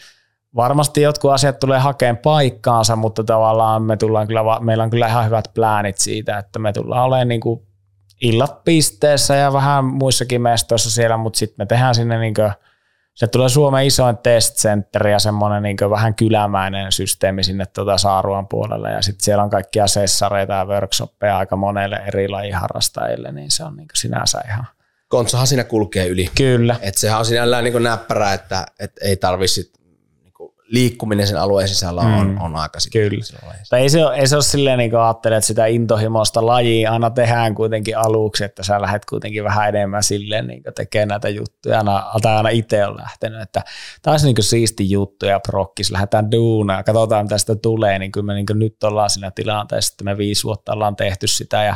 varmasti jotkut asiat tulee hakemaan paikkaansa, mutta tavallaan me tullaan kyllä, meillä on kyllä ihan hyvät pläänit siitä, että me tullaan olemaan niin kuin illat pisteessä ja vähän muissakin mestoissa siellä, mutta sitten me tehdään sinne niin kuin se tulee Suomen isoin test center ja semmoinen niin vähän kylämäinen systeemi sinne tuota Saaruan puolelle ja sitten siellä on kaikkia sessareita ja workshoppeja aika monelle eri lajiharrastajille, niin se on niin sinänsä ihan Kontsahan siinä kulkee yli. Kyllä. Et sehän on sinällään niin näppärä, että et ei tarvitse liikkuminen sen alueen sisällä on, mm. on aika Kyllä. Tai ei se ole, ei se ole silleen, niin kuin ajattelee, että sitä intohimoista lajia aina tehdään kuitenkin aluksi, että sä lähdet kuitenkin vähän enemmän silleen niin tekemään näitä juttuja, aina, tai aina itse on lähtenyt, että tämä olisi niin siisti juttu ja prokkis, lähdetään duunaan, katsotaan mitä sitä tulee, niin kyllä me niin nyt ollaan siinä tilanteessa, että me viisi vuotta ollaan tehty sitä ja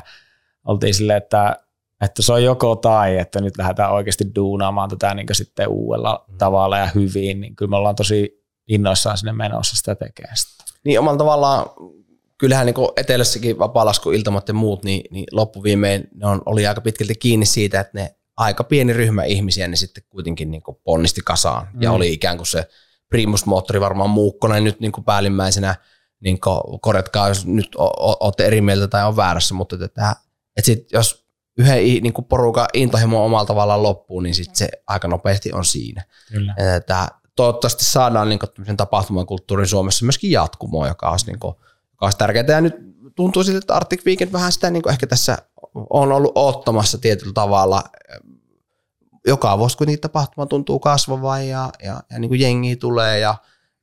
oltiin silleen, että että se on joko tai, että nyt lähdetään oikeasti duunaamaan tätä niin sitten uudella mm. tavalla ja hyvin, niin kyllä me ollaan tosi innoissaan sinne menossa sitä tekee sitä. Niin omalla tavallaan, kyllähän niin etelässäkin vapaalasku iltamat ja muut, niin, niin loppuviimein ne on, oli aika pitkälti kiinni siitä, että ne aika pieni ryhmä ihmisiä, niin sitten kuitenkin niin ponnisti kasaan. Mm. Ja oli ikään kuin se primusmoottori varmaan muukkona nyt niin päällimmäisenä, niin korjatkaa, jos nyt olette eri mieltä tai on väärässä, mutta että, että sit, jos yhden niin porukan intohimo omalla tavallaan loppuu, niin sit se aika nopeasti on siinä. Kyllä. Että toivottavasti saadaan niin kuin, tapahtumakulttuurin Suomessa myöskin jatkumoa, joka olisi, niin kuin, joka olisi tärkeää. Ja nyt tuntuu siltä, että Arctic Weekend vähän sitä niin kuin ehkä tässä on ollut ottamassa tietyllä tavalla. Joka vuosi kuitenkin tapahtuma tuntuu kasvavan ja, ja, ja niin kuin jengi tulee ja,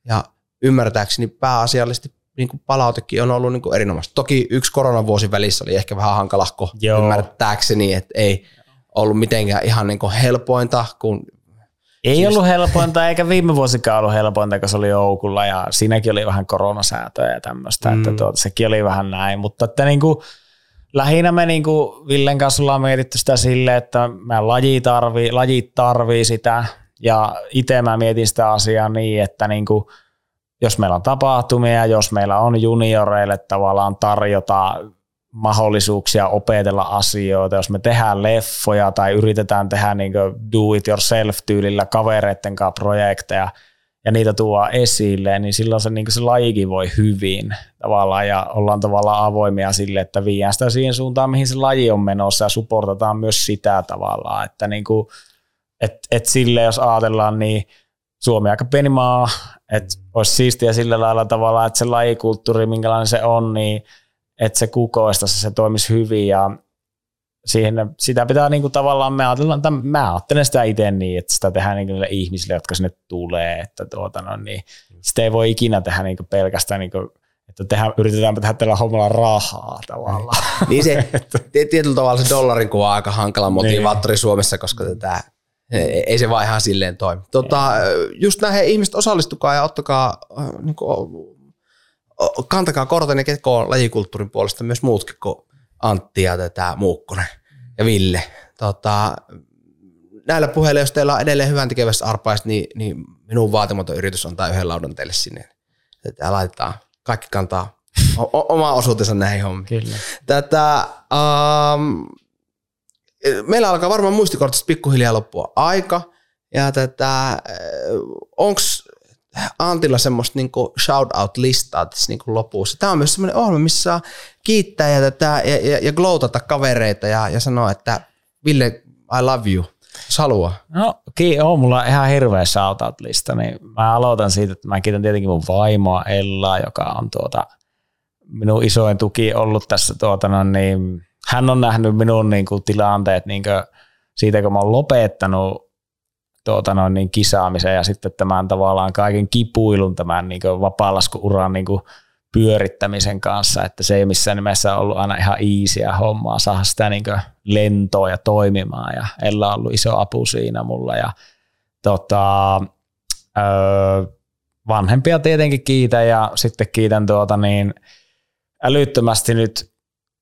ja ymmärtääkseni pääasiallisesti niin kuin palautekin on ollut niin kuin erinomaista. Toki yksi koronavuosi välissä oli ehkä vähän hankalahko Joo. ymmärtääkseni, että ei ollut mitenkään ihan niin kuin helpointa, kun ei siis... ollut helpointa, eikä viime vuosikaan ollut helpointa, kun se oli Oukulla ja siinäkin oli vähän koronasäätöjä ja tämmöistä, mm. että tuota, sekin oli vähän näin, mutta että niin kuin, lähinnä me niin kuin Villen kanssa ollaan mietitty sitä silleen, että meidän laji tarvii, lajit tarvii sitä ja itse mä mietin sitä asiaa niin, että niin kuin, jos meillä on tapahtumia, jos meillä on junioreille tavallaan tarjota mahdollisuuksia opetella asioita, jos me tehdään leffoja tai yritetään tehdä niin do it yourself tyylillä kavereiden kanssa projekteja, ja niitä tuo esille, niin silloin se, niin se lajikin voi hyvin tavallaan ja ollaan tavallaan avoimia sille, että viiään sitä siihen suuntaan, mihin se laji on menossa ja supportataan myös sitä tavallaan, että niin kuin, et, et sille jos ajatellaan, niin Suomi aika pieni maa, että olisi siistiä sillä lailla tavalla, että se lajikulttuuri, minkälainen se on, niin että se kukoista se toimisi hyvin ja siihen, sitä pitää niinku tavallaan, me ajatellaan, että mä ajattelen sitä itse niin, että sitä tehdään niinku niille ihmisille, jotka sinne tulee, että tuota, no, niin, sitä ei voi ikinä tehdä niinku pelkästään niinku, että tehdään, yritetään tehdä tällä hommalla rahaa tavallaan. niin se, tietyllä tavalla se dollarin kuva on aika hankala motivaattori niin. Suomessa, koska tätä, ei se vaan ihan silleen toimi. Tota, just näihin ihmiset osallistukaa ja ottakaa, niin kuin, kantakaa korten ja ketko lajikulttuurin puolesta myös muutkin kuin Antti ja tätä Muukkonen ja Ville. Tota, näillä puheilla, jos teillä on edelleen hyvän tekevässä arpais, niin, niin minun vaatimaton yritys on tämä yhden laudan teille sinne. Tätä laitetaan, kaikki kantaa o- oma osuutensa näihin hommiin. Kyllä. Tätä, um, meillä alkaa varmaan muistikortista pikkuhiljaa loppua aika. Ja tätä, onko Antilla semmoista niinku shout-out-listaa tässä niinku lopussa. Tämä on myös semmoinen ohjelma, missä saa kiittää ja, tätä, ja, ja, ja gloatata kavereita ja, ja sanoa, että Ville, I love you, jos haluaa. No, ki- on mulla ihan hirveä shoutout-lista, niin mä aloitan siitä, että mä kiitän tietenkin mun vaimoa Ellaa, joka on tuota, minun isoin tuki ollut tässä, tuota, no, niin hän on nähnyt minun niin kuin, tilanteet niin kuin, siitä, kun mä oon lopettanut tuota noin, niin kisaamisen ja sitten tämän tavallaan kaiken kipuilun tämän niin vapaalaskuuran niin pyörittämisen kanssa, että se ei missään nimessä ollut aina ihan easyä hommaa saada sitä niin lentoa ja toimimaan ja Ella on ollut iso apu siinä mulla ja tota, öö, vanhempia tietenkin kiitän ja sitten kiitän tuota niin älyttömästi nyt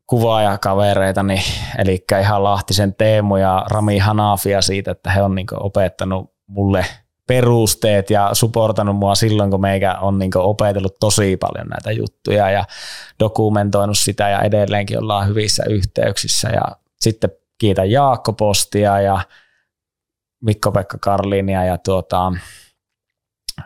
kuvaajakavereitani, eli ihan Lahtisen Teemu ja Rami Hanafia siitä, että he on niin opettanut mulle perusteet ja supportanut mua silloin, kun meikä on niin opetellut tosi paljon näitä juttuja ja dokumentoinut sitä ja edelleenkin ollaan hyvissä yhteyksissä. Ja sitten kiitän Jaakko Postia ja Mikko-Pekka Karlinia ja tuota,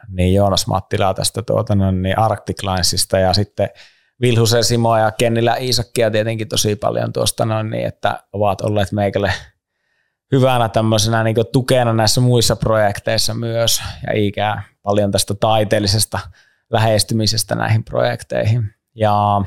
niin Joonas Mattilaa tästä tuota, niin Arctic Linesista ja sitten – Vilhusen Simoa ja Kennillä Iisakkia tietenkin tosi paljon tuosta noin niin, että ovat olleet meikälle hyvänä tämmöisenä niin tukena näissä muissa projekteissa myös ja ikää paljon tästä taiteellisesta lähestymisestä näihin projekteihin. Ja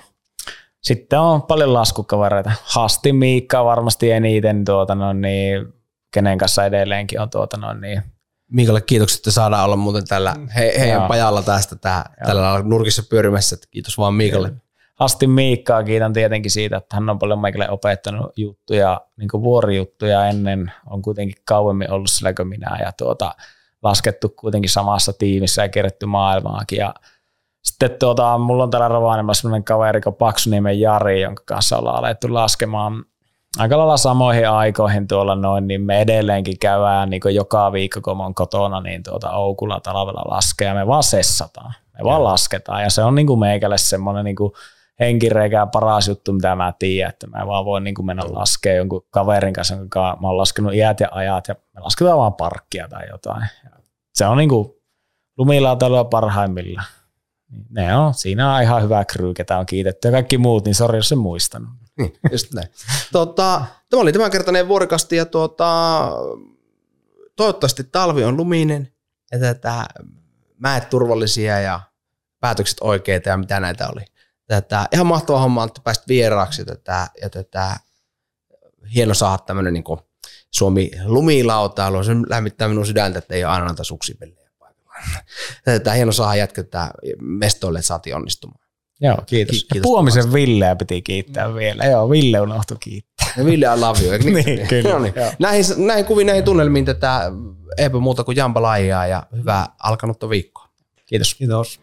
sitten on paljon laskukavereita. Hasti Miikka varmasti eniten, tuota, no niin, kenen kanssa edelleenkin on tuota, no niin, Miikalle kiitokset, että saadaan olla muuten tällä he, heidän Joo. pajalla tästä tää, tällä nurkissa pyörimässä. Että kiitos vaan Miikalle. Asti Miikkaa kiitän tietenkin siitä, että hän on paljon Miikalle opettanut juttuja, niin kuin vuorijuttuja ennen. On kuitenkin kauemmin ollut sillä kuin minä ja tuota, laskettu kuitenkin samassa tiimissä ja kerätty maailmaakin. Ja sitten tuota, mulla on täällä Rovaniemellä sellainen kaveri kuin Paksuniemen Jari, jonka kanssa ollaan alettu laskemaan aika lailla samoihin aikoihin tuolla noin, niin me edelleenkin käydään niin joka viikko, kun on kotona, niin tuota Oukulla talvella laskee ja me vaan sessataan. Me ja. vaan lasketaan ja se on niin kuin meikälle semmoinen niin kuin henkireikä paras juttu, mitä mä tiedän, että mä vaan voin niin kuin mennä laskemaan jonkun kaverin kanssa, jonka mä oon laskenut iät ja ajat ja me lasketaan vaan parkkia tai jotain. Ja se on niin kuin lumilautailuja parhaimmillaan. Ne on, siinä on ihan hyvä crew, ketä on kiitetty ja kaikki muut, niin sori jos en muistanut. Niin, just näin. Tota, tämä oli tämänkertainen vuorikasti ja tuota, toivottavasti talvi on luminen ja tätä mäet turvallisia ja päätökset oikeita ja mitä näitä oli. Tätä, ihan mahtava homma, että pääsit vieraaksi tätä, ja tätä, hieno saada tämmöinen niin Suomi lumilautailu. Se lämmittää minun sydäntä, että ei ole aina näitä suksipellejä Tätä hieno saada jatkaa mestoille, että saatiin onnistumaan. Joo, kiitos. Ki- kiitos Puomisen Villeä piti kiittää mm. vielä. Joo, Ville unohtui kiittää. Ja Ville I love you. niin, niin, kyllä. No niin. Näihin, näihin kuviin, näihin tunnelmiin tätä eipä muuta kuin jambalajia ja hyvää alkanutta viikkoa. Kiitos. Kiitos.